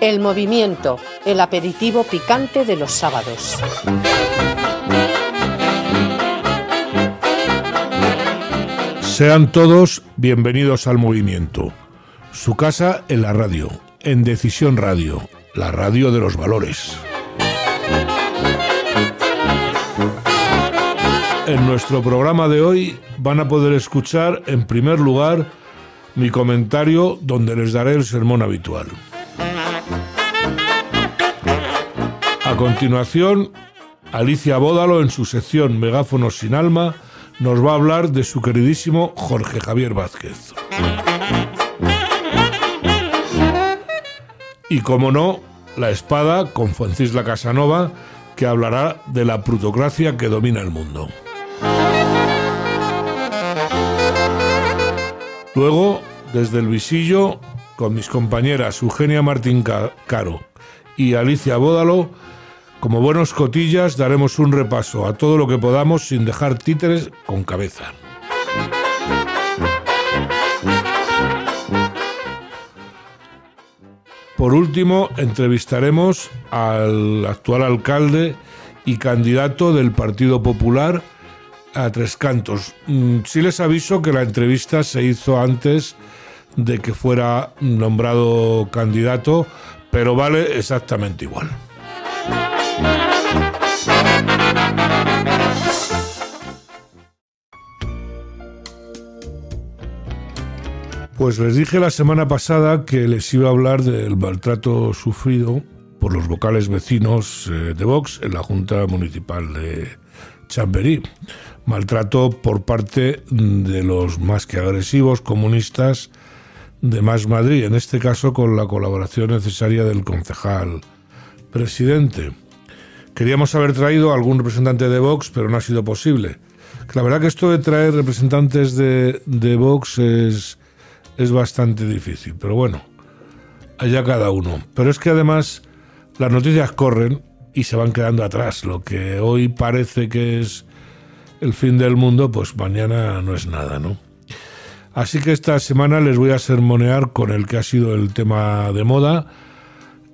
El movimiento, el aperitivo picante de los sábados. Sean todos bienvenidos al movimiento. Su casa en la radio, en Decisión Radio, la radio de los valores. En nuestro programa de hoy van a poder escuchar en primer lugar mi comentario donde les daré el sermón habitual. A continuación, Alicia Bódalo en su sección Megáfonos sin alma nos va a hablar de su queridísimo Jorge Javier Vázquez. Y como no, La Espada con Francisla Casanova, que hablará de la plutocracia que domina el mundo. Luego, desde el visillo, con mis compañeras Eugenia Martín Caro y Alicia Bódalo, como buenos cotillas daremos un repaso a todo lo que podamos sin dejar títeres con cabeza. Por último, entrevistaremos al actual alcalde y candidato del Partido Popular a Tres Cantos. Mm, sí les aviso que la entrevista se hizo antes de que fuera nombrado candidato, pero vale exactamente igual. Pues les dije la semana pasada que les iba a hablar del maltrato sufrido por los vocales vecinos eh, de Vox en la Junta Municipal de Chamberí. Maltrato por parte de los más que agresivos comunistas de Más Madrid, en este caso con la colaboración necesaria del concejal presidente. Queríamos haber traído algún representante de Vox, pero no ha sido posible. La verdad que esto de traer representantes de, de Vox es, es bastante difícil, pero bueno, allá cada uno. Pero es que además las noticias corren y se van quedando atrás. Lo que hoy parece que es el fin del mundo, pues mañana no es nada, ¿no? Así que esta semana les voy a sermonear con el que ha sido el tema de moda,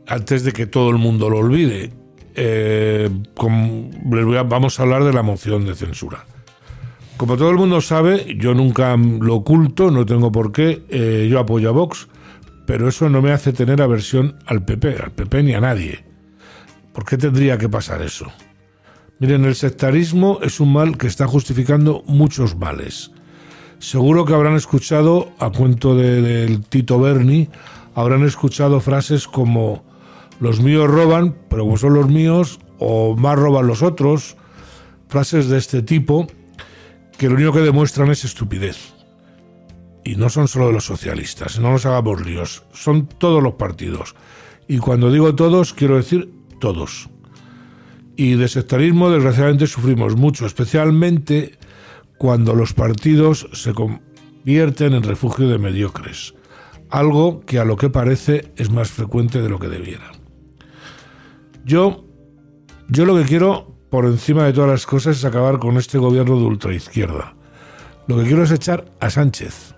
antes de que todo el mundo lo olvide. Eh, vamos a hablar de la moción de censura. Como todo el mundo sabe, yo nunca lo oculto, no tengo por qué, eh, yo apoyo a Vox, pero eso no me hace tener aversión al PP, al PP ni a nadie. ¿Por qué tendría que pasar eso? Miren, el sectarismo es un mal que está justificando muchos males. Seguro que habrán escuchado, a cuento del Tito Berni, habrán escuchado frases como los míos roban, pero como son los míos, o más roban los otros, frases de este tipo que lo único que demuestran es estupidez. Y no son solo de los socialistas, no nos hagamos líos, son todos los partidos. Y cuando digo todos, quiero decir todos. Y de sectarismo, desgraciadamente, sufrimos mucho, especialmente cuando los partidos se convierten en refugio de mediocres, algo que a lo que parece es más frecuente de lo que debiera. Yo, yo lo que quiero por encima de todas las cosas es acabar con este gobierno de ultraizquierda. Lo que quiero es echar a Sánchez.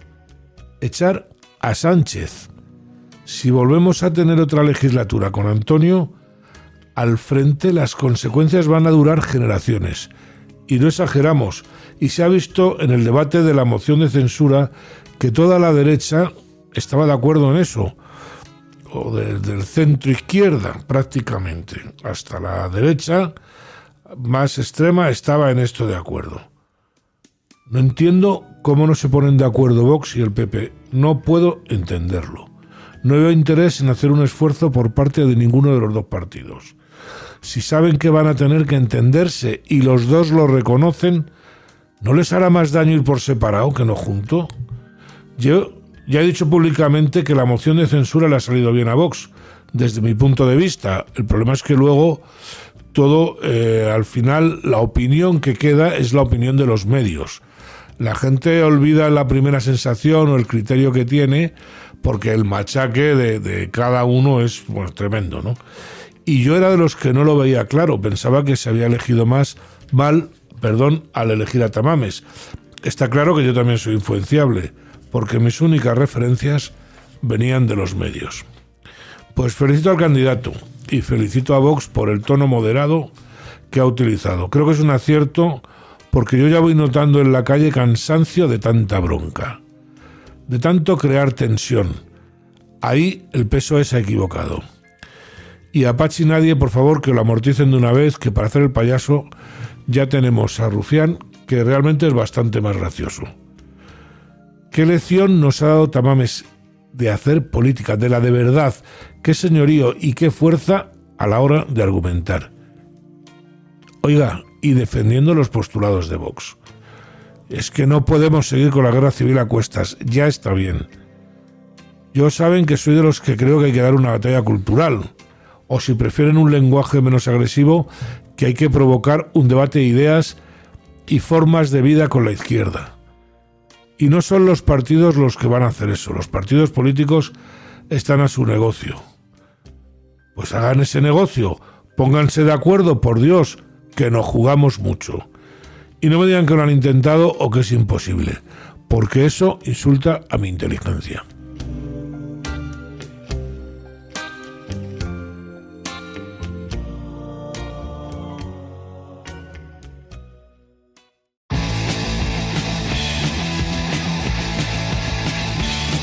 Echar a Sánchez. Si volvemos a tener otra legislatura con Antonio al frente, las consecuencias van a durar generaciones. Y no exageramos. Y se ha visto en el debate de la moción de censura que toda la derecha estaba de acuerdo en eso. O desde el centro izquierda, prácticamente. Hasta la derecha más extrema estaba en esto de acuerdo. No entiendo cómo no se ponen de acuerdo Vox y el PP. No puedo entenderlo. No veo interés en hacer un esfuerzo por parte de ninguno de los dos partidos. Si saben que van a tener que entenderse y los dos lo reconocen, ¿no les hará más daño ir por separado que no junto? Yo ya he dicho públicamente que la moción de censura le ha salido bien a Vox, desde mi punto de vista. El problema es que luego todo, eh, al final, la opinión que queda es la opinión de los medios. La gente olvida la primera sensación o el criterio que tiene porque el machaque de, cada uno es tremendo, ¿no? Y yo era de los que no lo veía claro, pensaba que se había elegido más mal, perdón, al elegir a Tamames. Está claro que yo también soy influenciable, porque mis únicas referencias venían de los medios. Pues felicito al candidato y felicito a Vox por el tono moderado que ha utilizado. Creo que es un acierto porque yo ya voy notando en la calle cansancio de tanta bronca, de tanto crear tensión. Ahí el peso es equivocado. Y a Pachi nadie, por favor, que lo amorticen de una vez, que para hacer el payaso ya tenemos a Rufián, que realmente es bastante más gracioso. ¿Qué lección nos ha dado Tamames de hacer política, de la de verdad? ¿Qué señorío y qué fuerza a la hora de argumentar? Oiga, y defendiendo los postulados de Vox. Es que no podemos seguir con la guerra civil a cuestas, ya está bien. Yo saben que soy de los que creo que hay que dar una batalla cultural, o si prefieren un lenguaje menos agresivo, que hay que provocar un debate de ideas y formas de vida con la izquierda. Y no son los partidos los que van a hacer eso, los partidos políticos están a su negocio. Pues hagan ese negocio, pónganse de acuerdo, por Dios, que nos jugamos mucho. Y no me digan que lo han intentado o que es imposible, porque eso insulta a mi inteligencia.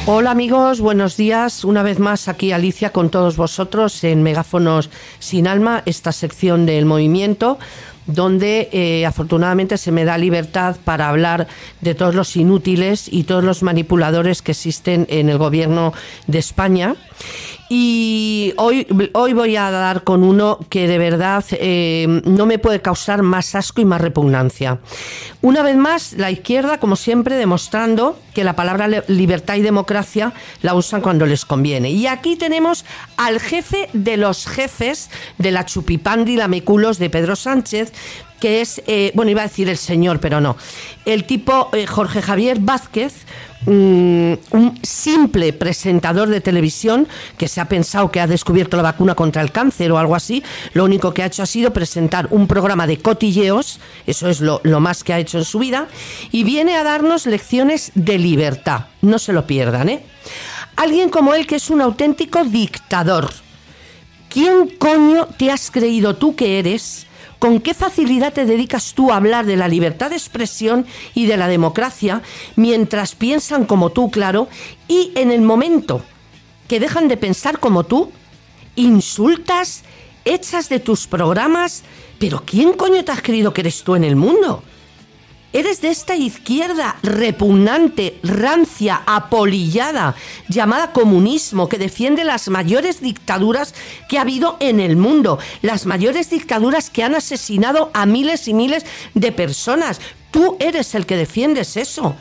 Hola amigos, buenos días. Una vez más aquí Alicia con todos vosotros en Megáfonos sin alma, esta sección del movimiento donde eh, afortunadamente se me da libertad para hablar de todos los inútiles y todos los manipuladores que existen en el gobierno de España. Y hoy, hoy voy a dar con uno que de verdad eh, no me puede causar más asco y más repugnancia. Una vez más, la izquierda, como siempre, demostrando que la palabra libertad y democracia la usan cuando les conviene. Y aquí tenemos al jefe de los jefes de la chupipandi la meculos de Pedro Sánchez, que es, eh, bueno, iba a decir el señor, pero no, el tipo eh, Jorge Javier Vázquez, Mm, un simple presentador de televisión que se ha pensado que ha descubierto la vacuna contra el cáncer o algo así, lo único que ha hecho ha sido presentar un programa de cotilleos, eso es lo, lo más que ha hecho en su vida, y viene a darnos lecciones de libertad. No se lo pierdan, ¿eh? Alguien como él que es un auténtico dictador. ¿Quién coño te has creído tú que eres? ¿Con qué facilidad te dedicas tú a hablar de la libertad de expresión y de la democracia mientras piensan como tú, claro, y en el momento que dejan de pensar como tú, insultas, echas de tus programas, pero ¿quién coño te has creído que eres tú en el mundo? Eres de esta izquierda repugnante, rancia, apolillada, llamada comunismo, que defiende las mayores dictaduras que ha habido en el mundo, las mayores dictaduras que han asesinado a miles y miles de personas. Tú eres el que defiendes eso.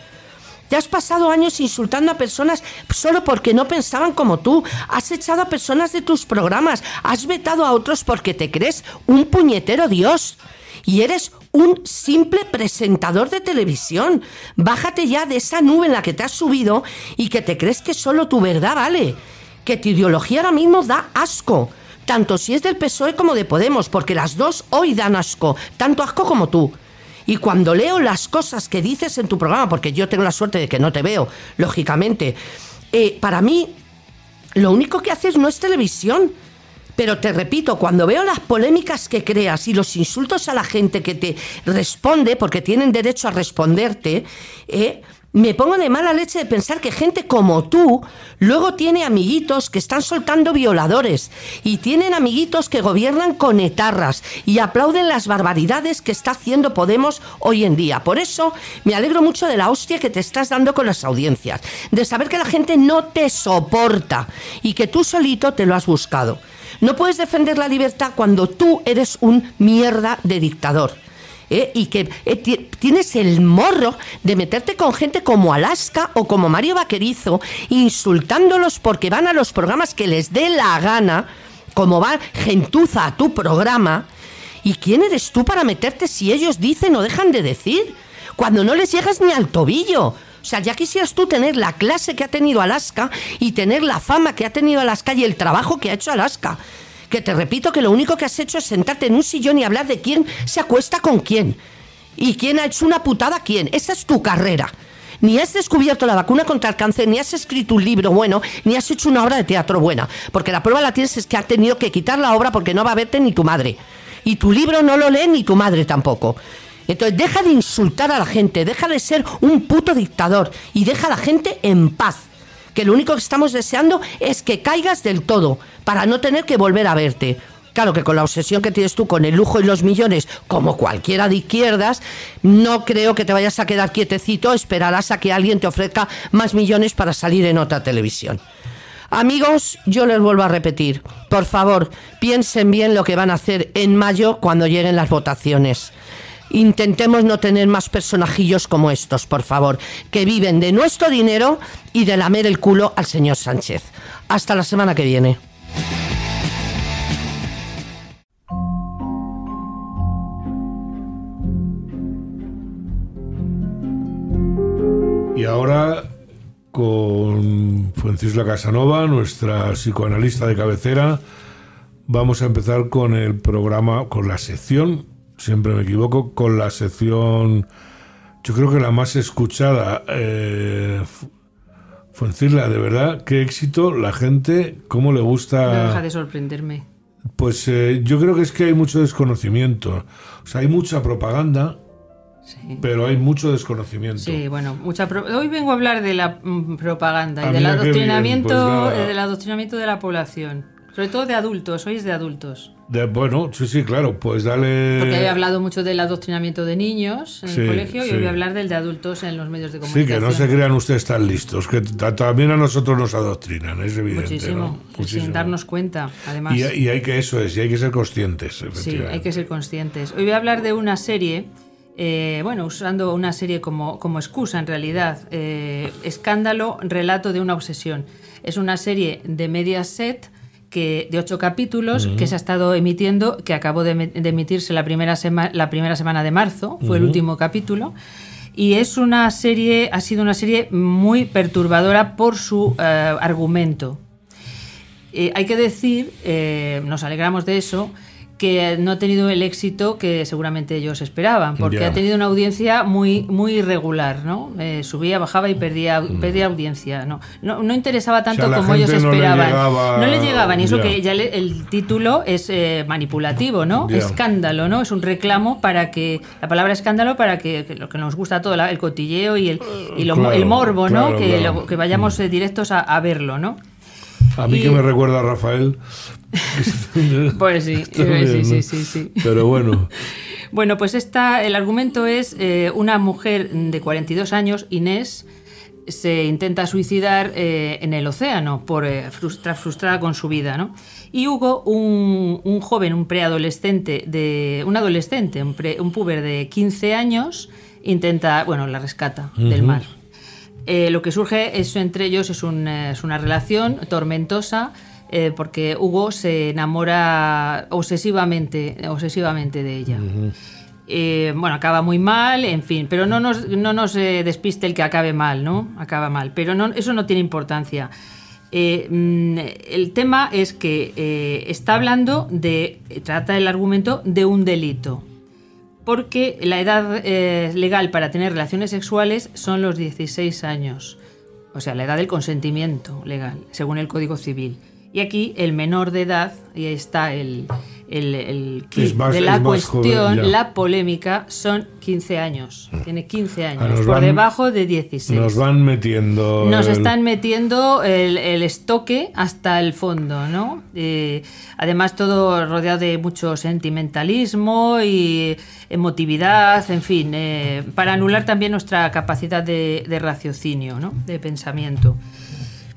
Te has pasado años insultando a personas solo porque no pensaban como tú. Has echado a personas de tus programas. Has vetado a otros porque te crees un puñetero Dios y eres un simple presentador de televisión. Bájate ya de esa nube en la que te has subido y que te crees que solo tu verdad vale. Que tu ideología ahora mismo da asco. Tanto si es del PSOE como de Podemos, porque las dos hoy dan asco. Tanto asco como tú. Y cuando leo las cosas que dices en tu programa, porque yo tengo la suerte de que no te veo, lógicamente, eh, para mí lo único que haces no es televisión, pero te repito, cuando veo las polémicas que creas y los insultos a la gente que te responde, porque tienen derecho a responderte, eh, me pongo de mala leche de pensar que gente como tú luego tiene amiguitos que están soltando violadores y tienen amiguitos que gobiernan con etarras y aplauden las barbaridades que está haciendo Podemos hoy en día. Por eso me alegro mucho de la hostia que te estás dando con las audiencias, de saber que la gente no te soporta y que tú solito te lo has buscado. No puedes defender la libertad cuando tú eres un mierda de dictador. ¿eh? Y que eh, tienes el morro de meterte con gente como Alaska o como Mario Vaquerizo, insultándolos porque van a los programas que les dé la gana, como va gentuza a tu programa. ¿Y quién eres tú para meterte si ellos dicen o dejan de decir? Cuando no les llegas ni al tobillo. O sea, ya quisieras tú tener la clase que ha tenido Alaska y tener la fama que ha tenido Alaska y el trabajo que ha hecho Alaska. Que te repito que lo único que has hecho es sentarte en un sillón y hablar de quién se acuesta con quién. Y quién ha hecho una putada a quién. Esa es tu carrera. ni has descubierto la vacuna contra el cáncer, ni has escrito un libro bueno, ni has hecho una obra de teatro buena. Porque la prueba la tienes es que has tenido que quitar la obra porque no va a verte ni tu madre. Y tu libro no lo lee ni tu madre tampoco. Entonces deja de insultar a la gente, deja de ser un puto dictador y deja a la gente en paz. Que lo único que estamos deseando es que caigas del todo para no tener que volver a verte. Claro que con la obsesión que tienes tú con el lujo y los millones, como cualquiera de izquierdas, no creo que te vayas a quedar quietecito, esperarás a que alguien te ofrezca más millones para salir en otra televisión. Amigos, yo les vuelvo a repetir, por favor, piensen bien lo que van a hacer en mayo cuando lleguen las votaciones. Intentemos no tener más personajillos como estos, por favor, que viven de nuestro dinero y de lamer el culo al señor Sánchez. Hasta la semana que viene. Y ahora con Francisca Casanova, nuestra psicoanalista de cabecera, vamos a empezar con el programa, con la sección, siempre me equivoco, con la sección, yo creo que la más escuchada. Eh, de verdad, qué éxito, la gente, cómo le gusta... No deja de sorprenderme. Pues eh, yo creo que es que hay mucho desconocimiento. O sea, hay mucha propaganda, pero hay mucho desconocimiento. Sí, bueno, mucha hoy vengo a hablar de la mm, propaganda y del adoctrinamiento, pues del adoctrinamiento de la población. Sobre todo de adultos, es de adultos. De, bueno, sí, sí, claro, pues dale... Porque he hablado mucho del adoctrinamiento de niños en el colegio y hoy voy a hablar del de adultos en los medios de comunicación. Sí, que no se crean ustedes tan listos, que también a nosotros nos adoctrinan, es evidente. Muchísimo, sin darnos cuenta, además. Y, y, hay que, eso es, y hay que ser conscientes. Sí, hay que ser conscientes. Hoy voy a hablar de una serie eh, bueno, usando una serie como, como excusa en realidad. Eh, escándalo, relato de una obsesión. Es una serie de Mediaset que, de ocho capítulos que se ha estado emitiendo, que acabó de, emitirse la primera, la primera semana de marzo, fue el último capítulo. Y es una serie, ha sido una serie muy perturbadora por su eh, argumento. hay que decir, nos alegramos de eso, que no ha tenido el éxito que seguramente ellos esperaban, porque ha tenido una audiencia muy, muy irregular, ¿no? Eh, subía, bajaba y perdía, mm. perdía audiencia, ¿no? No, no interesaba tanto como ellos esperaban. No le llegaban, y eso que ya el título es eh, manipulativo, ¿no? Escándalo, ¿no? Es un reclamo para que, la palabra escándalo para que, lo que nos gusta todo, el cotilleo y el, y el morbo, ¿no? que, que vayamos mm. eh, directos a, a verlo, ¿no? A mí que me recuerda a Rafael. pues sí, sí, sí, sí, sí, Pero bueno. bueno, pues esta, el argumento es eh, una mujer de 42 años, Inés, se intenta suicidar eh, en el océano por eh, frustrada con su vida, ¿no? Y Hugo, un, un joven, un preadolescente, de, un adolescente, un, un, puber de 15 años, intenta, bueno, la rescata del mar. Eh, lo que surge es, entre ellos es, una relación tormentosa eh, porque Hugo se enamora obsesivamente, obsesivamente de ella. Eh, bueno, acaba muy mal, en fin, pero no nos, no nos despiste el que acabe mal, ¿no? Acaba mal, pero no, eso no tiene importancia. Mm, el tema es que está hablando de, trata el argumento de un delito porque la edad eh, legal para tener relaciones sexuales son los 16 años, o sea, la edad del consentimiento legal, según el Código Civil. Y aquí el menor de edad, y ahí está el, el, de la cuestión, la polémica, son 15 años. Mm. Tiene 15 años, por debajo de 16. Nos van metiendo. Nos están metiendo el, estoque hasta el fondo, ¿no? Eh, además, todo rodeado de mucho sentimentalismo y emotividad, en fin, eh, para anular también nuestra capacidad de, de raciocinio, ¿no? De pensamiento.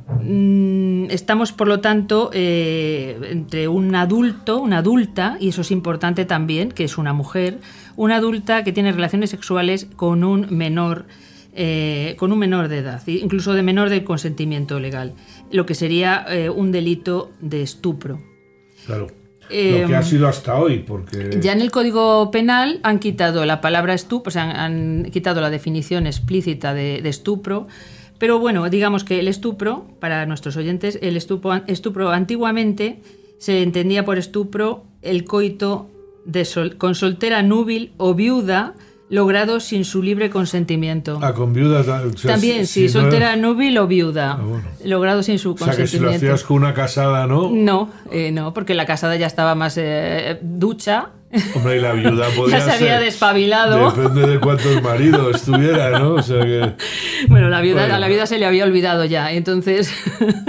Mm, estamos, por lo tanto, eh, entre un adulto, una adulta, y eso es importante también, que es una mujer, una adulta que tiene relaciones sexuales con un menor, eh, con un menor de edad, incluso de menor de consentimiento legal, lo que sería eh, un delito de estupro. Claro. lo que ha sido hasta hoy, porque... Ya en el Código Penal han quitado la palabra estupro, o sea, han, quitado la definición explícita de, de estupro, pero bueno, digamos que el estupro, para nuestros oyentes, el estupro, estupro antiguamente se entendía por estupro el coito de con soltera núbil o viuda logrado sin su libre consentimiento. Ah, con viuda también, sí, soltera, núbil o viuda. Ah, logrado sin su consentimiento. O sea, que si lo hacías con una casada, ¿no? No, eh, no, porque la casada ya estaba más eh, ducha. Hombre, y la viuda podía ya se había despabilado. Depende de cuántos maridos tuviera, ¿no? O sea que... Bueno, la viuda, a la viuda se le había olvidado ya, entonces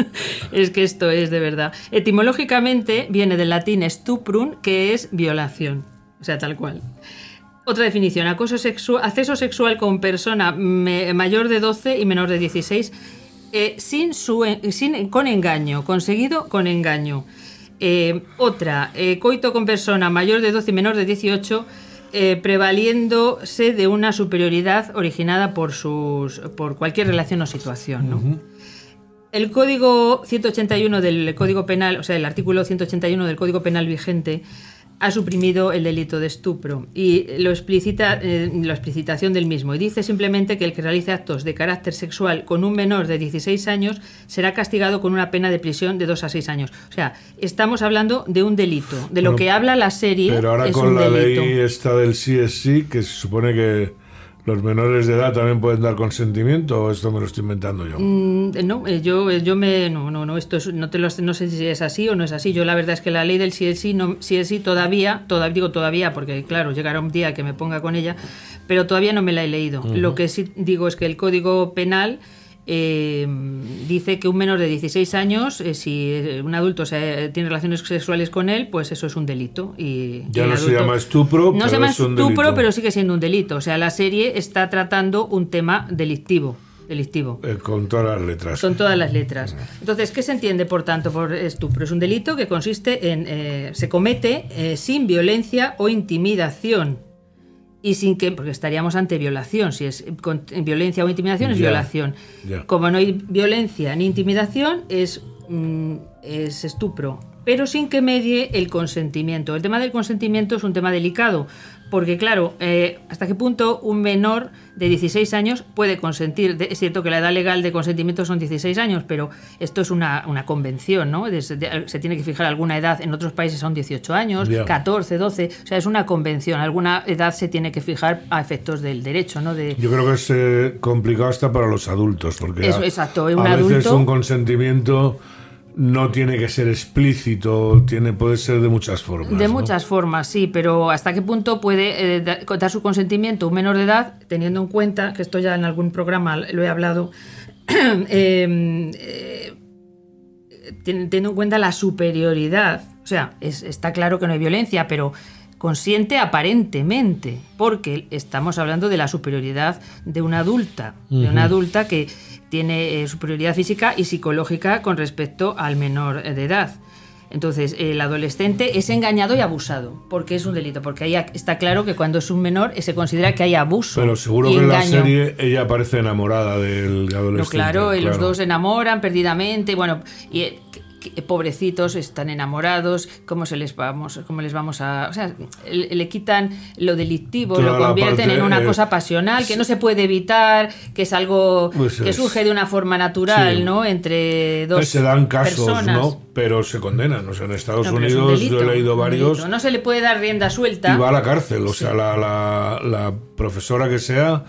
es que esto es de verdad. Etimológicamente viene del latín stuprum, que es violación, o sea, tal cual. Otra definición, acoso sexual, acceso sexual con persona mayor de 12 y menor de 16 eh, sin, su, sin, con engaño, conseguido con engaño. Eh, otra, eh, coito con persona mayor de 12 y menor de 18 prevaliéndose de una superioridad originada por, sus, por cualquier relación o situación. El código 181 del Código Penal, o sea, el artículo 181 del Código Penal vigente, ha suprimido el delito de estupro y lo explicita eh, la explicitación del mismo y dice simplemente que el que realice actos de carácter sexual con un menor de 16 años será castigado con una pena de prisión de 2 a 6 años. O sea, estamos hablando de un delito, de lo que habla la serie. Pero ahora con la ley esta del CSC, que se supone que ¿Los menores de edad también pueden dar consentimiento o esto me lo estoy inventando yo? Mm, no, eh, yo, eh, yo me. No, no, no, esto no, te lo, no sé si es así o no es así. Yo la verdad es que la ley del CSI, no, CSI todavía, todavía, digo todavía, porque claro, llegará un día que me ponga con ella, pero todavía no me la he leído. Lo que sí digo es que el Código Penal eh, dice que un menor de 16 años, eh, si un adulto se, tiene relaciones sexuales con él, pues eso es un delito. Y, ya no se llama estupro, no se llama estupro, pero sigue siendo un delito. O sea, la serie está tratando un tema delictivo. Delictivo. Eh, con todas las letras. Con todas las letras. Entonces, ¿qué se entiende, por tanto, por estupro? Es un delito que consiste en. se comete sin violencia o intimidación y sin que, porque estaríamos ante violación, si es con, violencia o intimidación es violación. Como no hay violencia ni intimidación es, mm, es estupro, pero sin que medie el consentimiento. El tema del consentimiento es un tema delicado, porque claro, eh, ¿hasta qué punto un menor de 16 años puede consentir? Es cierto que la edad legal de consentimiento son 16 años, pero esto es una, convención, ¿no? se tiene que fijar alguna edad, en otros países son 18 años, 14, 12, o sea, es una convención, alguna edad se tiene que fijar a efectos del derecho, ¿no? De... Yo creo que es eh, complicado hasta para los adultos, porque exacto, un a veces un consentimiento no tiene que ser explícito, tiene, puede ser de muchas formas. De muchas formas, sí, pero ¿hasta qué punto puede eh, dar su consentimiento un menor de edad, teniendo en cuenta, que esto ya en algún programa lo he hablado, em, eh, teniendo en cuenta la superioridad? O sea, está claro que no hay violencia, pero consciente aparentemente, porque estamos hablando de la superioridad de una adulta, de una adulta que tiene eh, superioridad física y psicológica con respecto al menor de edad. Entonces, el adolescente es engañado y abusado, porque es un delito, porque ahí está claro que cuando es un menor se considera que hay abuso. Pero seguro que en la serie ella aparece enamorada del adolescente. No, claro, y los dos se enamoran perdidamente, bueno, y pobrecitos están enamorados, cómo se les vamos, cómo les vamos a, o sea, le, quitan lo delictivo, lo convierten en una cosa pasional que no se puede evitar, que es algo pues que surge de una forma natural, ¿no? Entre dos se dan casos, ¿no? Pero se condenan, o sea, en Estados Unidos yo he leído varios. No se le puede dar rienda suelta. Y va a la cárcel, o sea, la, la, la profesora que sea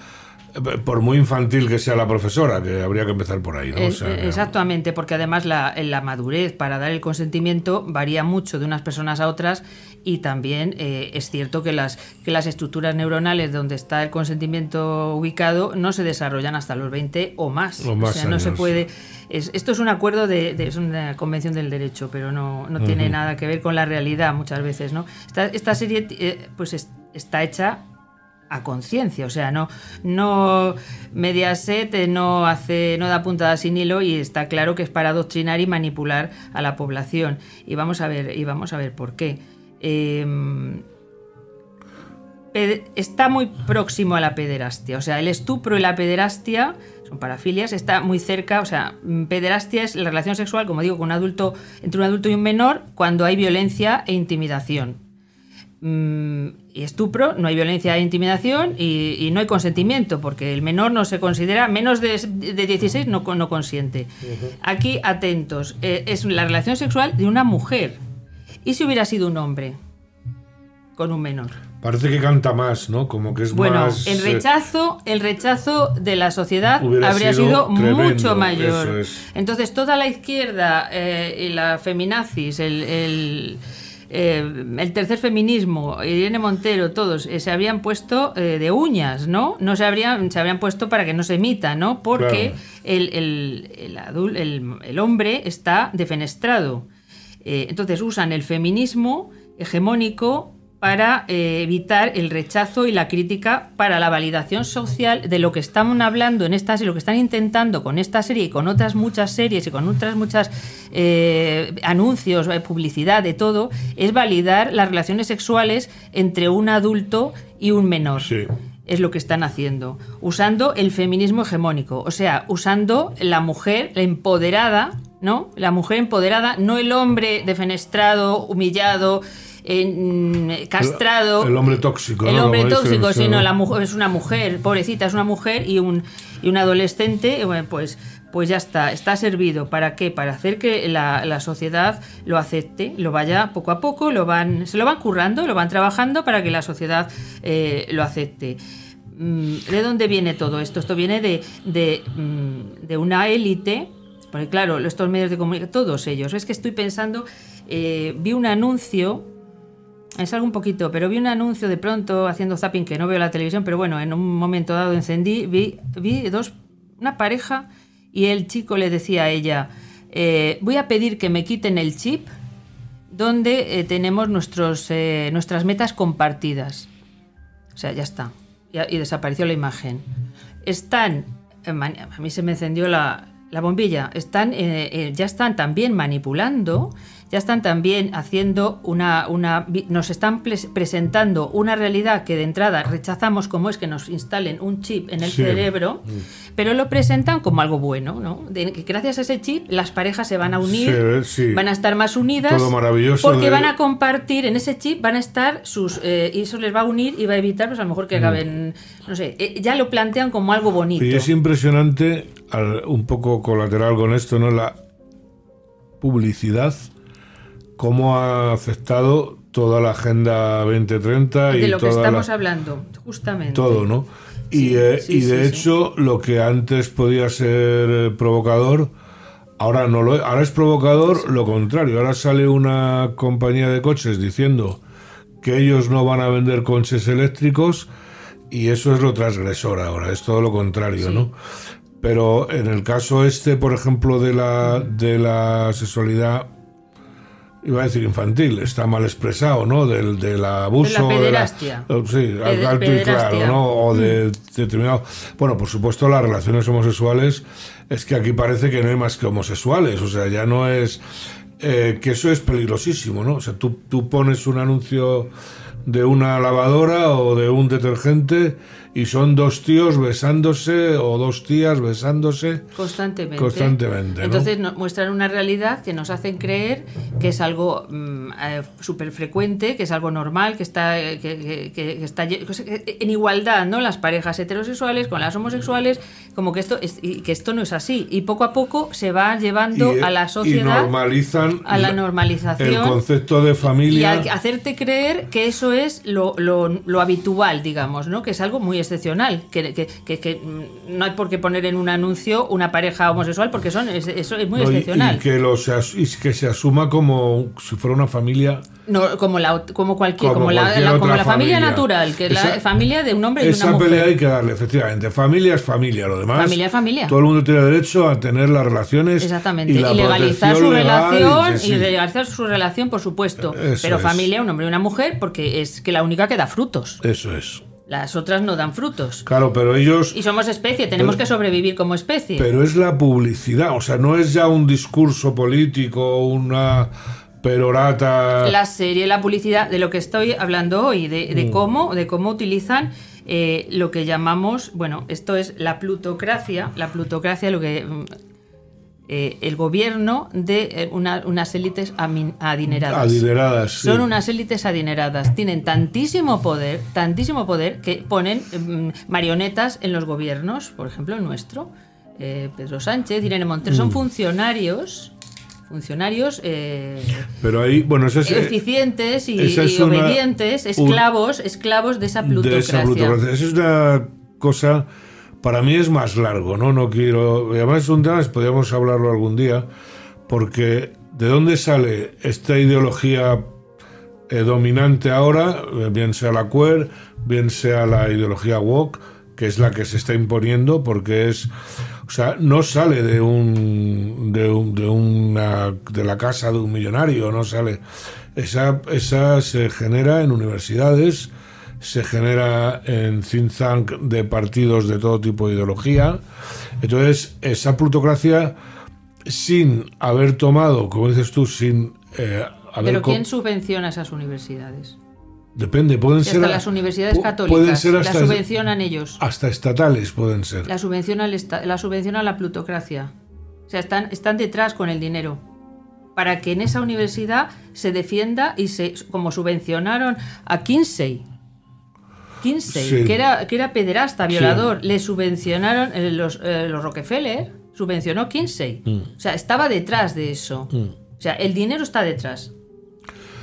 por muy infantil que sea la profesora, que habría que empezar por ahí. ¿no? exactamente, porque además la, la, madurez para dar el consentimiento varía mucho de unas personas a otras y también eh, es cierto que las, que las estructuras neuronales donde está el consentimiento ubicado no se desarrollan hasta los 20 o más. O, sea, no se puede... esto es un acuerdo de, es una convención del derecho, pero no, no tiene nada que ver con la realidad muchas veces, ¿no? Esta, esta serie eh, pues está hecha a conciencia, o sea, no, no Mediaset eh, no hace, no da puntada sin hilo y está claro que es para adoctrinar y manipular a la población. Y vamos a ver, y vamos a ver por qué. Em, está muy próximo a la pederastia, o sea, el estupro y la pederastia son parafilias, está muy cerca, o sea, pederastia es la relación sexual, como digo, con un adulto, entre un adulto y un menor, cuando hay violencia e intimidación. Mm, y estupro, no hay violencia e intimidación y, no hay consentimiento, porque el menor no se considera, menos de, 16 no, no consiente. Aquí, atentos, eh, es la relación sexual de una mujer. ¿Y si hubiera sido un hombre con un menor? parece que canta más, ¿no? Como que es bueno, más... el eh, rechazo, el rechazo de la sociedad habría sido mucho mayor. eso es. Entonces, toda la izquierda eh, y la feminazis, el, el, eh, el tercer feminismo, Irene Montero, todos eh, se habrían puesto eh, de uñas, ¿no? No se habrían, se habrían puesto para que no se emita, ¿no? Porque Claro. el, el- el hombre está defenestrado. Entonces usan el feminismo hegemónico para eh, evitar el rechazo y la crítica para la validación social de lo que están hablando en esta serie, lo que están intentando con esta serie y con otras muchas series y con otras muchas eh, anuncios, eh, publicidad, de todo, es validar las relaciones sexuales entre un adulto y un menor Sí. es lo que están haciendo, usando el feminismo hegemónico, o sea, usando la mujer la empoderada, ¿no? La mujer empoderada, no el hombre defenestrado, humillado, en- castrado. El hombre tóxico, El ¿no? hombre Como tóxico, sí. sino la mujer es una mujer, pobrecita, es una mujer y un, y un adolescente, bueno, pues, pues ya está, está servido. ¿Para qué? Para hacer que la, la sociedad lo acepte, lo vaya poco a poco, lo van, se lo van currando, lo van trabajando para que la sociedad eh, lo acepte. Mm, ¿De dónde viene todo esto? Esto viene de, de, mm, de una élite, porque claro, estos medios de comunicación, todos ellos. Es que estoy pensando, eh, vi un anuncio es algo un poquito, pero vi un anuncio de pronto haciendo zapping que no veo la televisión, pero bueno, en un momento dado encendí, vi, vi dos, una pareja y el chico le decía a ella, eh, voy a pedir que me quiten el chip donde eh, tenemos nuestros, eh, nuestras metas compartidas. O sea, ya está. Y, y desapareció la imagen. Están, a mí se me encendió la, la bombilla, están, ya están también manipulando, ya están también haciendo una, una nos están pres- presentando una realidad que de entrada rechazamos como es que nos instalen un chip en el Sí. cerebro, pero lo presentan como algo bueno, ¿no? De que gracias a ese chip las parejas se van a unir, Sí, sí. van a estar más unidas, Todo maravilloso porque de- van a compartir en ese chip, van a estar sus eh, y eso les va a unir y va a evitar, pues a lo mejor que acaben, no sé, eh, ya lo plantean como algo bonito. Y es impresionante, al- un poco colateral con esto, ¿no? La publicidad, cómo ha afectado toda la Agenda 2030 y de lo que estamos la- hablando, justamente. todo, ¿no? Y, eh, sí, y de sí, hecho, lo que antes podía ser eh, provocador, ahora no lo es. Ahora es provocador lo contrario. Ahora sale una compañía de coches diciendo que ellos no van a vender coches eléctricos y eso es lo transgresor ahora. Es todo lo contrario, ¿no? Pero en el caso este, por ejemplo, de la, de la sexualidad, iba a decir infantil, está mal expresado, ¿no? Del, del abuso. De la de eh, sí, alto y claro. Mm. ¿no? O de determinado. Bueno, por supuesto, las relaciones homosexuales es que aquí parece que no hay más que homosexuales. O sea, ya no es. eh, que eso es peligrosísimo, ¿no? O sea, tú, tú pones un anuncio de una lavadora o de un detergente y son dos tíos besándose o dos tías besándose. Constantemente. Constantemente, ¿no? Entonces nos muestran una realidad que nos hacen creer que es algo mm, eh, súper frecuente, que es algo normal, que está, eh, que, que- está que- en igualdad, ¿no? Las parejas heterosexuales con las homosexuales, como que esto, es, y que esto no es así. Y poco a poco se va llevando y, a la y sociedad normalizan a la el normalización. concepto de y familia. a- hacerte creer que eso es lo, lo- lo habitual, digamos, ¿no? Que es algo muy excepcional, que, que- que- que, no hay por qué poner en un anuncio una pareja homosexual porque son, es- eso es muy excepcional. Y, que, y que se asuma como si fuera una familia. No, como la como cualquier, Como como, la, cualquier la- como la familia, familia. natural, que es la Esa- familia de un hombre y de Esa una mujer. pelea hay que darle, efectivamente. Familia es familia, lo demás. Familia es familia. Todo el mundo tiene derecho a tener las relaciones. Exactamente. Y, legalizar su legal, relación sí. y legalizar su relación, por supuesto. Eso Pero es. familia, un hombre y una mujer, porque es que la única que da frutos. Eso es. Las otras no dan frutos. Claro, pero ellos. Y somos especie, tenemos Pero- que sobrevivir como especie. Pero es la publicidad, o sea, no es ya un discurso político, una perorata. la serie, la publicidad, de lo que estoy hablando hoy, de, Mm. cómo, de cómo utilizan eh, lo que llamamos, bueno, esto es la plutocracia, la plutocracia, lo que mm, eh, el gobierno de eh, una- unas élites adineradas. Adineradas, sí. Son unas élites adineradas. Tienen tantísimo poder, tantísimo poder que ponen mm, marionetas en los gobiernos, por ejemplo el nuestro. Eh, Pedro Sánchez, Irene Montero, Mm. son funcionarios funcionarios eh, Pero ahí, bueno, es, eficientes y, esa es y una- obedientes, esclavos, esclavos de esa de plutocracia. esa plutocracia. Esa es una cosa, para mí es más largo, ¿no? No quiero. Además, es un tema, podríamos hablarlo algún día, porque ¿de dónde sale esta ideología eh, dominante ahora? Eh, Bien sea la queer, bien sea la ideología woke, que es la que se está imponiendo, porque es. O sea, no sale de un, de un- de una de la casa de un millonario, no sale. Esa, esa se genera en universidades, se genera en think tank de partidos de todo tipo de ideología. Entonces, esa plutocracia, sin haber tomado, como dices tú, sin eh, haber Pero ¿quién subvenciona esas universidades? depende, pueden ser hasta las universidades católicas pueden ser hasta, subvencionan ellos. hasta estatales, pueden ser. La subvenciona, el la subvenciona la plutocracia. O sea, están, están detrás con el dinero. Para que en esa universidad se defienda y se como subvencionaron a Kinsey. Kinsey, Sí. que, era, que era pederasta, violador, le subvencionaron eh, los, eh, los Rockefeller, subvencionó Kinsey. Mm. O sea, estaba detrás de eso. O sea, el dinero está detrás.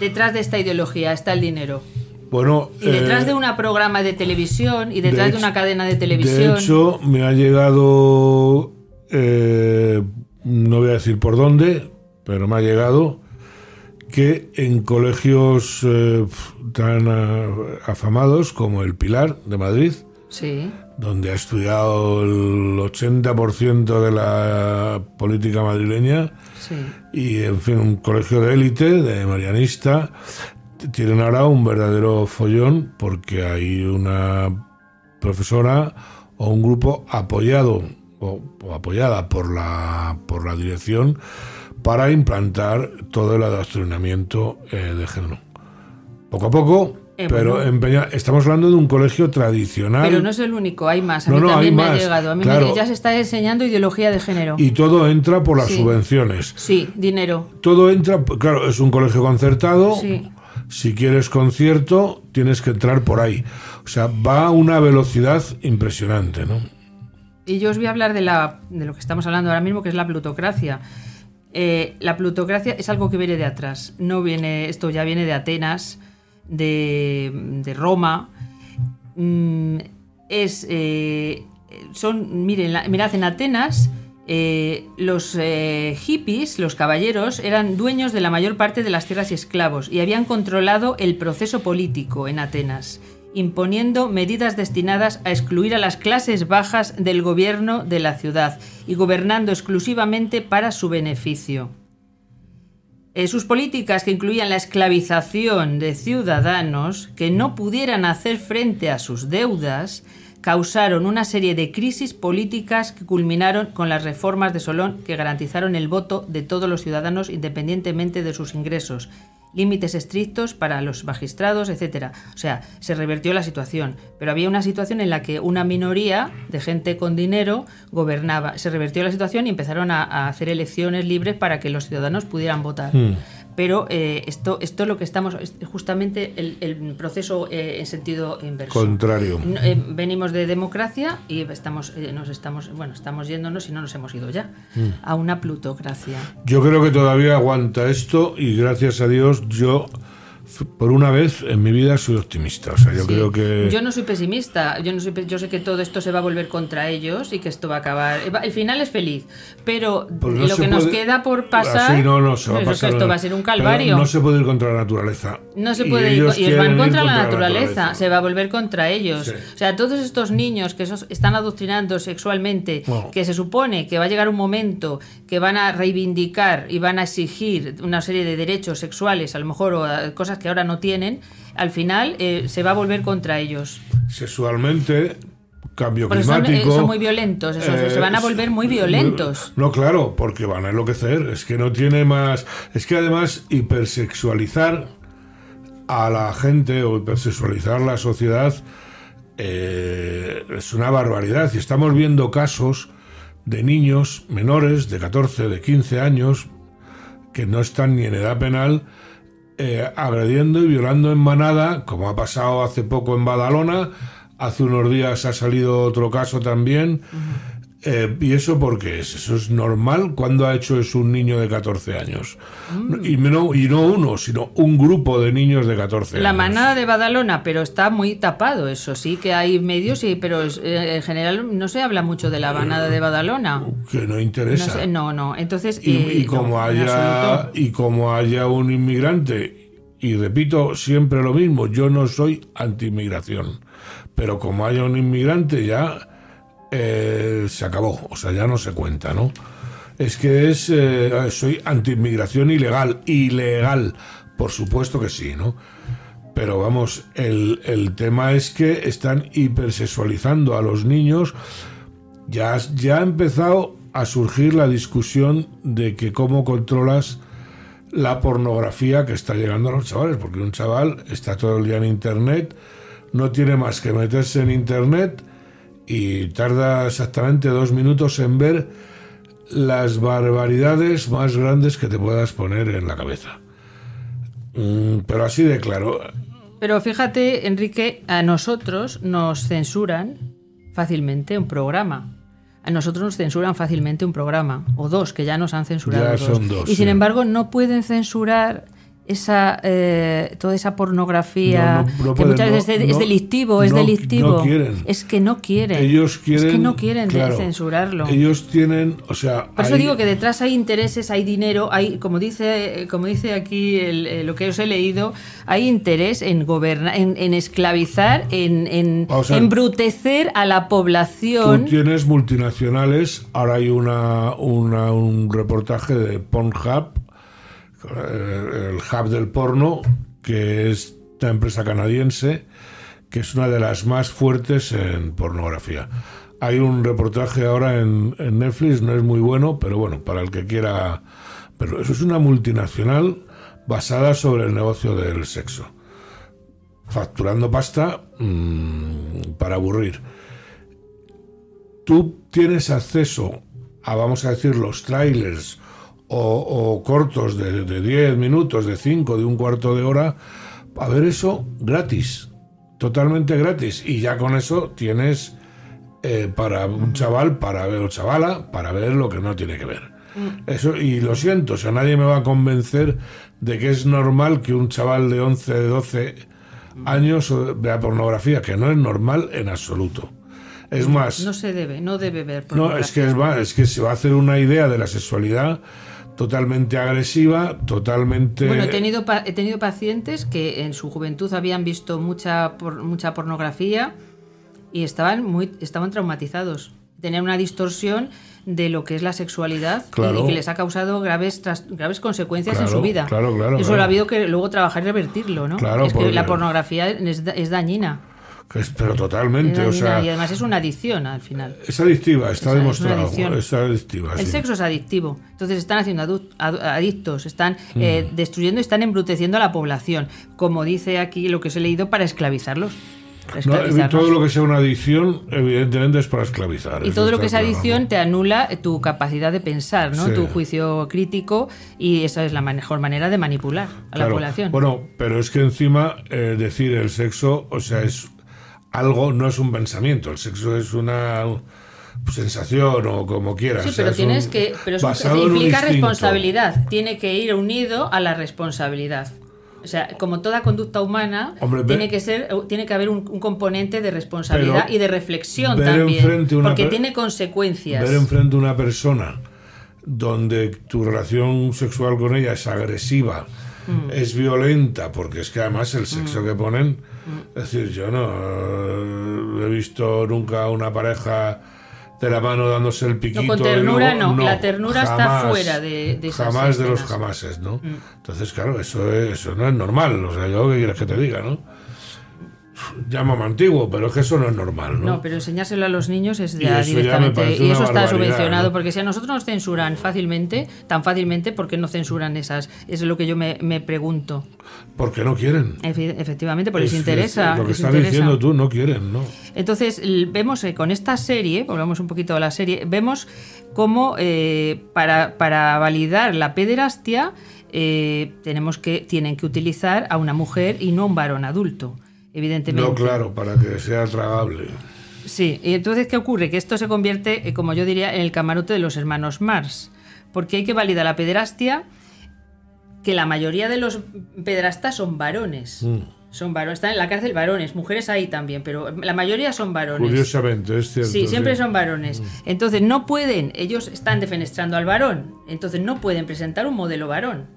Detrás de esta ideología está el dinero. Bueno, Y detrás eh, de un programa de televisión y detrás de, una cadena de televisión. De hecho, me ha llegado, no voy a decir por dónde, pero me ha llegado que en colegios eh, tan ah, afamados como el Pilar de Madrid, sí. donde ha estudiado el 80% de la política madrileña, Sí. y en fin, un colegio de élite, de marianista, tienen ahora un verdadero follón porque hay una profesora o un grupo apoyado o, o apoyada por la, por la dirección para implantar todo el adoctrinamiento eh, de género. Poco a poco, Eh, pero bueno. estamos hablando de un colegio tradicional. Pero no es el único, hay más. A No, mí no, también me ha más, llegado. A mí me- claro. ya se está enseñando ideología de género. y todo entra por las Sí. subvenciones. Sí, dinero. Todo entra, claro, es un colegio concertado. Sí. Si quieres concierto, tienes que entrar por ahí. O sea, va a una velocidad impresionante, ¿no? Y yo os voy a hablar de, la, de lo que estamos hablando ahora mismo, que es la plutocracia. Eh, la plutocracia es algo que viene de atrás. No viene, esto ya viene de Atenas, de, Roma. Mm, es, eh, son, miren, mirad, en Atenas eh, los hippies, los caballeros, eran dueños de la mayor parte de las tierras y esclavos y habían controlado el proceso político en Atenas, imponiendo medidas destinadas a excluir a las clases bajas del gobierno de la ciudad y gobernando exclusivamente para su beneficio. Sus políticas que incluían la esclavización de ciudadanos que no pudieran hacer frente a sus deudas causaron una serie de crisis políticas que culminaron con las reformas de Solón que garantizaron el voto de todos los ciudadanos independientemente de sus ingresos, límites estrictos para los magistrados, etc. O sea, se revertió la situación, pero había una situación en la que una minoría de gente con dinero gobernaba. Se revertió la situación y empezaron a, a hacer elecciones libres para que los ciudadanos pudieran votar. Pero eh, esto, esto es lo que estamos, es justamente el, el proceso eh, en sentido inverso. Contrario. Eh, venimos de democracia y estamos, eh, nos estamos, bueno, estamos yéndonos y no nos hemos ido ya a una plutocracia. Yo creo que todavía aguanta esto y gracias a Dios yo, por una vez en mi vida, soy optimista. O sea, yo Sí. creo que... Yo no soy pesimista, yo, no soy yo sé que todo esto se va a volver contra ellos y que esto va a acabar. El final es feliz, pero Pues no lo que nos queda por pasar. Así no, no, se va a pasar. esto va a ser un Pero calvario. No se puede ir contra la naturaleza. No se Y puede ir, ellos y ellos van ir contra la naturaleza, se va a volver contra ellos. Sí. O sea, todos estos niños que esos- están adoctrinando sexualmente, Bueno. que se supone que va a llegar un momento que van a reivindicar y van a exigir una serie de derechos sexuales, a lo mejor o eh, cosas que ahora no tienen, al final eh, se va a volver contra ellos. Sexualmente, cambio Porque son, eh, climático... son muy violentos, esos, eh, se van a volver muy violentos. No, claro, porque van a enloquecer. Es que no tiene más. Es que además, hipersexualizar a la gente o hipersexualizar la sociedad eh, es una barbaridad. Y estamos viendo casos de niños menores de 14, de 15 años que no están ni en edad penal eh, agrediendo y violando en manada, como ha pasado hace poco en Badalona. Hace unos días ha salido otro caso también. Eh, ¿Y eso por qué es? ¿Eso es normal? ¿Cuándo ha hecho eso un niño de 14 años? Y, no, y no uno, sino un grupo de niños de 14 La años. manada de Badalona, pero está muy tapado eso. Sí que hay medios, sí, pero eh, en general no se habla mucho de la manada de Badalona. Que no No, interesa. sé, no, no. Entonces, y, eh, y como no, haya y como haya un inmigrante y repito siempre lo mismo yo no soy anti-inmigración pero como haya un inmigrante ya eh, se acabó. O sea ya no se cuenta no es que es eh, soy anti-inmigración ilegal. Ilegal. Por supuesto que sí no pero vamos el, el tema es que están hipersexualizando a los niños. Ya, ya ha empezado a surgir la discusión de que cómo controlas la pornografía que está llegando a los chavales, porque un chaval está todo el día en internet, no tiene más que meterse en internet y tarda exactamente dos minutos en ver las barbaridades más grandes que te puedas poner en la cabeza. Mm, pero así de claro, Pero fíjate, Enrique, a nosotros nos censuran fácilmente un programa. A nosotros nos censuran fácilmente un programa, o dos, que ya nos han censurado. Ya dos. son dos, y sin embargo, no pueden censurar esa eh, toda esa pornografía No, no, no que pueden, muchas veces es delictivo, es delictivo. quieren. Es que no quieren. ellos quieren... Es que no quieren claro, censurarlo. Ellos tienen, o sea... Por eso digo que detrás hay intereses, hay dinero, hay, como dice, como dice aquí el- eh, lo que os he leído, hay interés en gobernar, en, en esclavizar, en, en O sea, embrutecer a la Tú población. tienes multinacionales, ahora hay una, una- un reportaje de Pornhub, eh, el hub del porno, que es una empresa canadiense, que es una de las más fuertes en pornografía. Hay un reportaje ahora en, Netflix, no es muy bueno, pero bueno, para el que quiera... Pero eso es una multinacional basada sobre el negocio del sexo. Facturando pasta mm, para aburrir tú tienes acceso a, vamos a decir, los trailers o, o cortos de, de 10 minutos, de 5, de un cuarto de hora, a ver eso gratis, totalmente gratis. Y ya con eso tienes eh, para un chaval, para ver o chavala, para ver lo que no tiene que ver. Eso, y lo siento, o sea, nadie me va a convencer de que es normal que un chaval de 11, de 12 años vea pornografía, que no es normal en absoluto. Es más, No se debe, no debe ver. no, es que es más, es que se va a hacer una idea de la sexualidad totalmente agresiva, totalmente... Bueno, he tenido, he tenido pacientes que en su juventud habían visto mucha, por- mucha pornografía y estaban, muy, estaban traumatizados. Tenían una distorsión de lo que es la sexualidad y- Claro. y, que les ha causado graves, tras- graves consecuencias en su vida. claro, claro, Eso lo ha habido que luego trabajar y revertirlo, ¿no? Claro, es que porque- la pornografía es, da- es dañina. Pero totalmente, o sea, y además es una adicción al final. es adictiva, está Es- demostrado, es adictiva. El sí. sexo es adictivo. Entonces están haciendo adictos, están Mm. eh, destruyendo, están embruteciendo a la población. Como dice aquí lo que os he leído, para esclavizarlos. No, todo lo que sea una adicción, evidentemente, es para esclavizar. y todo lo que es adicción ¿no? te anula tu capacidad de pensar, ¿no? Sí. Tu juicio crítico y esa es la mejor manera de manipular a la población. Bueno, pero es que encima eh, decir el sexo, o sea, es algo, no es un pensamiento, el sexo es una sensación o como quieras. Sí, o sea, pero es tienes que. Pero eso implica responsabilidad. Tiene que ir unido a la responsabilidad. O sea, como toda conducta humana, Hombre, ve- tiene que ser, tiene que haber un, un componente de responsabilidad y de reflexión también. una Porque tiene consecuencias. Ver enfrente a una persona donde tu relación sexual con ella es agresiva, Mm. es violenta, porque es que además el sexo que ponen, es decir, yo no eh, he visto nunca una pareja de la mano dándose el piquito. con y ternura luego- no, la ternura está fuera de- de esas Jamás de los. Mm. jamases, ¿no? Entonces, claro, eso, es- eso no es normal, o sea, yo qué quieres que te diga, ¿no? Llámame antiguo, pero es que eso no es normal, ¿no? No, pero enseñárselo a los niños es ya directamente. y eso está subvencionado, ¿no? porque si a nosotros nos censuran fácilmente, tan fácilmente, ¿por qué no censuran esas? Es lo que yo me, me pregunto. Porque no quieren. Efe- Efectivamente, porque les Es- interesa. es lo que les estás diciendo tú, no quieren, ¿no? Entonces, vemos eh, con esta serie, volvamos un poquito a la serie, vemos cómo eh, para, para validar la pederastia eh, tenemos que, tienen que utilizar a una mujer y no a un varón adulto, evidentemente. No, claro, para que sea tragable. Sí, y entonces, ¿qué ocurre? Que esto se convierte, eh, como yo diría, en el camarote de los hermanos Mars. Porque hay que validar la pederastia, que la mayoría de los pederastas son varones. Mm. Son varones, están en la cárcel varones, mujeres ahí también, pero la mayoría son varones. Curiosamente, es cierto. Sí, siempre sí. son varones. Entonces no pueden, ellos están defenestrando al varón, entonces no pueden presentar un modelo varón.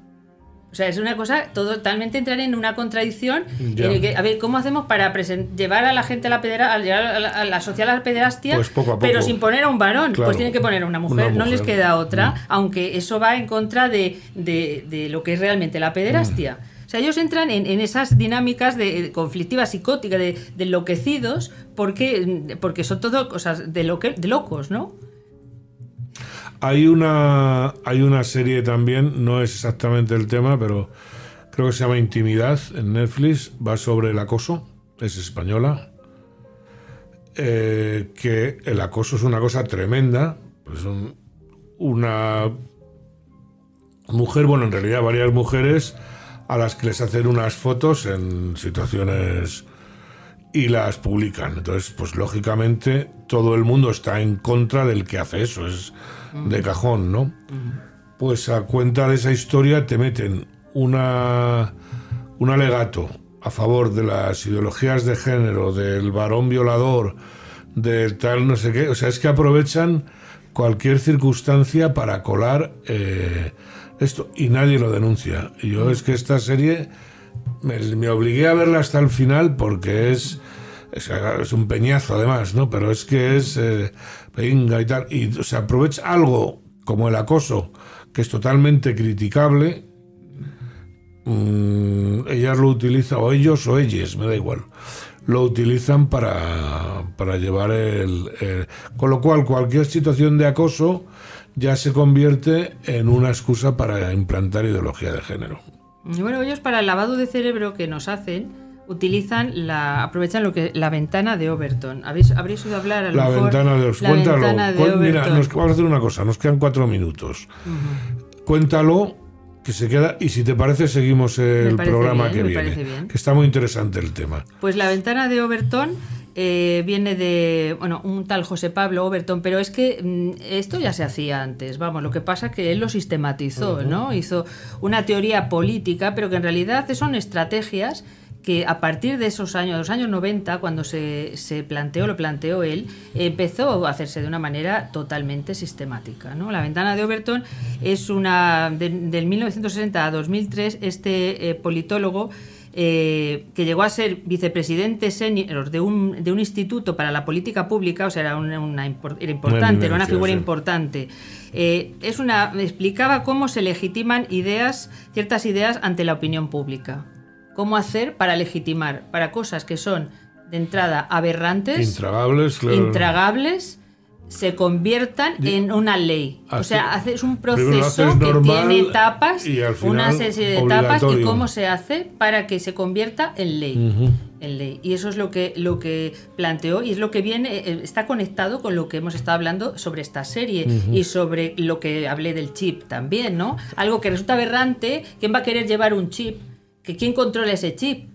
O sea, es una cosa totalmente entrar en una contradicción. Ya. en el que, a ver, ¿cómo hacemos para llevar a la gente a la, pedera, a, llevar a la, a la social a la pederastia, Pues poco a poco. pero sin poner a un varón? Claro. Pues tienen que poner a una mujer, Una no les queda otra, Mm. aunque eso va en contra de, de- de lo que es realmente la pederastia. Mm. O sea, ellos entran en, en esas dinámicas de, de conflictivas, psicóticas, de, de enloquecidos, porque, porque son todo cosas de, loque- de locos, ¿no? Hay una, hay una serie también, no es exactamente el tema, pero creo que se llama Intimidad en Netflix, va sobre el acoso, es española, eh, que el acoso es una cosa tremenda, pues un- una mujer, bueno, en realidad varias mujeres a las que les hacen unas fotos en situaciones y las publican. Entonces, pues lógicamente todo el mundo está en contra del que hace eso, es de cajón, ¿no? Pues a cuenta de esa historia te meten una, un alegato a favor de las ideologías de género, del varón violador, del tal no sé qué. O sea, es que aprovechan cualquier circunstancia para colar eh, esto y nadie lo denuncia. Y yo es que esta serie me, me obligué a verla hasta el final porque es, es, un peñazo además, ¿no? Pero es que es eh, venga y tal. Y se aprovecha algo como el acoso, que es totalmente criticable. mm, ellas lo utilizan, o ellos o ellas, me da igual. Lo utilizan para, para llevar el, el- Con lo cual, cualquier situación de acoso ya se convierte en una excusa para implantar ideología de género. Y bueno, ellos para el lavado de cerebro que nos hacen, utilizan la, aprovechan lo que la ventana de Overton. ¿Habéis, habréis oído hablar a lo La mejor? ventana de La Cuéntalo. ventana de mira, Overton. nos, vamos a hacer una cosa, nos quedan cuatro minutos. Cuéntalo, que se queda, y si te parece, seguimos el programa bien, que viene. Que está muy interesante el tema. Pues la ventana de Overton eh, viene de, bueno, un tal José Pablo Overton, pero es que mm, esto ya se hacía antes, vamos, lo que pasa es que él lo sistematizó, ¿no? Hizo una teoría política, pero que en realidad son estrategias que a partir de esos años, los años 90, cuando se, se planteó, lo planteó él, empezó a hacerse de una manera totalmente sistemática. ¿no? La ventana de Overton es una, de- del 1960 a 2003, este eh, politólogo eh, que llegó a ser vicepresidente senior de un, de un instituto para la política pública, o sea, era una, era importante, era una figura sí. importante. Eh, es una, explicaba cómo se legitiman ideas, ciertas ideas ante la opinión pública. Cómo hacer para legitimar, para cosas que son de entrada aberrantes, Intragables, claro. intragables, se conviertan en una ley. o sea, haces un proceso que tiene etapas, y al final una serie de etapas y cómo se hace para que se convierta en ley. En ley. Y eso es lo que, lo que planteó y es lo que viene, eh, está conectado con lo que hemos estado hablando sobre esta serie y sobre lo que hablé del chip también, ¿no? Algo que resulta aberrante, ¿quién va a querer llevar un chip? ¿Que ¿Quién controla ese chip?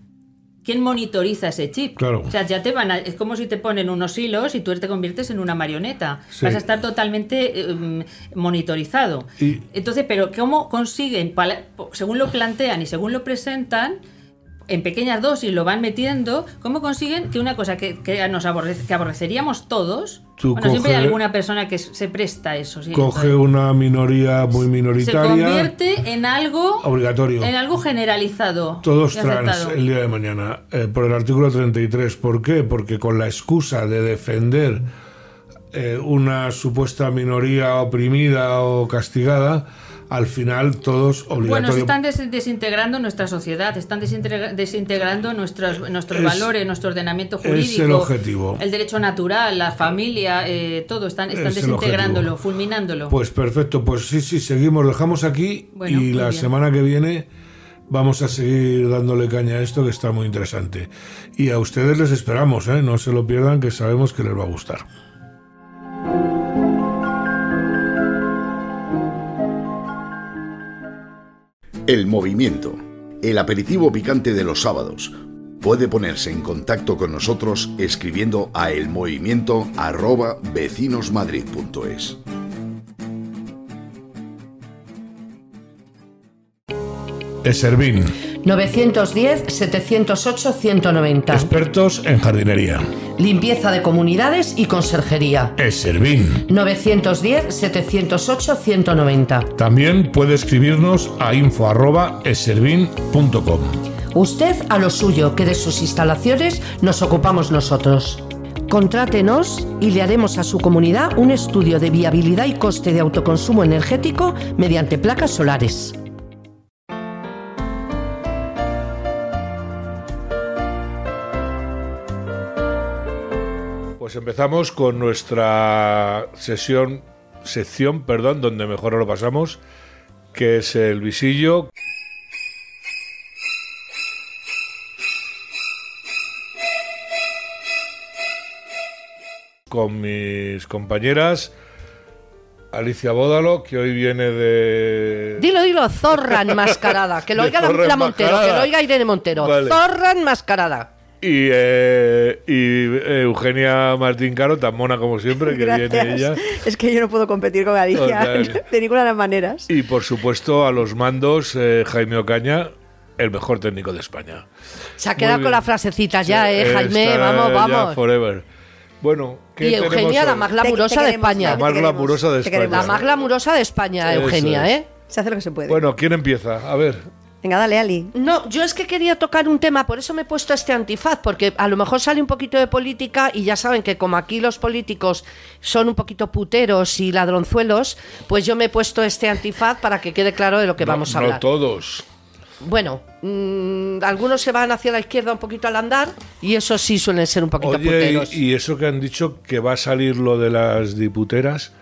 ¿Quién monitoriza ese chip? Claro. O sea, ya te van a- es como si te ponen unos hilos y tú te conviertes en una marioneta. Sí. Vas a estar totalmente eh, mm, monitorizado. Y- Entonces, pero ¿cómo consiguen, según lo plantean y según lo presentan, en pequeñas dosis lo van metiendo, ¿cómo consiguen que una cosa que, que nos aborrece- que aborreceríamos todos, Tú bueno, siempre hay coge- alguna persona que se presta a eso, sí, Coge entonces, una minoría muy se minoritaria. convierte en algo Obligatorio. en algo generalizado. Todos trans aceptado. el día de mañana, eh, por el artículo 33. ¿Por qué? Porque con la excusa de defender eh, una supuesta minoría oprimida o castigada, al final todos Bueno, se obligatorios. están des- desintegrando nuestra sociedad, están desintegra- desintegrando nuestros, nuestros Es- valores, nuestro ordenamiento es jurídico. el objetivo. El derecho natural, la familia, eh, todo, están, están Es desintegrándolo, fulminándolo. Pues perfecto, pues sí, sí, seguimos, dejamos aquí Bueno, y la bien. semana que viene vamos a seguir dándole caña a esto que está muy interesante. Y a ustedes les esperamos, ¿eh? no se lo pierdan que sabemos que les va a gustar. El movimiento. El aperitivo picante de los sábados. puede ponerse en contacto con nosotros escribiendo a elmovimiento@vecinosmadrid.es. Eservín, 910-708-190. expertos en jardinería. Limpieza de comunidades y conserjería. Eservín. 910-708-190. También puede escribirnos a info@eservin.com. Usted a lo suyo, que de sus instalaciones nos ocupamos nosotros. Contrátenos y le haremos a su comunidad un estudio de viabilidad y coste de autoconsumo energético mediante placas solares. Pues empezamos con nuestra sesión, sección, perdón, donde mejor lo pasamos, que es el visillo. Con mis compañeras, Alicia Bódalo, que hoy viene de... Dilo, dilo, zorra enmascarada. Que lo oiga la, zorra la Montero, que lo oiga Irene Montero. Vale. Zorra enmascarada. Y, eh, y eh, Eugenia Martín Caro, tan mona como siempre, que viene ella. Es que yo no puedo competir con Alicia Total. de ninguna de las maneras. Y por supuesto a los mandos eh, Jaime Ocaña, el mejor técnico de España. Se ha quedado con la frasecita ya, ¿eh, Jaime? Está vamos, ya vamos. forever. Bueno, ¿qué Y Eugenia, la más glamurosa de España. La más glamurosa de España. La más glamurosa de España, Eugenia, es. ¿eh? Se hace lo que se puede. Bueno, ¿quién empieza? A ver. Venga, dale, Ali. No, yo es que quería tocar un tema, por eso me he puesto este antifaz, porque a lo mejor sale un poquito de política y ya saben que como aquí los políticos son un poquito puteros y ladronzuelos, pues yo me he puesto este antifaz para que quede claro de lo que No- vamos a no hablar. todos. Bueno, mm, algunos se van hacia la izquierda un poquito al andar y eso sí suelen ser un poquito Oye, puteros. y, y eso que han dicho que va a salir lo de las diputeras.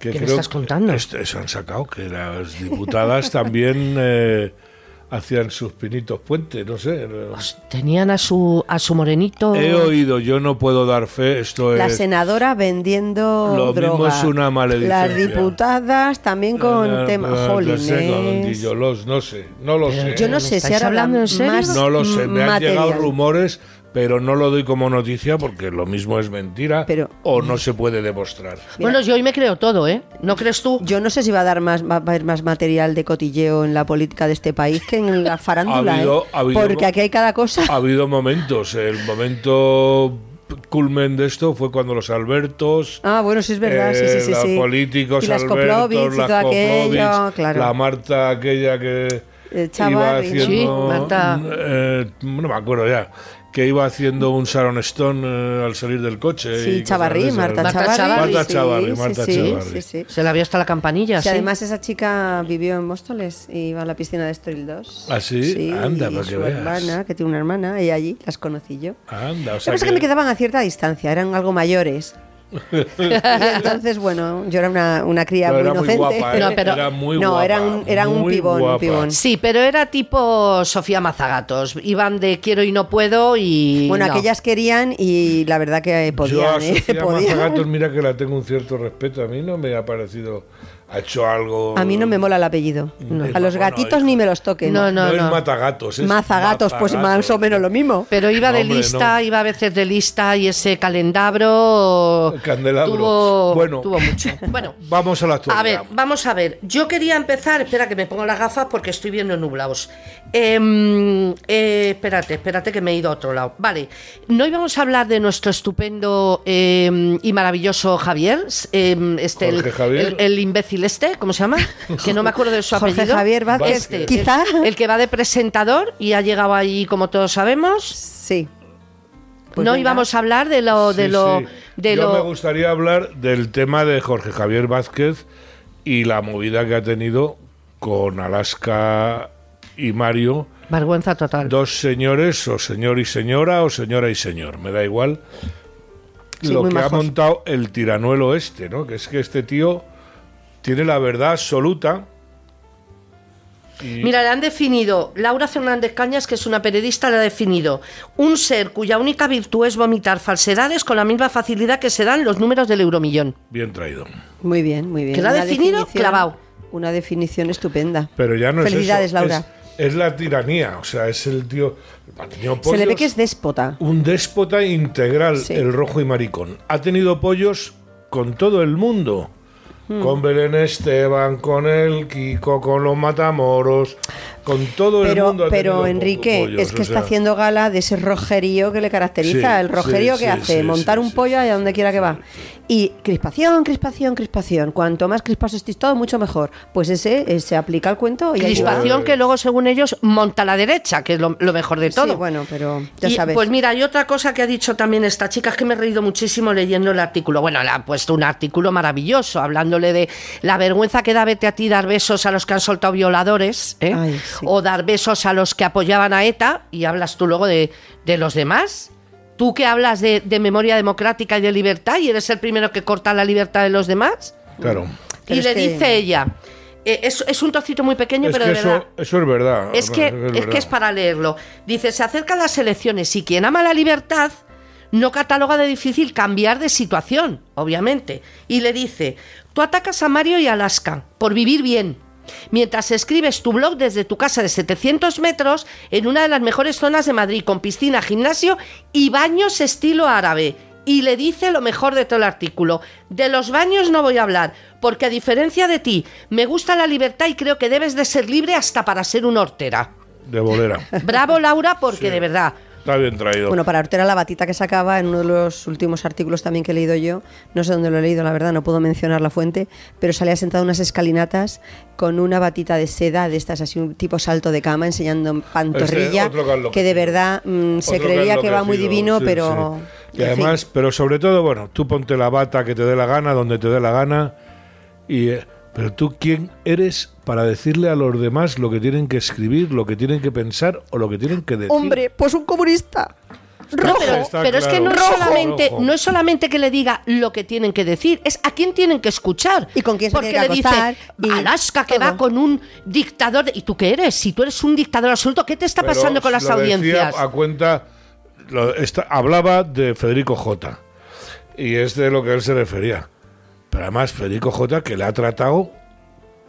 Que ¿Qué me creo estás contando? Esto- Eso han sacado, que las diputadas también eh, hacían sus pinitos puente, no sé. Pues tenían a su a su morenito. He oído, yo no puedo dar fe, esto La es... senadora vendiendo Lo mismo es una maledicencia. Las diputadas también con Eh, tema eh, jolines. no sé, no lo sé. Yo no ¿Me sé si ahora hablando en serio? más No lo sé, me han llegado rumores, pero no lo doy como noticia porque lo mismo es mentira Pero- o no se puede demostrar. Bueno, yo hoy me creo todo, ¿eh? ¿No crees tú? Yo no sé si va a dar más, va a haber más material de cotilleo en la política de este país que en la farándula, Ha habido- ¿eh? ha habido- Porque aquí hay cada cosa. Ha habido momentos, el momento culmen de esto fue cuando los Albertos, Ah, bueno, sí es verdad, sí, sí, sí. eh, los sí. políticos y las Albertos, las aquello, claro. la Marta aquella que Eh, iba Chavarri, ¿no? haciendo, Sí, Marta. eh, no me acuerdo ya, que iba haciendo un Sharon Stone eh, al salir del coche. y Sí, cosas Chavarri. Marta Marta Chavarri. Chavarri. Marta Chavarri, sí, Marta sí, Chavarri. sí, sí. Se la vio hasta la campanilla, Y sí. además esa chica vivió en Móstoles y iba a la piscina de Estoril 2. ¿Ah, sí? Anda, y para que su veas. hermana, que tiene una hermana, y allí las conocí yo. Anda, o Lo sea que pasa es que me quedaban a cierta distancia, eran algo mayores. Y entonces, bueno, yo era una, una cría Pero muy era muy inocente. guapa, ¿eh? No, pero- era muy no, guapa, era un, era un muy pibón, un guapa. pibón. Sí, pero era tipo Sofía Mazagatos. Iban de quiero y no puedo y. Bueno, no. aquellas querían y la verdad que Yo a podían, ¿eh? Sofía Podían. Mazagatos, mira que la tengo un cierto respeto. A mí no me ha parecido. Ha hecho algo. A mí no me mola el apellido. No. A los gatitos ni me los toquen. No, no. No, es matagatos, es Mazagatos, pues más o menos lo mismo. Pero iba de No, hombre, lista, no. iba a veces de lista y ese calendabro. El candelabro. Tuvo, Bueno. tuvo mucho. Bueno. Vamos a la actualidad. A ver, vamos a ver. Yo quería empezar, espera que me pongo las gafas porque estoy viendo nublados. Em, eh, espérate, espérate que me he ido a otro lado. Vale, no íbamos a hablar de nuestro estupendo em, y maravilloso Javier, em, este, el, Javier. el- el imbécil este, ¿cómo se llama? Que no me acuerdo de su Jorge apellido. Javier Vázquez, Este, quizá. El, el que va de presentador y ha llegado ahí, como todos sabemos. Sí. Pues no venga. íbamos a hablar de lo, de Sí, lo, sí. de Yo lo. me gustaría hablar del tema de Jorge Javier Vázquez y la movida que ha tenido con Alaska y Mario. Vergüenza total. Dos señores, o señor y señora, o señora y señor, me da igual. Sí, lo que ha montado el tiranuelo este, ¿no? Que es que este tío tiene la verdad absoluta. y- Mira, le han definido, Laura Fernández Cañas, que es una periodista, le ha definido un ser cuya única virtud es vomitar falsedades con la misma facilidad que se dan los números del euromillón. Bien traído. Muy bien, muy bien. Que lo ha definido clavado. Una definición estupenda. Pero ya no Felicidades, es eso. Laura. es- es la tiranía. O sea, es el tío. Se le ve que es déspota. un déspota integral, Sí. el rojo y maricón. Ha tenido pollos con todo el mundo. Con Belén Esteban, con el Kiko, con los Matamoros, con todo el Pero, mundo. ha pero Enrique, pollos, es que o está sea. haciendo gala de ese rojerío que le caracteriza. Sí, el rojerío sí, que sí, hace, sí, montar sí, un pollo allá donde quiera que va. Y crispación, crispación, crispación. Cuanto más crispados estéis todo, mucho mejor. Pues ese eh, se aplica al cuento y. Crispación que luego, según ellos, monta a la derecha, que es lo, lo mejor de todo. Sí, bueno, pero ya Y, sabes. Pues mira, hay otra cosa que ha dicho también esta chica, es que me he reído muchísimo leyendo el artículo. Bueno, le ha puesto un artículo maravilloso, hablándole de la vergüenza que da vete a ti dar besos a los que han soltado violadores, ¿eh? Ay, sí. o dar besos a los que apoyaban a ETA, y hablas tú luego de, de los demás. Tú que hablas de, de memoria democrática y de libertad, y eres el primero que corta la libertad de los demás. Claro. Pero y es le que- dice ella, eh, es, es un trocito muy pequeño, Es pero que de verdad. eso, es verdad. Es que, es, verdad. que es para leerlo. Dice, se acercan las elecciones y quien ama la libertad no cataloga de difícil cambiar de situación, obviamente. Y le dice, tú atacas a Mario y a Alaska por vivir bien. Mientras escribes tu blog desde tu casa de 700 metros en una de las mejores zonas de Madrid, con piscina, gimnasio y baños estilo árabe. Y le dice lo mejor de todo el artículo. De los baños no voy a hablar, porque a diferencia de ti, me gusta la libertad y creo que debes de ser libre hasta para ser una hortera. De bolera. Bravo Laura, porque de verdad. Está bien traído. Bueno, para Ortera la batita que sacaba en uno de los últimos artículos también que he leído yo, no sé dónde lo he leído, la verdad, no puedo mencionar la fuente, pero salía sentado en unas escalinatas con una batita de seda de estas, así un tipo salto de cama, enseñando pantorrilla, Este, que de verdad mm, se creería que va muy divino, sí, pero... sí. Y fin. además, pero sobre todo, bueno, tú ponte la bata que te dé la gana, donde te dé la gana. Y, eh, pero tú, ¿quién eres para decirle a los demás lo que tienen que escribir, lo que tienen que pensar o lo que tienen que decir? Hombre, pues un comunista. Pero, es que no es, claro. solamente, Rojo. no es solamente que le diga lo que tienen que decir, es a quién tienen que escuchar. Y con quién se Porque tiene que le dice acostar, y Alaska que todo. va con un dictador. de- ¿Y tú qué eres? Si tú eres un dictador absoluto, ¿qué te está Pero pasando con las lo decía audiencias? A cuenta, lo- esta- hablaba de Federico J. Y es de lo que él se refería. Pero además, Federico J. que le ha tratado,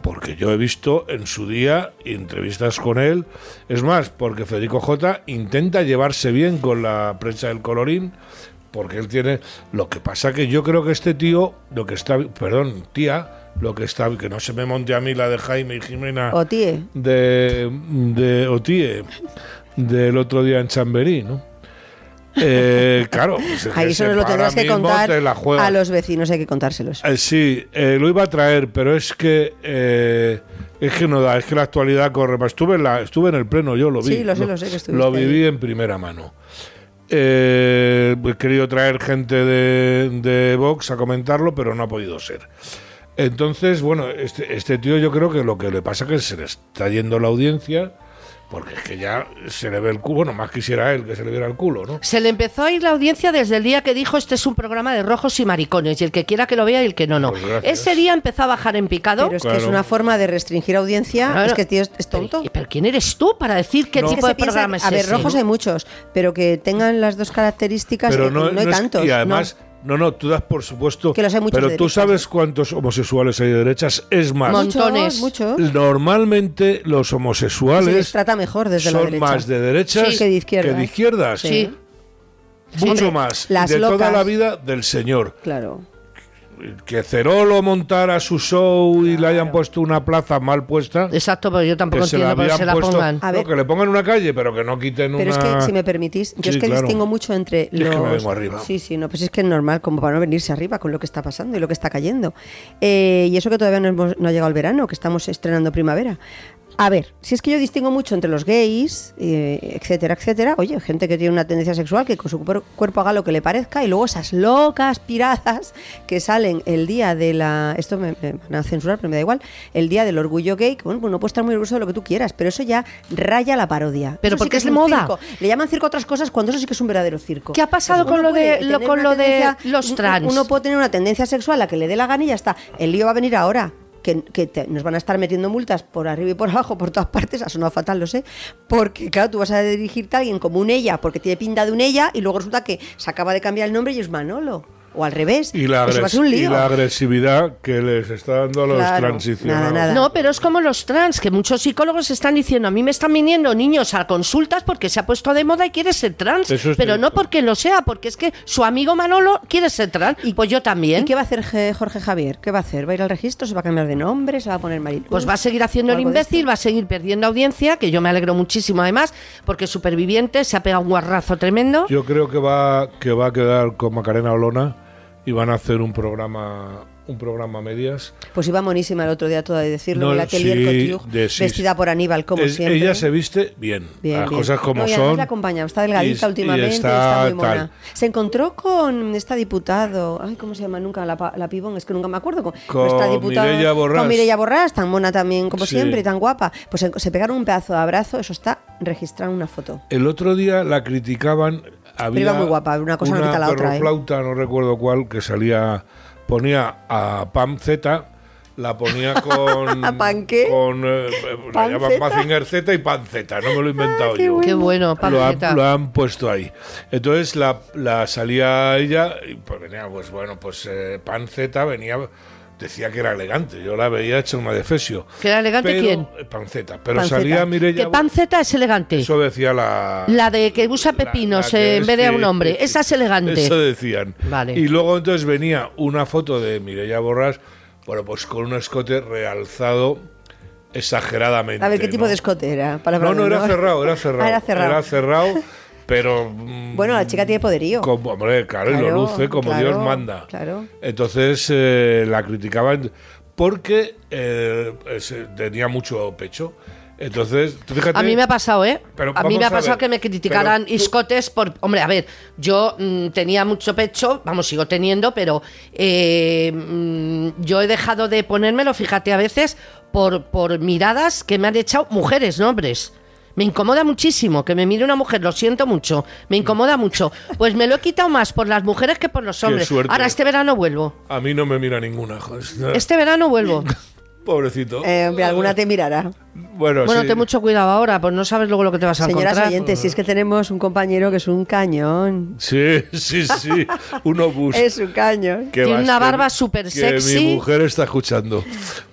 porque yo he visto en su día entrevistas con él. Es más, porque Federico J. intenta llevarse bien con la prensa del colorín. Porque él tiene. Lo que pasa que yo creo que este tío, lo que está. Perdón, tía, lo que está. Que no se me monte a mí la de Jaime y Jimena O tíe. de, de Otie del otro día en Chamberí, ¿no? Eh, claro, pues es Ahí nos lo tendrás que contar te a los vecinos, hay que contárselos. Eh, sí, eh, lo iba a traer, pero es que es que no da, es que la actualidad corre más. Estuve en, la, estuve en el pleno, yo lo vi. Sí, lo sé, lo sé que Lo viví ahí. en primera mano. He querido traer gente de, de Vox a comentarlo, pero no ha podido ser. Entonces, bueno, este, este tío yo creo que lo que le pasa es que se le está yendo la audiencia, porque es que ya se le ve el culo, bueno, más quisiera él que se le viera el culo, ¿no? Se le empezó a ir la audiencia desde el día que dijo este es un programa de rojos y maricones y el que quiera que lo vea y el que no, no. Pues. Ese día empezó a bajar en picado. Pero es que es una forma de restringir audiencia. Claro. Es que tío es, tonto. Pero, pero ¿quién eres tú para decir qué No. Tipo de programa es a ver, ese? rojos hay muchos, pero que tengan las dos características, pero eh, no, no, hay no es- tantos. y además ¿no? no. tú das por supuesto Que los hay muchos pero de tú derechas. sabes cuántos homosexuales hay de derechas es más montones. muchos. normalmente los Se les homosexuales trata mejor desde la son derecha. más de derechas Sí. que de izquierdas. que de izquierdas. Sí. mucho Hombre, más las de toda locas. la vida del señor Claro. Que Cerolo montara su show y le hayan puesto una plaza mal puesta Exacto, pero yo tampoco que se la entiendo por se la puesto pongan. A no, ver. que le pongan una calle pero que no quiten Pero una es que, si me permitís, yo Sí, es que claro. distingo mucho entre Y es los... que me vengo arriba. Sí, sí, no, pues es que es normal, como para no venirse arriba con lo que está pasando y lo que está cayendo. Eh, y eso que todavía no, hemos- no ha llegado el verano, que estamos estrenando primavera. A ver, si es que yo distingo mucho entre los gays, eh, etcétera, etcétera. Oye, gente que tiene una tendencia sexual, que con su cuer- cuerpo haga lo que le parezca, y luego esas locas piradas que salen el día de la. Esto me, me van a censurar, pero me da igual. El día del orgullo gay, que bueno, pues no puedes estar muy orgulloso de lo que tú quieras, pero eso ya raya la parodia. Pero Eso sí porque que es moda. circo. Le llaman circo a otras cosas cuando eso sí que es un verdadero circo. ¿Qué ha pasado Pues con lo de- lo- con lo los trans? Uno puede tener una tendencia sexual, la que le dé la gana y ya está. El lío va a venir ahora. Que, nos van a estar metiendo multas por arriba y por abajo, por todas partes, ha sonado fatal, lo sé, porque claro, tú vas a dirigirte a alguien como un ella, porque tiene pinta de un ella, y luego resulta que se acaba de cambiar el nombre y es Manolo. O al revés. Y la, y agresividad que les está dando a los Claro, transicionados. nada, nada. No, pero es como los trans, que muchos psicólogos están diciendo, a mí me están viniendo niños a consultas porque se ha puesto de moda y quiere ser trans, Eso es pero cierto. no porque lo sea, porque es que su amigo Manolo quiere ser trans, y pues yo también. ¿Y qué va a hacer Jorge Javier? ¿Qué va a hacer? ¿Va a ir al registro? ¿Se va a cambiar de nombre? ¿Se va a poner Mariluz? Pues va a seguir haciendo ¿O el imbécil, va a seguir perdiendo audiencia, que yo me alegro muchísimo además, porque Superviviente se ha pegado un guarrazo tremendo. Yo creo que va, que va a quedar con Macarena Olona y van a hacer un programa un programa a medias. Pues iba monísima el otro día toda de decirlo. No, en la Atelier sí, Couture, de- sí, vestida por Aníbal, como Es- siempre. Ella se viste bien, Bien, las bien. cosas como No, y además son. la acompaña, está delgadita y- y últimamente, está está, muy mona. tal. Se encontró con esta diputado, ay, ¿cómo se llama nunca? La, la pibón, es que nunca me acuerdo. Con, Con diputada, Mireia Borràs. Con Mireia Borràs, tan mona también como Sí. siempre tan guapa. Pues se, se pegaron un pedazo de abrazo, eso está registrado en una foto. El otro día la criticaban. Había iba muy guapa, una cosa no quita la otra, ¿eh? perroflauta, no recuerdo cuál, que salía, ponía a Pam Z, la ponía con. ¿A Pam qué? Con. eh, la ¿Pam llaman? Mazinger Z y Pan Z, no me lo he inventado qué yo. bueno. Qué bueno, Lo han, lo han puesto ahí. Entonces la, la salía ella y pues venía, pues bueno, pues eh, Pan Z venía, decía que era elegante. Yo la veía hecha una defesio. ¿Que era elegante Pero- quién? eh, Panceta. Pero Panceta. salía Mireia. Que panceta es elegante. Eso decía la. La de que usa pepinos la que eh, en vez de a un hombre. sí. Esa es elegante. Eso decían. Vale. Y luego entonces venía una foto de Mireia Borras, bueno, pues con un escote realzado exageradamente. A ver, ¿qué tipo ¿no? de escote era? No, no, era honor. cerrado, era cerrado. Ah, era cerrado. Era cerrado, pero. mm, Bueno, la chica tiene poderío. Como, hombre, claro, y lo luce como claro, Dios manda. claro. Entonces eh, la criticaban porque eh, tenía mucho pecho. Entonces, tú fíjate. A mí me ha pasado, ¿eh? Pero a mí me ha pasado ver, que me criticaran pero iscotes por... Hombre, a ver, yo mm, tenía mucho pecho, vamos, sigo teniendo, pero eh, mm, yo he dejado de ponérmelo, fíjate, a veces por, por miradas que me han echado mujeres, no hombres. Me incomoda muchísimo que me mire una mujer, lo siento mucho, me incomoda mucho. Pues me lo he quitado más por las mujeres que por los hombres. Ahora, este verano vuelvo. A mí no me mira ninguna. joder. Este verano vuelvo. Pobrecito. Eh, hombre, alguna te mirará. bueno, Bueno, sí. ten mucho cuidado ahora, pues no sabes luego lo que te vas a Señoras encontrar. oyentes, si es que tenemos un compañero que es un cañón. Sí, sí, sí. Un obús. Es un cañón. Que Tiene una barba súper que sexy. mi mujer está escuchando.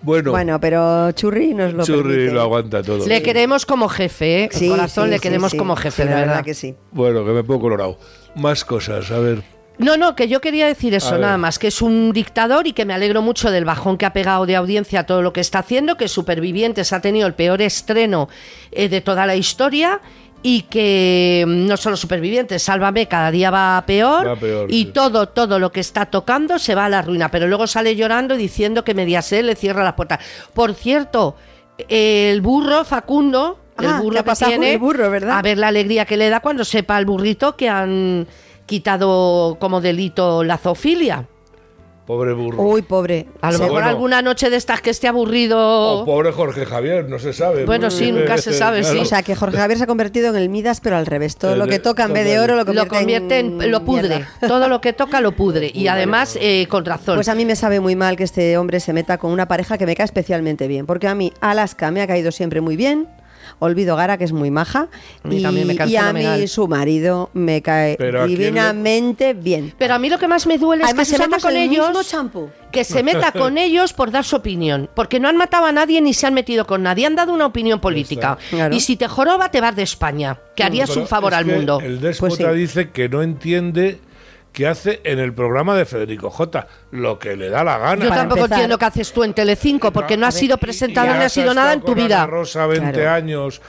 Bueno, Bueno, pero Churri nos lo Churri permite. lo aguanta todo. Le queremos como jefe, ¿eh? Sí, Con corazón sí, le queremos sí. como jefe, la verdad. que sí. Bueno, que me pongo colorado. Más cosas, a ver. No, no, que yo quería decir A eso, ver. nada más, que es un dictador y que me alegro mucho del bajón que ha pegado de audiencia a todo lo que está haciendo, que Supervivientes ha tenido el peor estreno eh, de toda la historia y que mm, no solo Supervivientes, Sálvame, cada día va peor, Va peor, y sí. todo, todo lo que está tocando se va a la ruina, pero luego sale llorando y diciendo que Mediaset le cierra las puertas. Por cierto, el burro Facundo... Ah, el ¿qué burro que tiene, el burro, verdad? a ver la alegría que le da cuando sepa al burrito que han quitado como delito la zoofilia. Pobre burro. Uy, pobre. A lo mejor Bueno. alguna noche de estas que esté aburrido. O pobre Jorge Javier, no se sabe. Bueno, sí, nunca se sabe, sí. O sea, que Jorge Javier se ha convertido en el Midas, pero al revés. Todo El lo que toca en vez de oro lo lo convierte, convierte en. lo pudre. mierda. Todo lo que toca lo pudre. Y además, eh, con razón. Pues a mí me sabe muy mal que este hombre se meta con una pareja que me cae especialmente bien. Porque a mí Alaska me ha caído siempre muy bien. Olvido Gara, que es muy maja. A mí y, también me cae y a mí su marido me cae Pero ¿a quién le- divinamente bien. Pero a mí lo que más me duele Además, es que se meta con el mismo ellos. Que se meta con ellos por dar su opinión. Porque no han matado a nadie ni se han metido con nadie. Han dado una opinión política. Claro. Y si te joroba, te vas de España. Que harías Pero un favor al mundo. El déspota Pues sí. dice que no entiende qué hace en el programa de Federico J. Lo que le da la gana. Yo tampoco entiendo qué haces tú en Telecinco, porque no, has sido y ni has sido nada en tu con vida. Ana Rosa 20 Claro. años.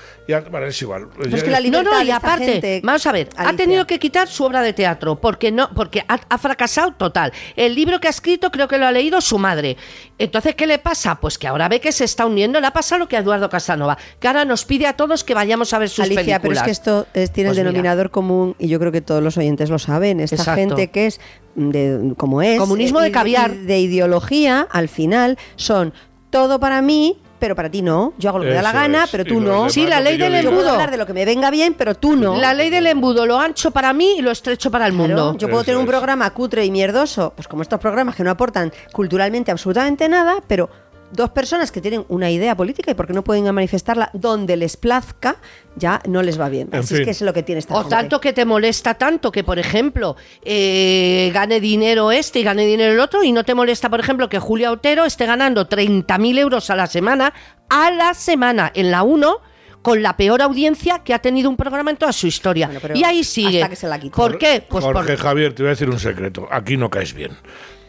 Bueno, es igual. Pero es que la No, no, y aparte, gente, vamos a ver, ha tenido que quitar su obra de teatro, porque no, porque ha, ha fracasado total. El libro que ha escrito creo que lo ha leído su madre. Entonces, ¿qué le pasa? Pues que ahora ve que se está uniendo, le ha pasado lo que a Eduardo Casanova, que ahora nos pide a todos que vayamos a ver sus Alicia, pero es películas. que esto es- tiene Pues el mira. denominador común y yo creo que todos los oyentes lo saben. Esta Exacto. gente que es de, como es Comunismo de caviar. de ideología, al final son todo para mí, pero para ti no. Yo hago lo que me da la gana, es. pero tú no. Sí, la ley del diga. Yo puedo embudo. hablar de lo que me venga bien, pero tú no. La ley del embudo, lo ancho para mí y lo estrecho para el Claro, mundo. yo puedo Eso tener un programa cutre y mierdoso, pues como estos programas que no aportan culturalmente absolutamente nada, pero dos personas que tienen una idea política y porque no pueden manifestarla donde les plazca, ya no les va bien. En Así es que es lo que tiene esta O gente. tanto que te molesta tanto que, por ejemplo, eh, gane dinero este y gane dinero el otro y no te molesta, por ejemplo, que Julia Otero esté ganando 30.000 euros a la semana, a la semana, en la 1, con la peor audiencia que ha tenido un programa en toda su historia. Bueno, y ahí sigue. hasta que se la quite. ¿Por qué? Pues Jorge por- Javier, te voy a decir un secreto. Aquí no caes bien.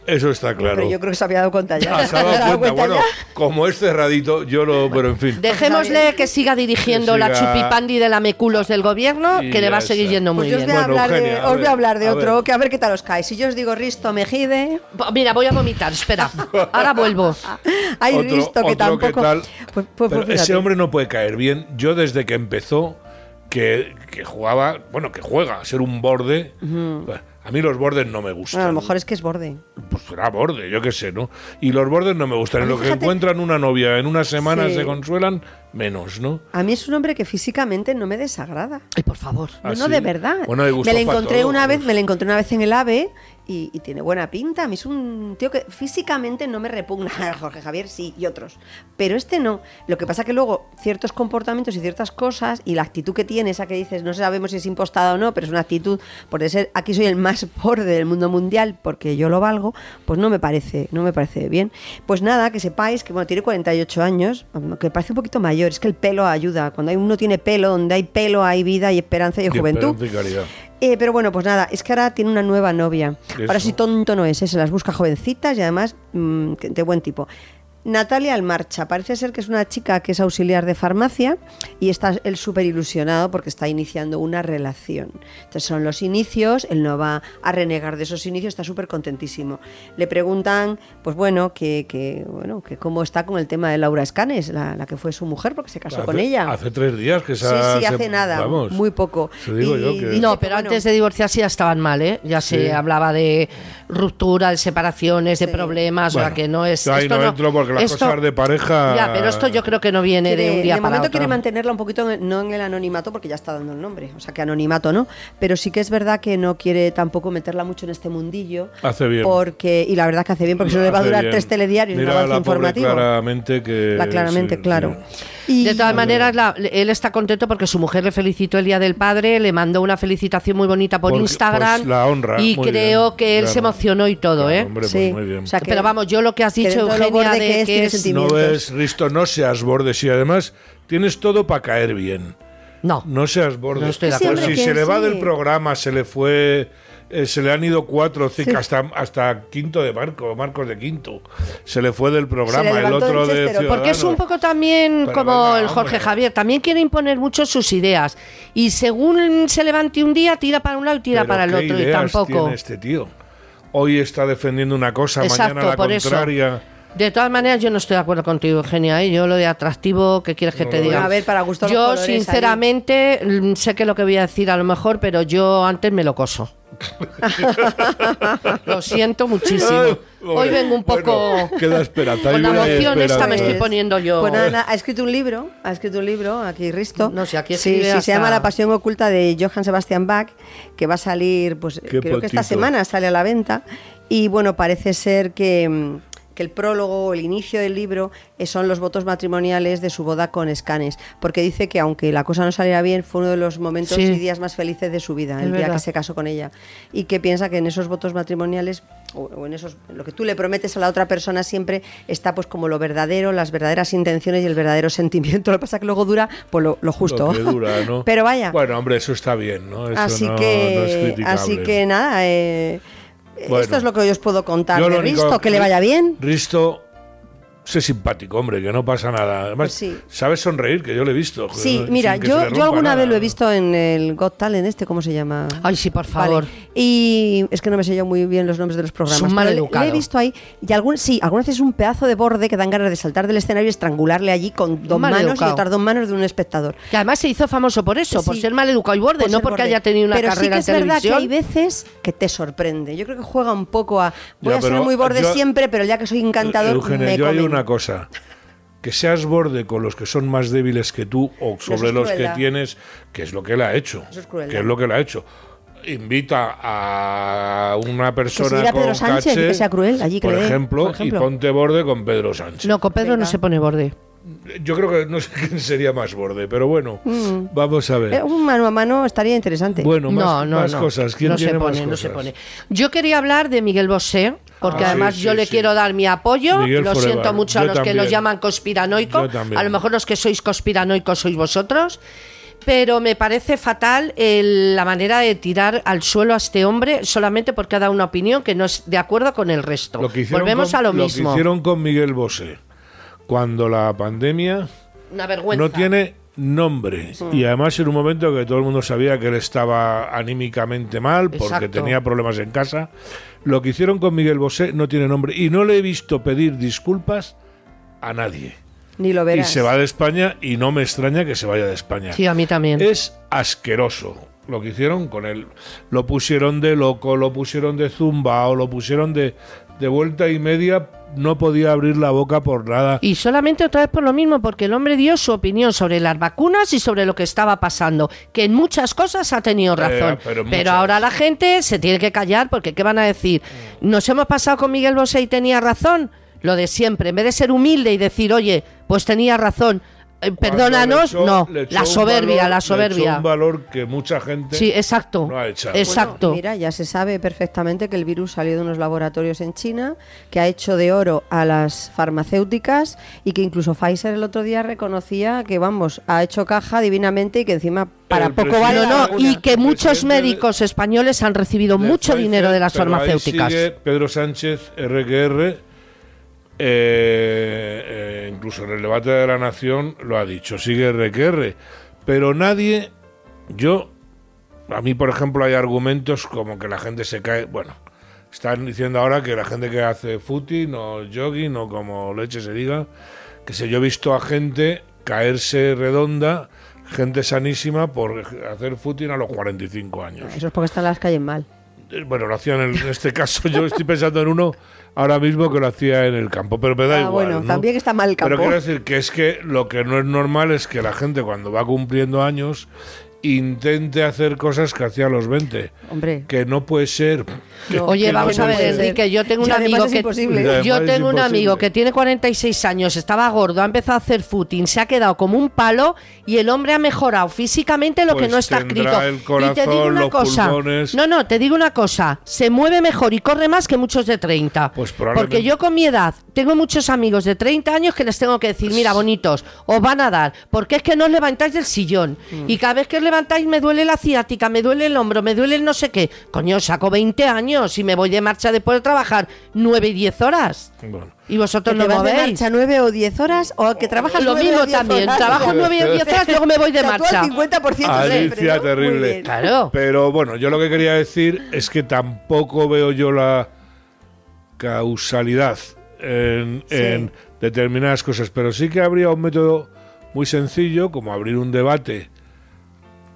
Eso está claro. Pero yo creo que se había dado cuenta ya. Ah, se ha ¿Se ha dado cuenta. cuenta Bueno, ya? como es cerradito, yo lo. Pero en fin. Dejémosle que siga dirigiendo Que la chupipandi de la Meculos del gobierno, Y que le va a seguir está. yendo muy Pues yo os bien. voy, a Bueno, hablar de, Eugenia, os voy a hablar de a otro, ver. que a ver qué tal os cae. Si yo os digo Risto Mejide, Mira, voy a vomitar, espera. Ahora vuelvo. hay Otro- Risto que otro tampoco. tal. Pues- pues- Pero pues ese hombre no puede caer bien. Yo desde que empezó, que, que jugaba, bueno, que juega a ser un borde. A mí los bordes no me gustan. Bueno, a lo mejor es que es borde. Pues será borde, yo qué sé, ¿no? Y los bordes no me gustan. En lo que encuentran una novia en una semana Sí. se consuelan, menos, ¿no? A mí es un hombre que físicamente no me desagrada. Ay, por favor. ¿Ah, No, no, sí? de verdad. Bueno, me lo para encontré todo, una vez, me lo encontré una vez en el AVE y, y tiene buena pinta. A mí es un tío que físicamente no me repugna. Jorge Javier sí y otros, pero este no. Lo que pasa que luego ciertos comportamientos y ciertas cosas y la actitud que tiene, esa que dices, no sabemos si es impostada o no, pero es una actitud por ser aquí soy el más borde del mundo mundial porque yo lo valgo, pues no me parece, no me parece bien. Pues nada, que sepáis que bueno, tiene 48 años, que parece un poquito mayor, es que el pelo ayuda. Cuando hay- uno tiene pelo, donde hay pelo hay vida y esperanza y, Y juventud. esperanza y caridad. Eh, pero bueno, pues nada, es que ahora tiene una nueva novia. Ahora sí tonto no es, ¿eh? se las busca jovencitas y además mm, de buen tipo. Natalia Almarcha, parece ser que es una chica que es auxiliar de farmacia y está él súper ilusionado porque está iniciando una relación. Entonces son los inicios, él no va a renegar de esos inicios, está súper contentísimo. Le preguntan, pues bueno, que, que, bueno, que cómo está con el tema de Laura Escanes, la, la que fue su mujer porque se casó Hace- con ella. Hace tres días que Sí, esa sí, se- hace nada, vamos, muy poco. Te digo Y yo que. No, pero bueno, antes de divorciarse ya estaban mal, ¿eh? Ya se Sí. hablaba de ruptura, de separaciones, de Sí. problemas, o sea Bueno, que no es. esto no entro porque las esto- cosas de pareja- Ya, pero esto yo creo que no viene quiere- de un día de para momento otro. quiere mantenerla un poquito en- no en el anonimato porque ya está dando el nombre, o sea que anonimato no, pero sí que es verdad que no quiere tampoco meterla mucho en este mundillo. Hace bien. Porque y la verdad que hace bien porque eso le va a durar bien. tres telediarios y un Mira avance la pobre informativo. claramente que. La claramente, sí, claro. sí. Y- De todas maneras, la- él está contento porque su mujer le felicitó el Día del Padre, le mandó una felicitación muy bonita por Porque, Instagram. pues, la honra, y muy creo bien, que él se emocionó y todo, Claro, ¿eh? hombre, pues Sí, muy bien. o sea, que- Pero vamos, yo lo que has dicho, Eugenia, borde de que es, que es-. No ves, Risto, no seas bordes y además tienes todo para caer bien. No. No seas bordes. No estoy de Ese acuerdo. si se le va del programa, se le fue. Eh, se le han ido cuatro, cinco, Sí. hasta, hasta quinto de Marco, Marcos de quinto. Se le fue del programa, el otro de. Porque es un poco también Pero como venga, el Jorge hombre. Javier, también quiere imponer mucho sus ideas. Y según se levante un día, tira para un lado y tira Pero para el ¿qué otro. Y tampoco. tiene este tío? Hoy está defendiendo una cosa, Exacto, mañana la por eso. De todas maneras, yo no estoy de acuerdo contigo, Eugenia. ¿eh? Yo lo de atractivo, ¿qué quieres que te diga? a ver, para gusto los Yo, colores sinceramente, mm, sé que lo que voy a decir a lo mejor, pero yo antes me lo coso. lo siento muchísimo. Ay, Hoy vengo un poco. Bueno, queda esperanza. con la emoción esta me estoy poniendo yo. Pues nada, nada, ha escrito un libro, ha escrito un libro, aquí Risto. No, si aquí sí, sí, se llama La pasión oculta de Johann Sebastian Bach, que va a salir, pues Qué creo que esta semana sale a la venta. Y bueno, parece ser que, mm, que el prólogo o el inicio del libro eh, son los votos matrimoniales de su boda con Escanes, porque dice que aunque la cosa no saliera bien, fue uno de los momentos Sí. y días más felices de su vida, Es el día que se casó con ella. Y que piensa que en esos votos matrimoniales o, o en esos lo que tú le prometes a la otra persona siempre está pues como lo verdadero, las verdaderas intenciones y el verdadero sentimiento. Lo que pasa es que luego dura pues lo, lo justo. Lo que dura, ¿no? Pero vaya. Bueno, hombre, eso está bien, ¿no? Eso así no- que no es criticable. así que nada, eh, Bueno. esto es lo que hoy os puedo contar Yo de Risto, que le vaya bien. Risto, sé simpático, hombre, que no pasa nada. Además, Pues sí. sabes sonreír, que yo le he visto. Sí, mira, yo, alguna nada. vez lo he visto en el Got Talent este, ¿cómo se llama? Ay, sí, por Vale. favor. Y es que no me sé yo muy bien los nombres de los programas. un pero le- maleducado. le he visto ahí. Y algún, sí, algunas veces es un pedazo de borde que dan ganas de saltar del escenario y estrangularle allí con dos manos y maleducado. otras dos manos de un espectador. Que además se hizo famoso por eso, por ser mal educado y borde, Por no porque borde. haya tenido una Pero carrera sí que en es verdad que televisión. hay veces que te sorprende. Yo creo que juega un poco a. Voy Ya, a ser muy borde yo- siempre, pero ya que soy encantador, Eugenia, me yo hay. Una cosa. Que seas borde con los que son más débiles que tú o sobre es los que tienes, que es lo que él ha hecho. Eso es crueldad. que es lo que él ha hecho. invita a una Que se persona diga con Pedro Sánchez, caché, que sea cruel, allí por ejemplo, por ejemplo. y ponte borde con Pedro Sánchez. No, con Pedro Venga. no se pone borde. Yo creo que no sé quién sería más borde, pero bueno, vamos a ver. Eh, un mano a mano estaría interesante. Bueno, más, no, no, más no. cosas. ¿Quién no se tiene pone, más no se cosas? pone. Yo quería hablar de Miguel Bosé, porque Ah, además sí, yo sí, le sí. quiero dar mi apoyo. Miguel Lo forever. siento mucho a los que los llaman también. A lo mejor los que sois conspiranoicos sois vosotros. Pero me parece fatal el- la manera de tirar al suelo a este hombre solamente porque ha dado una opinión que no es de acuerdo con el resto. Lo que Volvemos con- a lo que mismo. hicieron con Miguel Bosé cuando la pandemia Una vergüenza. no tiene nombre y además en un momento que todo el mundo sabía que él estaba anímicamente mal porque Exacto. tenía problemas en casa lo que hicieron con Miguel Bosé no tiene nombre y no le he visto pedir disculpas a nadie Ni lo y verás. se va de España y no me extraña que se vaya de España Sí, a mí también. es asqueroso lo que hicieron con él. Lo pusieron de loco, lo pusieron de zumba o lo pusieron de, de vuelta y media. No podía abrir la boca por nada. Y solamente otra vez por lo mismo, porque el hombre dio su opinión sobre las vacunas y sobre lo que estaba pasando, que en muchas cosas ha tenido razón. pero pero ahora la gente se tiene que callar, porque ¿qué van a decir? ¿Nos hemos pasado con Miguel Bosé y tenía razón? Lo de siempre, en vez de ser humilde y decir, oye, pues tenía razón, eh, perdónanos, echó- no, le echó la un soberbia, valor- la le echó soberbia. un valor que mucha gente Sí, exacto. no ha echado. Exacto. Bueno, mira, ya se sabe perfectamente que el virus salió de unos laboratorios en China, que ha hecho de oro a las farmacéuticas y que incluso Pfizer el otro día reconocía que, vamos, ha hecho caja divinamente y que encima para El poco vale no, y que muchos médicos españoles han recibido mucho Pfizer, dinero de las farmacéuticas. sigue Pedro Sánchez, RQR, eh, eh, incluso en el debate de la Nación lo ha dicho, sigue RQR. Pero nadie, yo, a mí por ejemplo hay argumentos como que la gente se cae, bueno, están diciendo ahora que la gente que hace footing o jogging o como leche se diga, que sé, yo he visto a gente caerse redonda, gente sanísima por hacer footing a los 45 años. Eso es porque están las calles mal. Eh, Bueno, lo hacían en este caso. Yo estoy pensando en uno ahora mismo que lo hacía en el campo, pero me da Ah, igual. bueno, ¿no? también está mal el Pero campo. quiero decir que es que lo que no es normal es que la gente cuando va cumpliendo años intente hacer cosas que hacía a los 20. Hombre. Que no puede ser. No, Oye, vamos no a ver. Enrique, yo tengo un amigo que yo tengo un amigo que tiene 46 años, estaba gordo, ha empezado a hacer footing, se ha quedado como un palo y el hombre ha mejorado físicamente lo Pues que no está escrito. el y te digo una los cosa, pulmones. no, no, te digo una cosa, se mueve mejor y corre más que muchos de 30. Pues probablemente. Porque yo con mi edad tengo muchos amigos de 30 años que les tengo que decir, mira, bonitos, os van a dar, porque es que no os levantáis del sillón. Mm. Y cada vez que os levantáis me duele la ciática, me duele el hombro, me duele el no sé qué. Coño, saco 20 años y me voy de marcha después de trabajar 9 y 10 horas. Bueno. Y vosotros ¿Que no vas de movéis. marcha nueve o diez horas o que trabajas Lo mismo o también, horas? trabajo 9 o 10 horas, luego me voy de O sea, tú al marcha. 50% siempre, Alicia, ¿no? Muy terrible. Claro. Pero bueno, yo lo que quería decir es que tampoco veo yo la causalidad en, Sí. en determinadas cosas, pero sí que habría un método muy sencillo, como abrir un debate